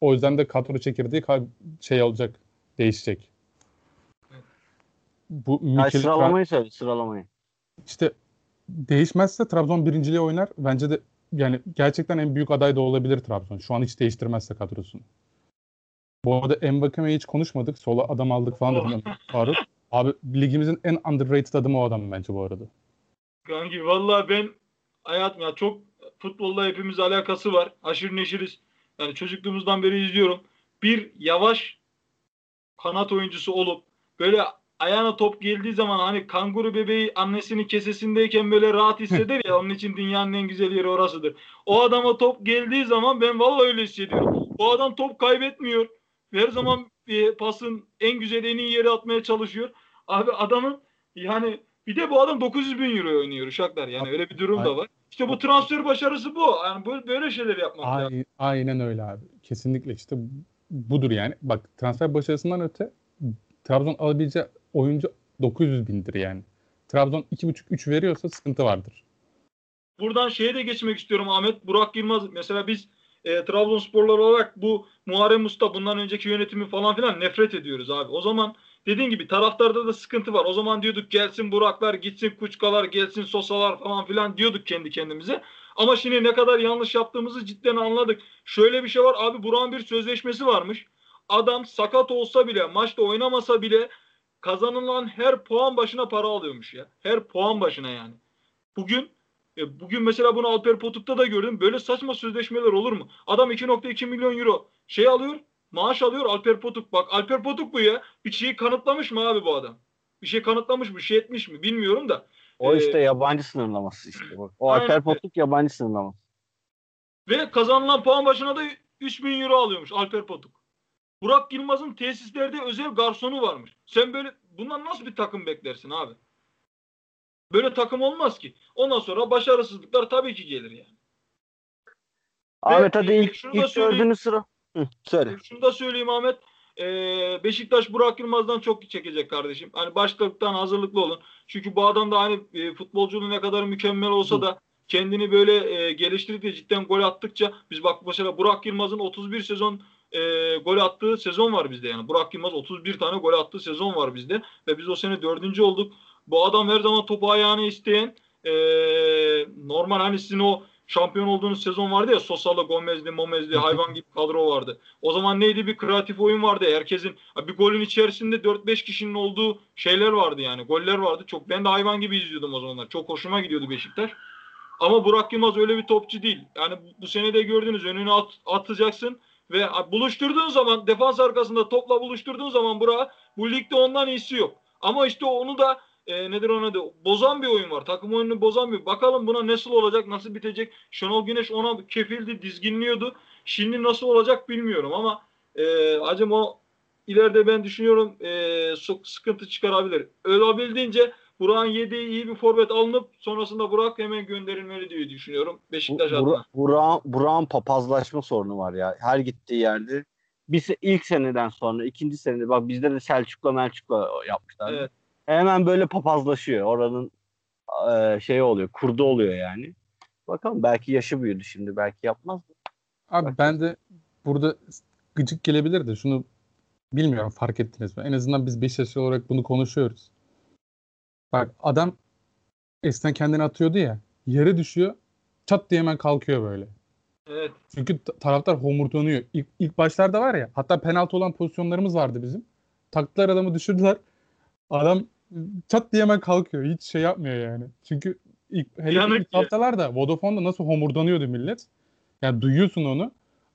O yüzden de kadro çekirdeği şey olacak, değişecek. Bu Mikel sıralamayı söyle sıralamayı. işte değişmezse Trabzon birinciliğe oynar. Bence de yani gerçekten en büyük aday da olabilir Trabzon. Şu an hiç değiştirmezse kadrosunu. Bu arada Mbakeme'yi hiç konuşmadık. Sola adam aldık falan Oh. dedim Faruk. Abi ligimizin en underrated adamı o adam bence bu arada. Kanki vallahi ben hayatım ya çok futbolla hepimiz alakası var. Aşırı neşiriz. Yani çocukluğumuzdan beri izliyorum. Bir yavaş kanat oyuncusu olup böyle ayağına top geldiği zaman hani kanguru bebeği annesinin kesesindeyken böyle rahat hisseder ya onun için dünyanın en güzel yeri orasıdır. O adama top geldiği zaman ben vallahi öyle hissediyorum. O adam top kaybetmiyor. Her zaman e, pasın en güzel en iyi yere atmaya çalışıyor. Abi adamın yani bir de bu adam 900 bin euro oynuyor uşaklar. Yani öyle bir durum da var. İşte bu transfer başarısı bu. Yani böyle, şeyler yapmak lazım. Ay, aynen öyle abi. Kesinlikle işte budur yani. Bak transfer başarısından öte Trabzon alabileceği oyuncu 900 bindir yani. Trabzon 2,5-3 veriyorsa sıkıntı vardır. Buradan şeye de geçmek istiyorum Ahmet. Burak Yılmaz mesela biz e, Trabzonsporlar olarak bu Muharrem Usta bundan önceki yönetimi falan filan nefret ediyoruz abi. O zaman dediğin gibi taraftarda da sıkıntı var. O zaman diyorduk gelsin Buraklar, gitsin Kuçkalar, gelsin Sosalar falan filan diyorduk kendi kendimize. Ama şimdi ne kadar yanlış yaptığımızı cidden anladık. Şöyle bir şey var abi Burak'ın bir sözleşmesi varmış. Adam sakat olsa bile, maçta oynamasa bile kazanılan her puan başına para alıyormuş ya. Her puan başına yani. Bugün e, bugün mesela bunu Alper Potuk'ta da gördüm. Böyle saçma sözleşmeler olur mu? Adam 2.2 milyon euro şey alıyor, maaş alıyor Alper Potuk. Bak Alper Potuk bu ya. Bir şeyi kanıtlamış mı abi bu adam? Bir şey kanıtlamış mı, bir şey etmiş mi bilmiyorum da. O Ee, işte yabancı sınırlaması işte. Bak. O Aynen. Alper Potuk yabancı sınırlaması. Ve kazanılan puan başına da 3000 euro alıyormuş Alper Potuk. Burak Yılmaz'ın tesislerde özel garsonu varmış. Sen böyle bundan nasıl bir takım beklersin abi? Böyle takım olmaz ki. Ondan sonra başarısızlıklar tabii ki gelir yani. Ahmet hadi e, ilk, ilk dördüncü sıra. Hı, söyle. Şunu da söyleyeyim Ahmet. Ee, Beşiktaş Burak Yılmaz'dan çok çekecek kardeşim. Hani başlıktan hazırlıklı olun. Çünkü bu adam da hani e, futbolculuğu ne kadar mükemmel olsa da kendini böyle e, geliştirip de cidden gol attıkça biz bak mesela Burak Yılmaz'ın 31 sezon e, gol attığı sezon var bizde yani. Burak Yılmaz 31 tane gol attığı sezon var bizde ve biz o sene dördüncü olduk. Bu adam her zaman topu ayağına isteyen e, normal hani sizin o şampiyon olduğunuz sezon vardı ya Sosa'lı, Gomez'li, Momez'li hayvan gibi kadro vardı. O zaman neydi bir kreatif oyun vardı. Herkesin bir golün içerisinde 4-5 kişinin olduğu şeyler vardı yani. Goller vardı. Çok ben de hayvan gibi izliyordum o zamanlar. Çok hoşuma gidiyordu Beşiktaş. Ama Burak Yılmaz öyle bir topçu değil. Yani bu, sene de gördünüz önüne at, atacaksın ve buluşturduğun zaman defans arkasında topla buluşturduğun zaman Burak bu ligde ondan iyisi yok. Ama işte onu da e, nedir ona da bozan bir oyun var. Takım oyununu bozan bir. Bakalım buna nasıl olacak, nasıl bitecek. Şenol Güneş ona kefildi, dizginliyordu. Şimdi nasıl olacak bilmiyorum ama e, acım o ileride ben düşünüyorum e, sıkıntı çıkarabilir. Olabildiğince Burak'ın yediği iyi bir forvet alınıp sonrasında Burak hemen gönderilmeli diye düşünüyorum. Beşiktaş adına. Burak'ın Burak'ın papazlaşma sorunu var ya. Her gittiği yerde bir ilk seneden sonra ikinci senede bak bizde de Selçuk'la Melçuk'la yapmışlar. Evet. Hemen böyle papazlaşıyor. Oranın e, şeyi oluyor. Kurdu oluyor yani. Bakalım belki yaşı büyüdü şimdi. Belki yapmaz. Abi ben de burada gıcık gelebilir de şunu bilmiyorum fark ettiniz mi? En azından biz Beşiktaşlı olarak bunu konuşuyoruz. Bak adam eskiden kendini atıyordu ya. Yere düşüyor. Çat diye hemen kalkıyor böyle. Evet. Çünkü ta- taraftar homurdanıyor. İlk, ilk başlarda var ya hatta penaltı olan pozisyonlarımız vardı bizim. Taktılar adamı düşürdüler. Adam çat diye hemen kalkıyor. Hiç şey yapmıyor yani. Çünkü ilk, hele ilk haftalarda Vodafone'da nasıl homurdanıyordu millet. Yani duyuyorsun onu.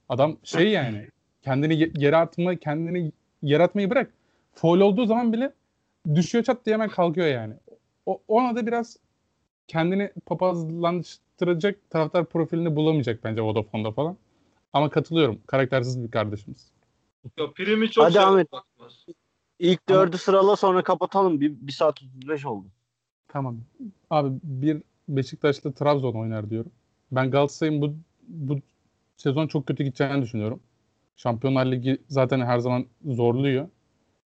Adam şey yani kendini ye- yere atma, kendini yaratmayı bırak. Foul olduğu zaman bile düşüyor çat diye hemen kalkıyor yani. O, ona da biraz kendini papazlaştıracak taraftar profilini bulamayacak bence Vodafone'da falan. Ama katılıyorum. Karaktersiz bir kardeşimiz. Ya primi çok Hadi şey Ahmet. bakmaz. İlk Ama- dördü sırala sonra kapatalım. Bir, bir saat 35 oldu. Tamam. Abi bir Beşiktaş'la Trabzon oynar diyorum. Ben Galatasaray'ın bu bu sezon çok kötü gideceğini düşünüyorum. Şampiyonlar Ligi zaten her zaman zorluyor.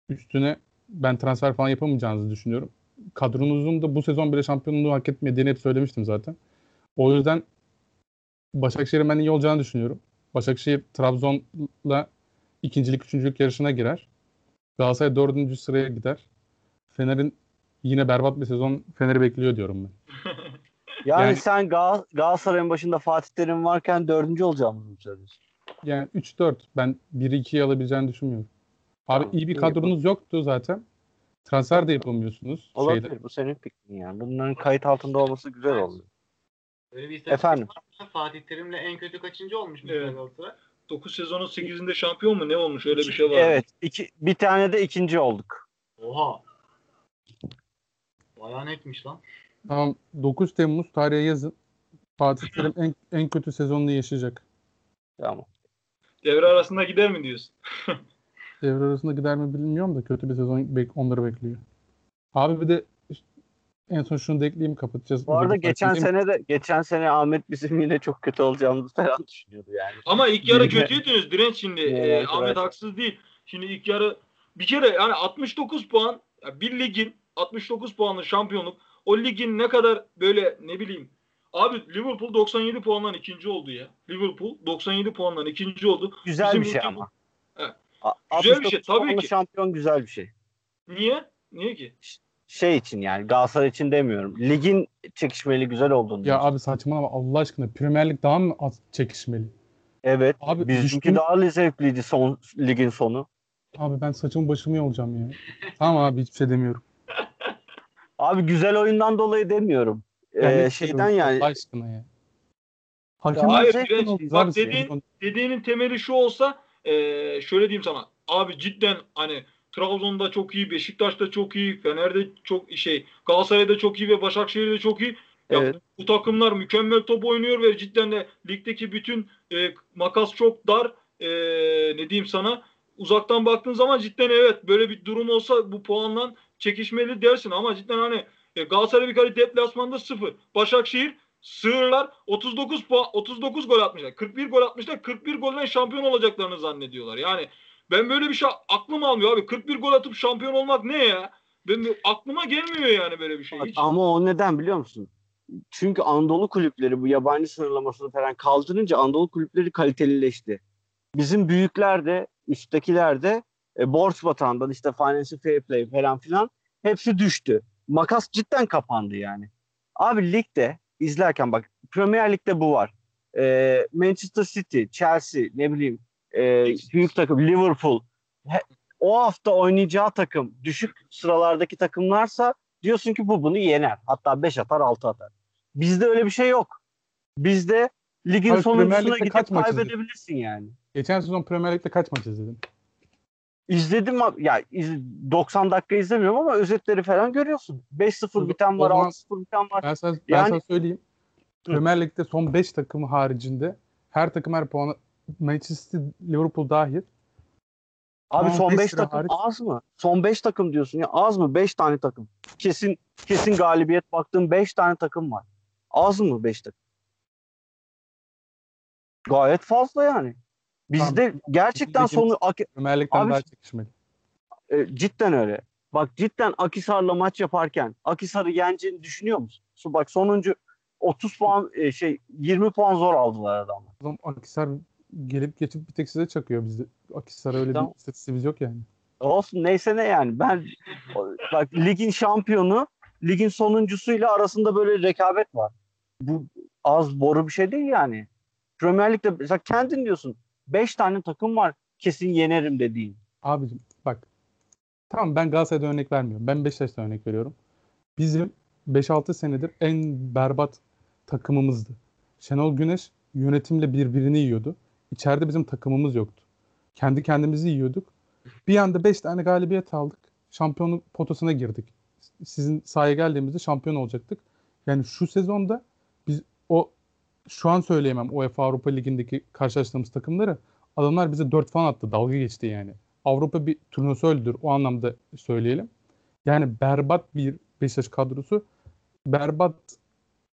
Üstüne ben transfer falan yapamayacağınızı düşünüyorum. Kadronuzun da bu sezon bile şampiyonluğu hak etmediğini hep söylemiştim zaten. O yüzden Başakşehir'in ben iyi olacağını düşünüyorum. Başakşehir Trabzon'la ikincilik, üçüncülük yarışına girer. Galatasaray dördüncü sıraya gider. Fener'in yine berbat bir sezon Fener'i bekliyor diyorum ben. Yani, Yani- sen Gal- Galatasaray'ın başında Fatih Terim varken dördüncü olacağımızı mı söylüyorsun? Yani 3-4 ben 1-2'yi alabileceğini düşünmüyorum. Abi Tamam, iyi bir iyi kadronuz yoktu zaten. Transfer de yapamıyorsunuz. Olabilir. Şeyde. Bu senin fikrin yani. Bunların kayıt altında olması güzel oldu. Öyle bir Efendim? varsa Fatih Terim'le en kötü kaçıncı olmuş Evet. evet. Galatasaray? 9 sezonun 8'inde şampiyon mu ne olmuş öyle bir şey var. Evet. Iki, bir tane de ikinci olduk. Oha. Bayağı netmiş lan. Tamam 9 Temmuz tarihe yazın. Fatih Terim en, en kötü sezonunu yaşayacak. Tamam. Devre arasında gider mi diyorsun? Devre arasında gider mi bilmiyorum da kötü bir sezon bek- onları bekliyor. Abi bir de en son şunu da ekleyeyim kapatacağız. Bu arada geçen sene de geçen sene Ahmet bizim yine çok kötü olacağımızı falan düşünüyordu yani. Ama ilk yarı kötüydünüz direnç şimdi. Yine Ee, arkadaşlar. Ahmet haksız değil. Şimdi ilk yarı bir kere yani 69 puan bir ligin 69 puanlı şampiyonluk o ligin ne kadar böyle ne bileyim Abi Liverpool 97 puandan ikinci oldu ya. Liverpool 97 puandan ikinci oldu. Güzel Bizim bir şey ama. Evet. A- Güzel bir 69 şey, tabii ki. şampiyon güzel bir şey. Niye? Niye ki? Şey için yani Galatasaray için demiyorum. Ligin çekişmeli güzel olduğunu. Ya abi saçmalama Allah aşkına Premier Lig daha mı az çekişmeli? evet. Abi Bizimki düştüm- daha zevkliydi son ligin sonu. Abi ben saçımı başımı yolacağım ya. Tamam abi hiçbir şey demiyorum. Abi güzel oyundan dolayı demiyorum. Ee, Yani ne şeyden yani Allah aşkına ya. Hakemler Hayır, alıyoruz bak dediğin- dediğinin temeli şu olsa eee, şöyle diyeyim sana. Abi cidden hani Trabzon'da çok iyi, Beşiktaş'ta çok iyi, Fener'de çok şey, Galatasaray'da çok iyi ve Başakşehir'de çok iyi. Ya Evet. bu, bu takımlar mükemmel top oynuyor ve cidden de ligdeki bütün e, makas çok dar. E, ne diyeyim sana? Uzaktan baktığın zaman cidden evet böyle bir durum olsa bu puanla çekişmeli dersin ama cidden hani e, Galatasaray bir kere deplasmanda sıfır. Başakşehir Sığırlar 39 puan 39 gol atmışlar. 41 gol atmışlar. 41 golle şampiyon olacaklarını zannediyorlar. Yani ben böyle bir şey aklım almıyor abi. 41 gol atıp şampiyon olmak ne ya? Ben aklıma gelmiyor yani böyle bir şey. Hiç. Ama o neden biliyor musun? Çünkü Anadolu kulüpleri bu yabancı sınırlamasını falan kaldırınca Anadolu kulüpleri kalitelileşti. Bizim büyükler de üsttekiler de e, borç batağından işte financial fair play falan filan hepsi düştü. Makas cidden kapandı yani. Abi ligde izlerken bak Premier Lig'de bu var. E, Manchester City, Chelsea ne bileyim e, büyük takım Liverpool he- o hafta oynayacağı takım düşük sıralardaki takımlarsa diyorsun ki bu bunu yener. Hatta 5 atar 6 atar. Bizde öyle bir şey yok. Bizde ligin Premier sonuncusuna gidip kaç maç kaybedebilirsin yani. Geçen sezon Premier Lig'de kaç maç izledin? İzledim abi. Ya iz- 90 dakika izlemiyorum ama özetleri falan görüyorsun. 5-0 O- biten var, o zaman- 6-0 biten var. Ben sana, ben Yani- sana söyleyeyim. Premier Lig'de son 5 takımı haricinde her takım her puanı Manchester Liverpool dahil. Abi Son son beş 5 lira takım hariç. az mı? Son 5 takım diyorsun ya az mı? 5 tane takım. Kesin kesin galibiyet baktığım 5 tane takım var. Az mı 5 takım? Gayet fazla yani. Bizde gerçekten Bizim ligimiz- sonu Abi- daha çekişmeli. e, cidden öyle. Bak cidden Akisar'la maç yaparken Akisar'ı yeneceğini düşünüyor musun? Su bak sonuncu 30 puan e, şey 20 puan zor aldılar adamlar. Akisar gelip geçip bir tek size çakıyor bizde. Akisar öyle Tamam. bir istatistiğimiz yok yani. Olsun neyse ne yani. Ben bak ligin şampiyonu ligin sonuncusuyla arasında böyle rekabet var. Bu az boru bir şey değil yani. Premier Lig'de mesela kendin diyorsun 5 tane takım var kesin yenerim dediğin. Abicim bak. Tamam ben Galatasaray'dan örnek vermiyorum. Ben Beşiktaş'tan örnek veriyorum. Bizim 5-6 senedir en berbat takımımızdı. Şenol Güneş yönetimle birbirini yiyordu. İçeride bizim takımımız yoktu. Kendi kendimizi yiyorduk. Bir anda 5 tane galibiyet aldık. Şampiyonluk potosuna girdik. Sizin sahaya geldiğimizde şampiyon olacaktık. Yani şu sezonda biz o şu an söyleyemem UEFA Avrupa Ligi'ndeki karşılaştığımız takımları adamlar bize 4 falan attı. Dalga geçti yani. Avrupa bir turnuvası öldür o anlamda söyleyelim. Yani berbat bir Beşiktaş kadrosu. Berbat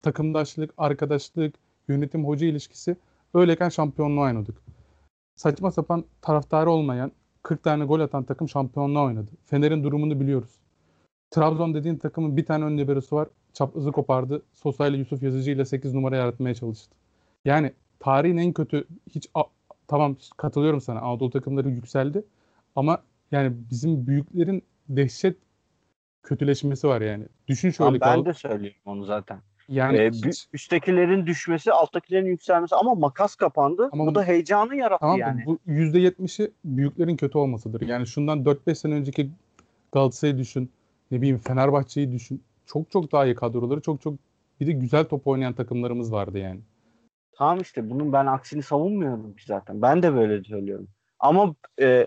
takımdaşlık, arkadaşlık, yönetim hoca ilişkisi. Öyleyken şampiyonluğa oynadık. Saçma sapan taraftarı olmayan 40 tane gol atan takım şampiyonluğa oynadı. Fener'in durumunu biliyoruz. Trabzon dediğin takımın bir tane ön liberosu var. Çaprazı kopardı. Sosa ile Yusuf Yazıcı ile 8 numara yaratmaya çalıştı. Yani tarihin en kötü hiç a- tamam katılıyorum sana. Anadolu takımları yükseldi. Ama yani bizim büyüklerin dehşet kötüleşmesi var yani. Düşün şöyle Tamam, ben de söylüyorum onu zaten. Yani Ee, üsttekilerin düşmesi, alttakilerin yükselmesi ama makas kapandı. Ama bu da heyecanı yarattı Tamam yani. Bu %70'i büyüklerin kötü olmasıdır. Yani şundan 4-5 sene önceki Galatasaray'ı düşün. Ne bileyim Fenerbahçe'yi düşün. Çok çok daha iyi kadroları. Çok çok bir de güzel top oynayan takımlarımız vardı yani. Tamam işte bunun ben aksini savunmuyorum ki zaten. Ben de böyle söylüyorum. Ama e,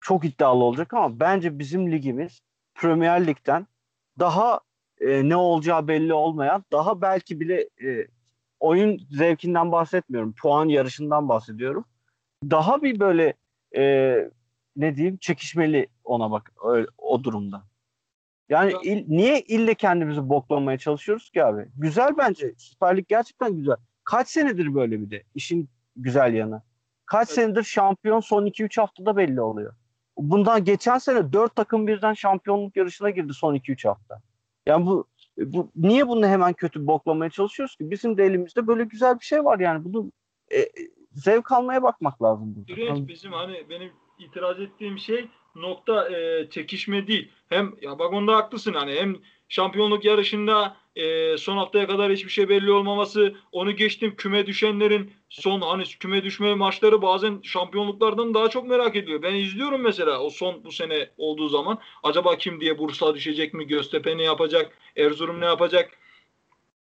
çok iddialı olacak ama bence bizim ligimiz Premier Lig'den daha e, ne olacağı belli olmayan, daha belki bile e, oyun zevkinden bahsetmiyorum. Puan yarışından bahsediyorum. Daha bir böyle e, ne diyeyim çekişmeli ona bak öyle, o durumda. Yani Ya- il- niye ille kendimizi boklamaya çalışıyoruz ki abi? Güzel bence. Süper Lig gerçekten güzel. Kaç senedir böyle bir de işin güzel yanı. Kaç Evet. senedir şampiyon son 2-3 haftada belli oluyor. Bundan geçen sene 4 takım birden şampiyonluk yarışına girdi son 2-3 hafta. Yani bu bu niye bunu hemen kötü boklamaya çalışıyoruz ki? Bizim de elimizde böyle güzel bir şey var yani. Bunu e, e, zevk almaya bakmak lazım burada. Direnç bizim hani benim itiraz ettiğim şey nokta e, çekişme değil. Hem ya bak onda haklısın hani hem şampiyonluk yarışında e, son haftaya kadar hiçbir şey belli olmaması onu geçtim küme düşenlerin son hani küme düşme maçları bazen şampiyonluklardan daha çok merak ediliyor. Ben izliyorum mesela o son bu sene olduğu zaman. Acaba kim diye Bursa düşecek mi Göztepe ne yapacak Erzurum ne yapacak?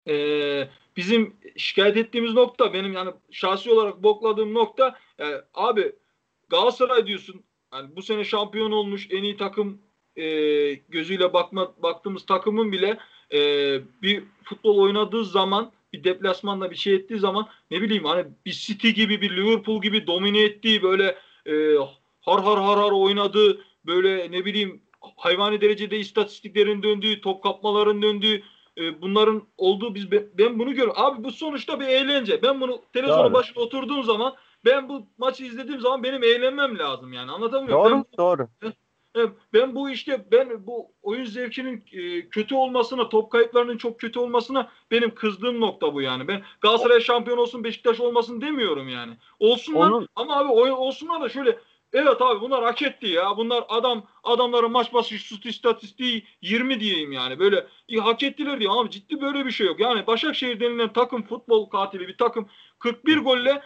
E, bizim şikayet ettiğimiz nokta benim yani şahsi olarak bokladığım nokta e, abi Galatasaray diyorsun. Yani bu sene şampiyon olmuş en iyi takım e, gözüyle bakma, baktığımız takımın bile e, bir futbol oynadığı zaman bir deplasmanda bir şey ettiği zaman ne bileyim hani bir City gibi bir Liverpool gibi domine ettiği böyle e, har har har har oynadığı böyle ne bileyim hayvani derecede istatistiklerin döndüğü top kapmaların döndüğü e, bunların olduğu biz ben, ben bunu görüyorum. Abi bu sonuçta bir eğlence. Ben bunu televizyonun Doğru. başına oturduğum zaman ben bu maçı izlediğim zaman benim eğlenmem lazım yani. Anlatamıyor muyum? Doğru, doğru. Ben, ben bu işte ben bu oyun zevkinin e, kötü olmasına, top kayıplarının çok kötü olmasına benim kızdığım nokta bu yani. Ben Galatasaray şampiyon olsun, Beşiktaş olmasın demiyorum yani. Olsunlar Onun- ama abi oyun olsunlar da şöyle Evet abi bunlar hak etti ya. Bunlar adam adamların maç başı şut istatistiği 20 diyeyim yani. Böyle iyi, hak ettiler diye ama ciddi böyle bir şey yok. Yani Başakşehir denilen takım futbol katili bir takım 41 golle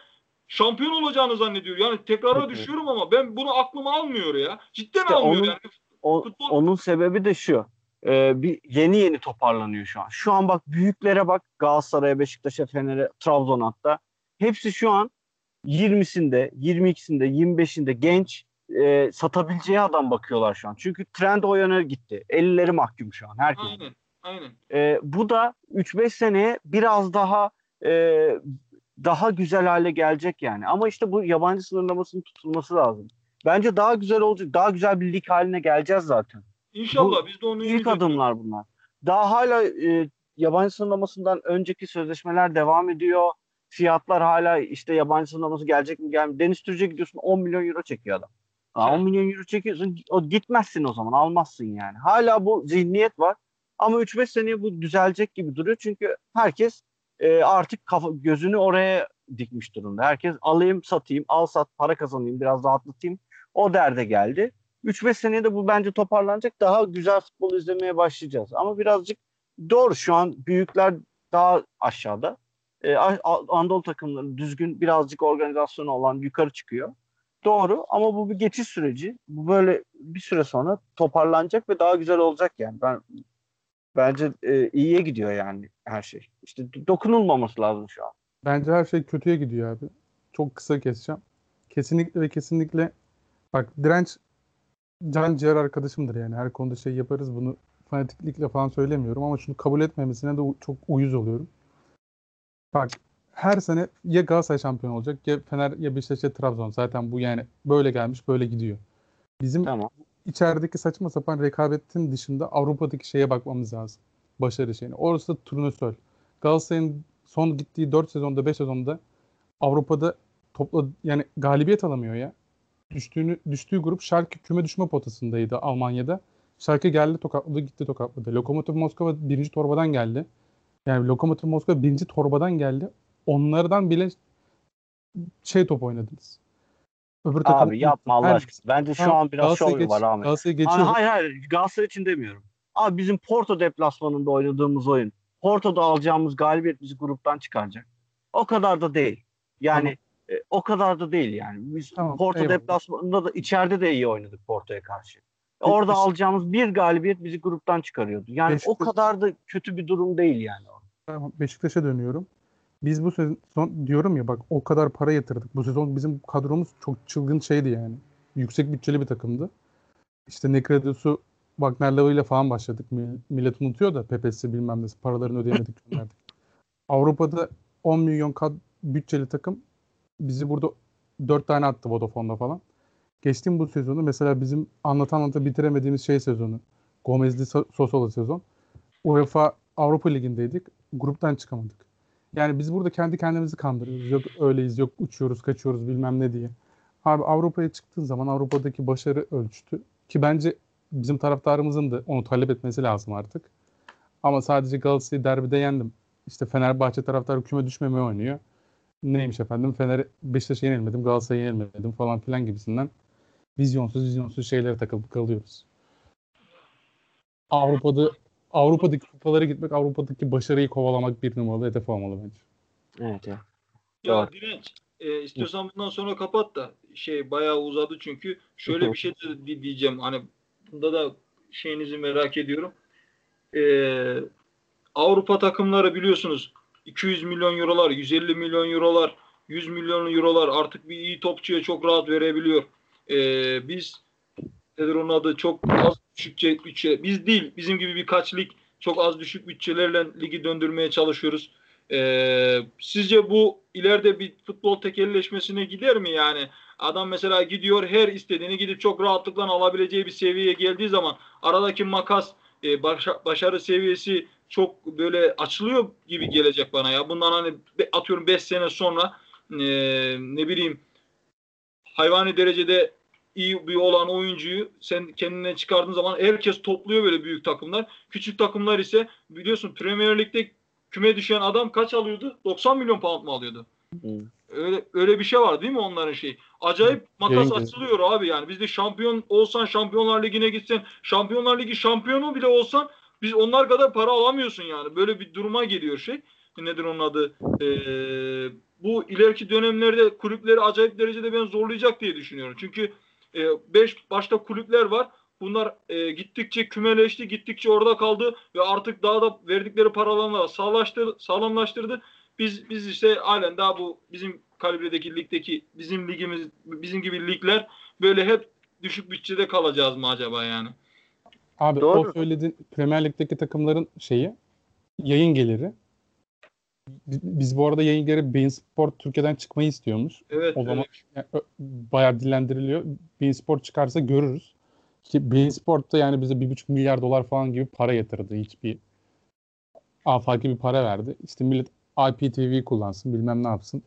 şampiyon olacağını zannediyor. Yani tekrara hı. düşüyorum ama ben bunu aklıma almıyor ya. Cidden İşte almıyor onun- yani. O- Futbol- onun sebebi de şu. Ee, bir yeni yeni toparlanıyor şu an. Şu an bak büyüklere bak Galatasaray'a, Beşiktaş'a, Fener'e, Trabzon hatta. Hepsi şu an 20'sinde, 22'sinde, 25'inde genç e, satabileceği adam bakıyorlar şu an. Çünkü trend o yöne gitti. 50'leri mahkum şu an herkes. Aynen. Aynen. E, bu da 3-5 seneye biraz daha e, daha güzel hale gelecek yani. Ama işte bu yabancı sınırlamasının tutulması lazım. Bence daha güzel olacak. Daha güzel bir lig haline geleceğiz zaten. İnşallah biz de onu İlk adımlar bunlar. Daha hala e, yabancı sınırlamasından önceki sözleşmeler devam ediyor. Fiyatlar hala işte yabancı sınırlaması gelecek mi gelmiyor. Deniz Türkçe gidiyorsun 10 milyon euro çekiyor adam. Aa, 10 milyon euro çekiyorsun o gitmezsin o zaman almazsın yani. Hala bu zihniyet var. Ama 3-5 seneye bu düzelecek gibi duruyor. Çünkü herkes e, artık kafa, gözünü oraya dikmiş durumda. Herkes alayım satayım al sat para kazanayım biraz rahatlatayım. O derde geldi. 3-5 seneye de bu bence toparlanacak. Daha güzel futbol izlemeye başlayacağız. Ama birazcık doğru şu an büyükler daha aşağıda. A- Anadolu takımları düzgün birazcık organizasyonu olan yukarı çıkıyor. Doğru ama bu bir geçiş süreci. Bu böyle bir süre sonra toparlanacak ve daha güzel olacak yani. Ben Bence e, iyiye gidiyor yani her şey. İşte do- dokunulmaması lazım şu an. Bence her şey kötüye gidiyor abi. Çok kısa keseceğim. Kesinlikle ve kesinlikle bak direnç can ciğer arkadaşımdır yani. Her konuda şey yaparız bunu fanatiklikle falan söylemiyorum ama şunu kabul etmemesine de çok uyuz oluyorum. Bak her sene ya Galatasaray şampiyon olacak ya Fener ya Beşiktaş ya Trabzon. Zaten bu yani böyle gelmiş böyle gidiyor. Bizim Tamam. İçerideki saçma sapan rekabetin dışında Avrupa'daki şeye bakmamız lazım. Başarı şeyine. Orası da turnusol. Galatasaray'ın son gittiği 4 sezonda 5 sezonda Avrupa'da topla yani galibiyet alamıyor ya. Düştüğünü düştüğü grup Schalke küme düşme potasındaydı Almanya'da. Schalke geldi tokatladı gitti tokatladı. Lokomotiv Moskova birinci torbadan geldi. Yani Lokomotiv Moskova birinci torbadan geldi. Onlardan bile şey top oynadınız. Öbür takım- Abi yapma Allah Her- aşkına. Bence şu Tamam, an biraz Galatasaray'ı şov geç- var Ahmet. Galatasaray'ı geçiyor. hayır hayır Galatasaray için demiyorum. Abi bizim Porto deplasmanında oynadığımız oyun. Porto'da alacağımız galibiyet bizi gruptan çıkaracak. O kadar da değil. Yani e, o kadar da değil yani. Biz Tamam, Porto eyvallah. deplasmanında da içeride de iyi oynadık Porto'ya karşı. Orada alacağımız bir galibiyet bizi gruptan çıkarıyordu. Yani o Beşiktaş- kadar da kötü bir durum değil yani. Tamam, Beşiktaş'a dönüyorum. Biz bu sezon diyorum ya bak o kadar para yatırdık. Bu sezon bizim kadromuz çok çılgın şeydi yani. Yüksek bütçeli bir takımdı. İşte Nekrados'u Wagner Love ile falan başladık. Mil- Millet unutuyor da Pepes'i bilmem nesi paralarını ödeyemedik gönderdik. Avrupa'da 10 milyon kad bütçeli takım bizi burada 4 tane attı Vodafone'da falan. Geçtim bu sezonu mesela bizim anlatan anlata bitiremediğimiz şey sezonu. Gomezli So- Sosalı sezon. UEFA Avrupa Ligi'ndeydik. Gruptan çıkamadık. Yani biz burada kendi kendimizi kandırıyoruz. Yok öyleyiz, yok uçuyoruz, kaçıyoruz bilmem ne diye. Abi Avrupa'ya çıktığın zaman Avrupa'daki başarı ölçtü. Ki bence bizim taraftarımızın da onu talep etmesi lazım artık. Ama sadece Galatasaray'ı derbide yendim. İşte Fenerbahçe taraftarı küme düşmemeye oynuyor. Neymiş efendim Fener Beşiktaş'a yenilmedim, Galatasaray'a yenilmedim falan filan gibisinden vizyonsuz vizyonsuz şeylere takılıp kalıyoruz. Avrupa'da Avrupa'daki kupalara gitmek, Avrupa'daki başarıyı kovalamak bir numaralı hedef olmalı bence. Evet ya. Ya Doğru. Direnç, e, istiyorsan bundan sonra kapat da şey bayağı uzadı çünkü. Şöyle bir şey de di- diyeceğim. Hani bunda da şeyinizi merak ediyorum. E, Avrupa takımları biliyorsunuz 200 milyon eurolar, 150 milyon eurolar, 100 milyon eurolar artık bir iyi topçuya çok rahat verebiliyor. E, biz nedir onun adı çok az düşük bütçe biz değil bizim gibi birkaç lig çok az düşük bütçelerle ligi döndürmeye çalışıyoruz. Ee, sizce bu ileride bir futbol tekelleşmesine gider mi yani? Adam mesela gidiyor her istediğini gidip çok rahatlıkla alabileceği bir seviyeye geldiği zaman aradaki makas e, başa- başarı seviyesi çok böyle açılıyor gibi gelecek bana ya. Bundan hani atıyorum 5 sene sonra e, ne bileyim hayvani derecede iyi bir olan oyuncuyu sen kendine çıkardığın zaman herkes topluyor böyle büyük takımlar. Küçük takımlar ise biliyorsun Premier Lig'de küme düşen adam kaç alıyordu? 90 milyon pound mu alıyordu? Öyle öyle bir şey var değil mi onların şeyi? Acayip makas açılıyor abi yani. Bizde şampiyon olsan Şampiyonlar Ligi'ne gitsen, Şampiyonlar Ligi şampiyonu bile olsan biz onlar kadar para alamıyorsun yani. Böyle bir duruma geliyor şey. Nedir onun adı? Ee, bu ileriki dönemlerde kulüpleri acayip derecede ben zorlayacak diye düşünüyorum. Çünkü 5 başta kulüpler var. Bunlar e, gittikçe kümeleşti, gittikçe orada kaldı ve artık daha da verdikleri paralarla sağlaştır, sağlamlaştırdı. Biz biz işte halen daha bu bizim kalibredeki ligdeki bizim ligimiz bizim gibi ligler böyle hep düşük bütçede kalacağız mı acaba yani? Abi Doğru. o söylediğin Premier Lig'deki takımların şeyi yayın geliri. Biz, bu arada yayın Bein Sport Türkiye'den çıkmayı istiyormuş. Evet. O zaman evet. yani, ö- bayağı dillendiriliyor. Bein Sport çıkarsa görürüz. Ki Bein Sport da yani bize bir buçuk milyar dolar falan gibi para yatırdı. Hiçbir afaki bir para verdi. İşte millet IPTV kullansın bilmem ne yapsın.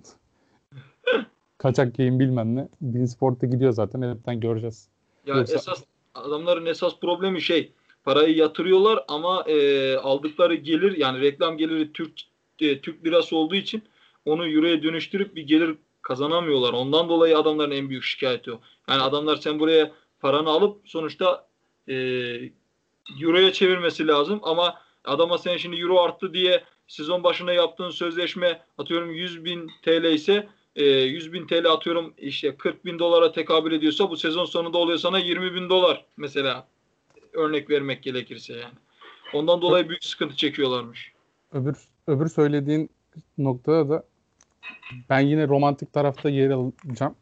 Kaçak yayın bilmem ne. Bein Sport'ta gidiyor zaten. Hepten göreceğiz. Ya Yoksa- esas adamların esas problemi şey parayı yatırıyorlar ama e, aldıkları gelir yani reklam geliri Türk e, Türk lirası olduğu için onu euroya dönüştürüp bir gelir kazanamıyorlar. Ondan dolayı adamların en büyük şikayeti o. Yani adamlar sen buraya paranı alıp sonuçta e, euroya çevirmesi lazım ama adama sen şimdi euro arttı diye sezon başına yaptığın sözleşme atıyorum 100 bin TL ise e, 100 bin TL atıyorum işte 40 bin dolara tekabül ediyorsa bu sezon sonunda oluyor sana 20 bin dolar mesela örnek vermek gerekirse yani. Ondan dolayı büyük sıkıntı çekiyorlarmış. Öbür öbür söylediğin noktada da ben yine romantik tarafta yer alacağım.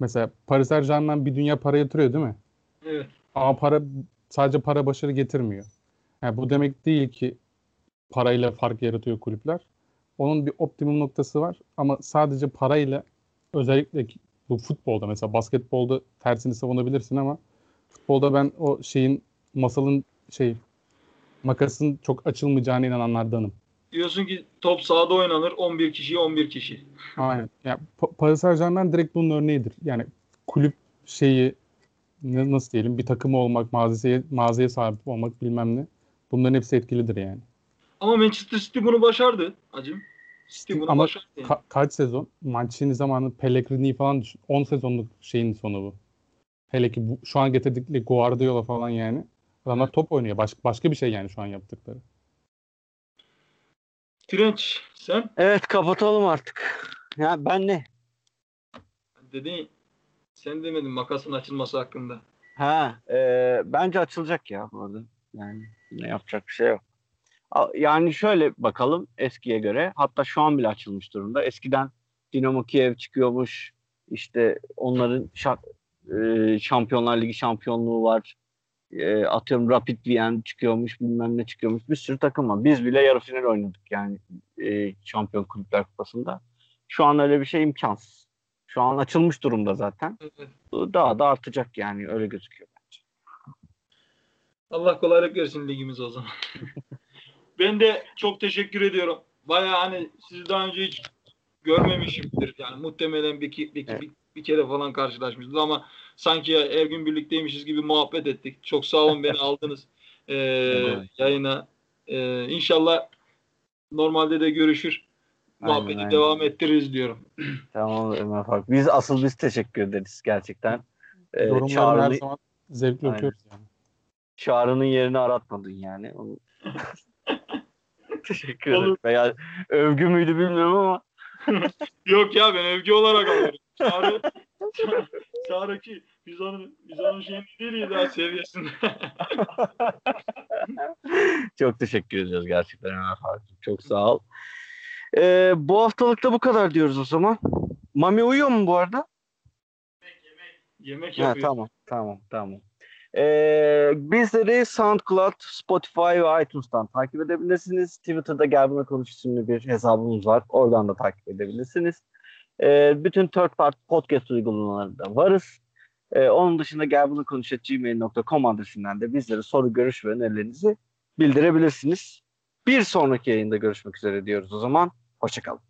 Mesela Paris Saint-Germain bir dünya para yatırıyor değil mi? Evet. Ama para sadece para başarı getirmiyor. Yani bu demek değil ki parayla fark yaratıyor kulüpler. Onun bir optimum noktası var ama sadece parayla özellikle bu futbolda mesela basketbolda tersini savunabilirsin ama futbolda ben o şeyin masalın şey makasın çok açılmayacağına inananlardanım. Diyorsun ki top sahada oynanır 11 kişi 11 kişi. Aynen. Pa- Paris Saint-Germain direkt bunun örneğidir. Yani kulüp şeyi nasıl diyelim bir takımı olmak, mağazaya, mağazaya sahip olmak bilmem ne. Bunların hepsi etkilidir yani. Ama Manchester City bunu başardı hacım. City bunu Ama başardı. yani. Ka- kaç sezon? Mancini zamanı Pellegrini'yi falan düşün. 10 sezonluk şeyin sonu bu. Hele ki bu, şu an getirdikleri Guardiola falan yani. Adamlar top oynuyor. Baş- başka bir şey yani şu an yaptıkları. French sen Evet kapatalım artık. Ya ben ne? dedin sen demedin makasın açılması hakkında. Ha, e, bence açılacak ya bu arada. Yani ne yapacak bir şey yok. Yani şöyle bakalım eskiye göre. Hatta şu an bile açılmış durumda. Eskiden Dinamo Kiev çıkıyormuş. İşte onların şa- e, Şampiyonlar Ligi şampiyonluğu var. E, atıyorum Rapid Wien çıkıyormuş, bilmem ne çıkıyormuş. Bir sürü takım var. Biz bile yarı final oynadık yani e, Şampiyon Kulüpler Kupası'nda. Şu an öyle bir şey imkansız. Şu an açılmış durumda zaten. Daha da artacak yani öyle gözüküyor. Allah kolaylık versin ligimiz o zaman. ben de çok teşekkür ediyorum. Baya hani sizi daha önce hiç görmemişimdir. Yani muhtemelen bir, ki- bir, Evet. bir, bir kere falan karşılaşmışız ama sanki ya her gün birlikteymişiz gibi muhabbet ettik. Çok sağ olun beni aldınız Evet. yayına. Ee, inşallah normalde de görüşür. Aynen, Muhabbeti aynen. devam ettiririz diyorum. Tamam Ömer Faruk. Biz asıl biz teşekkür ederiz gerçekten. Ee, Yorumlarını her zaman zevkle Aynen. okuyoruz yani. Çağrı'nın yerini aratmadın yani. Teşekkür ederim. Olur. Veya övgü müydü bilmiyorum ama Yok ya ben övgü olarak alıyorum. Çağrı, Çağrı ki biz onun, biz onun şeyini değiliz daha seviyesinde. çok teşekkür ediyoruz gerçekten Ömer Faruk. Çok sağ ol. Ee, bu haftalık da bu kadar diyoruz o zaman. Mami uyuyor mu bu arada? Yemek Ha, yapıyor. tamam, tamam, tamam. Ee, bizleri SoundCloud, Spotify ve iTunes'tan takip edebilirsiniz. Twitter'da Gel Buna Konuş isimli bir hesabımız var. Oradan da takip edebilirsiniz. Ee, bütün third party podcast uygulamalarında varız. Ee, onun dışında Gel Buna Konuş gmail.com adresinden de bizlere soru, görüş ve önerilerinizi bildirebilirsiniz. Bir sonraki yayında görüşmek üzere diyoruz o zaman. Hoşçakalın.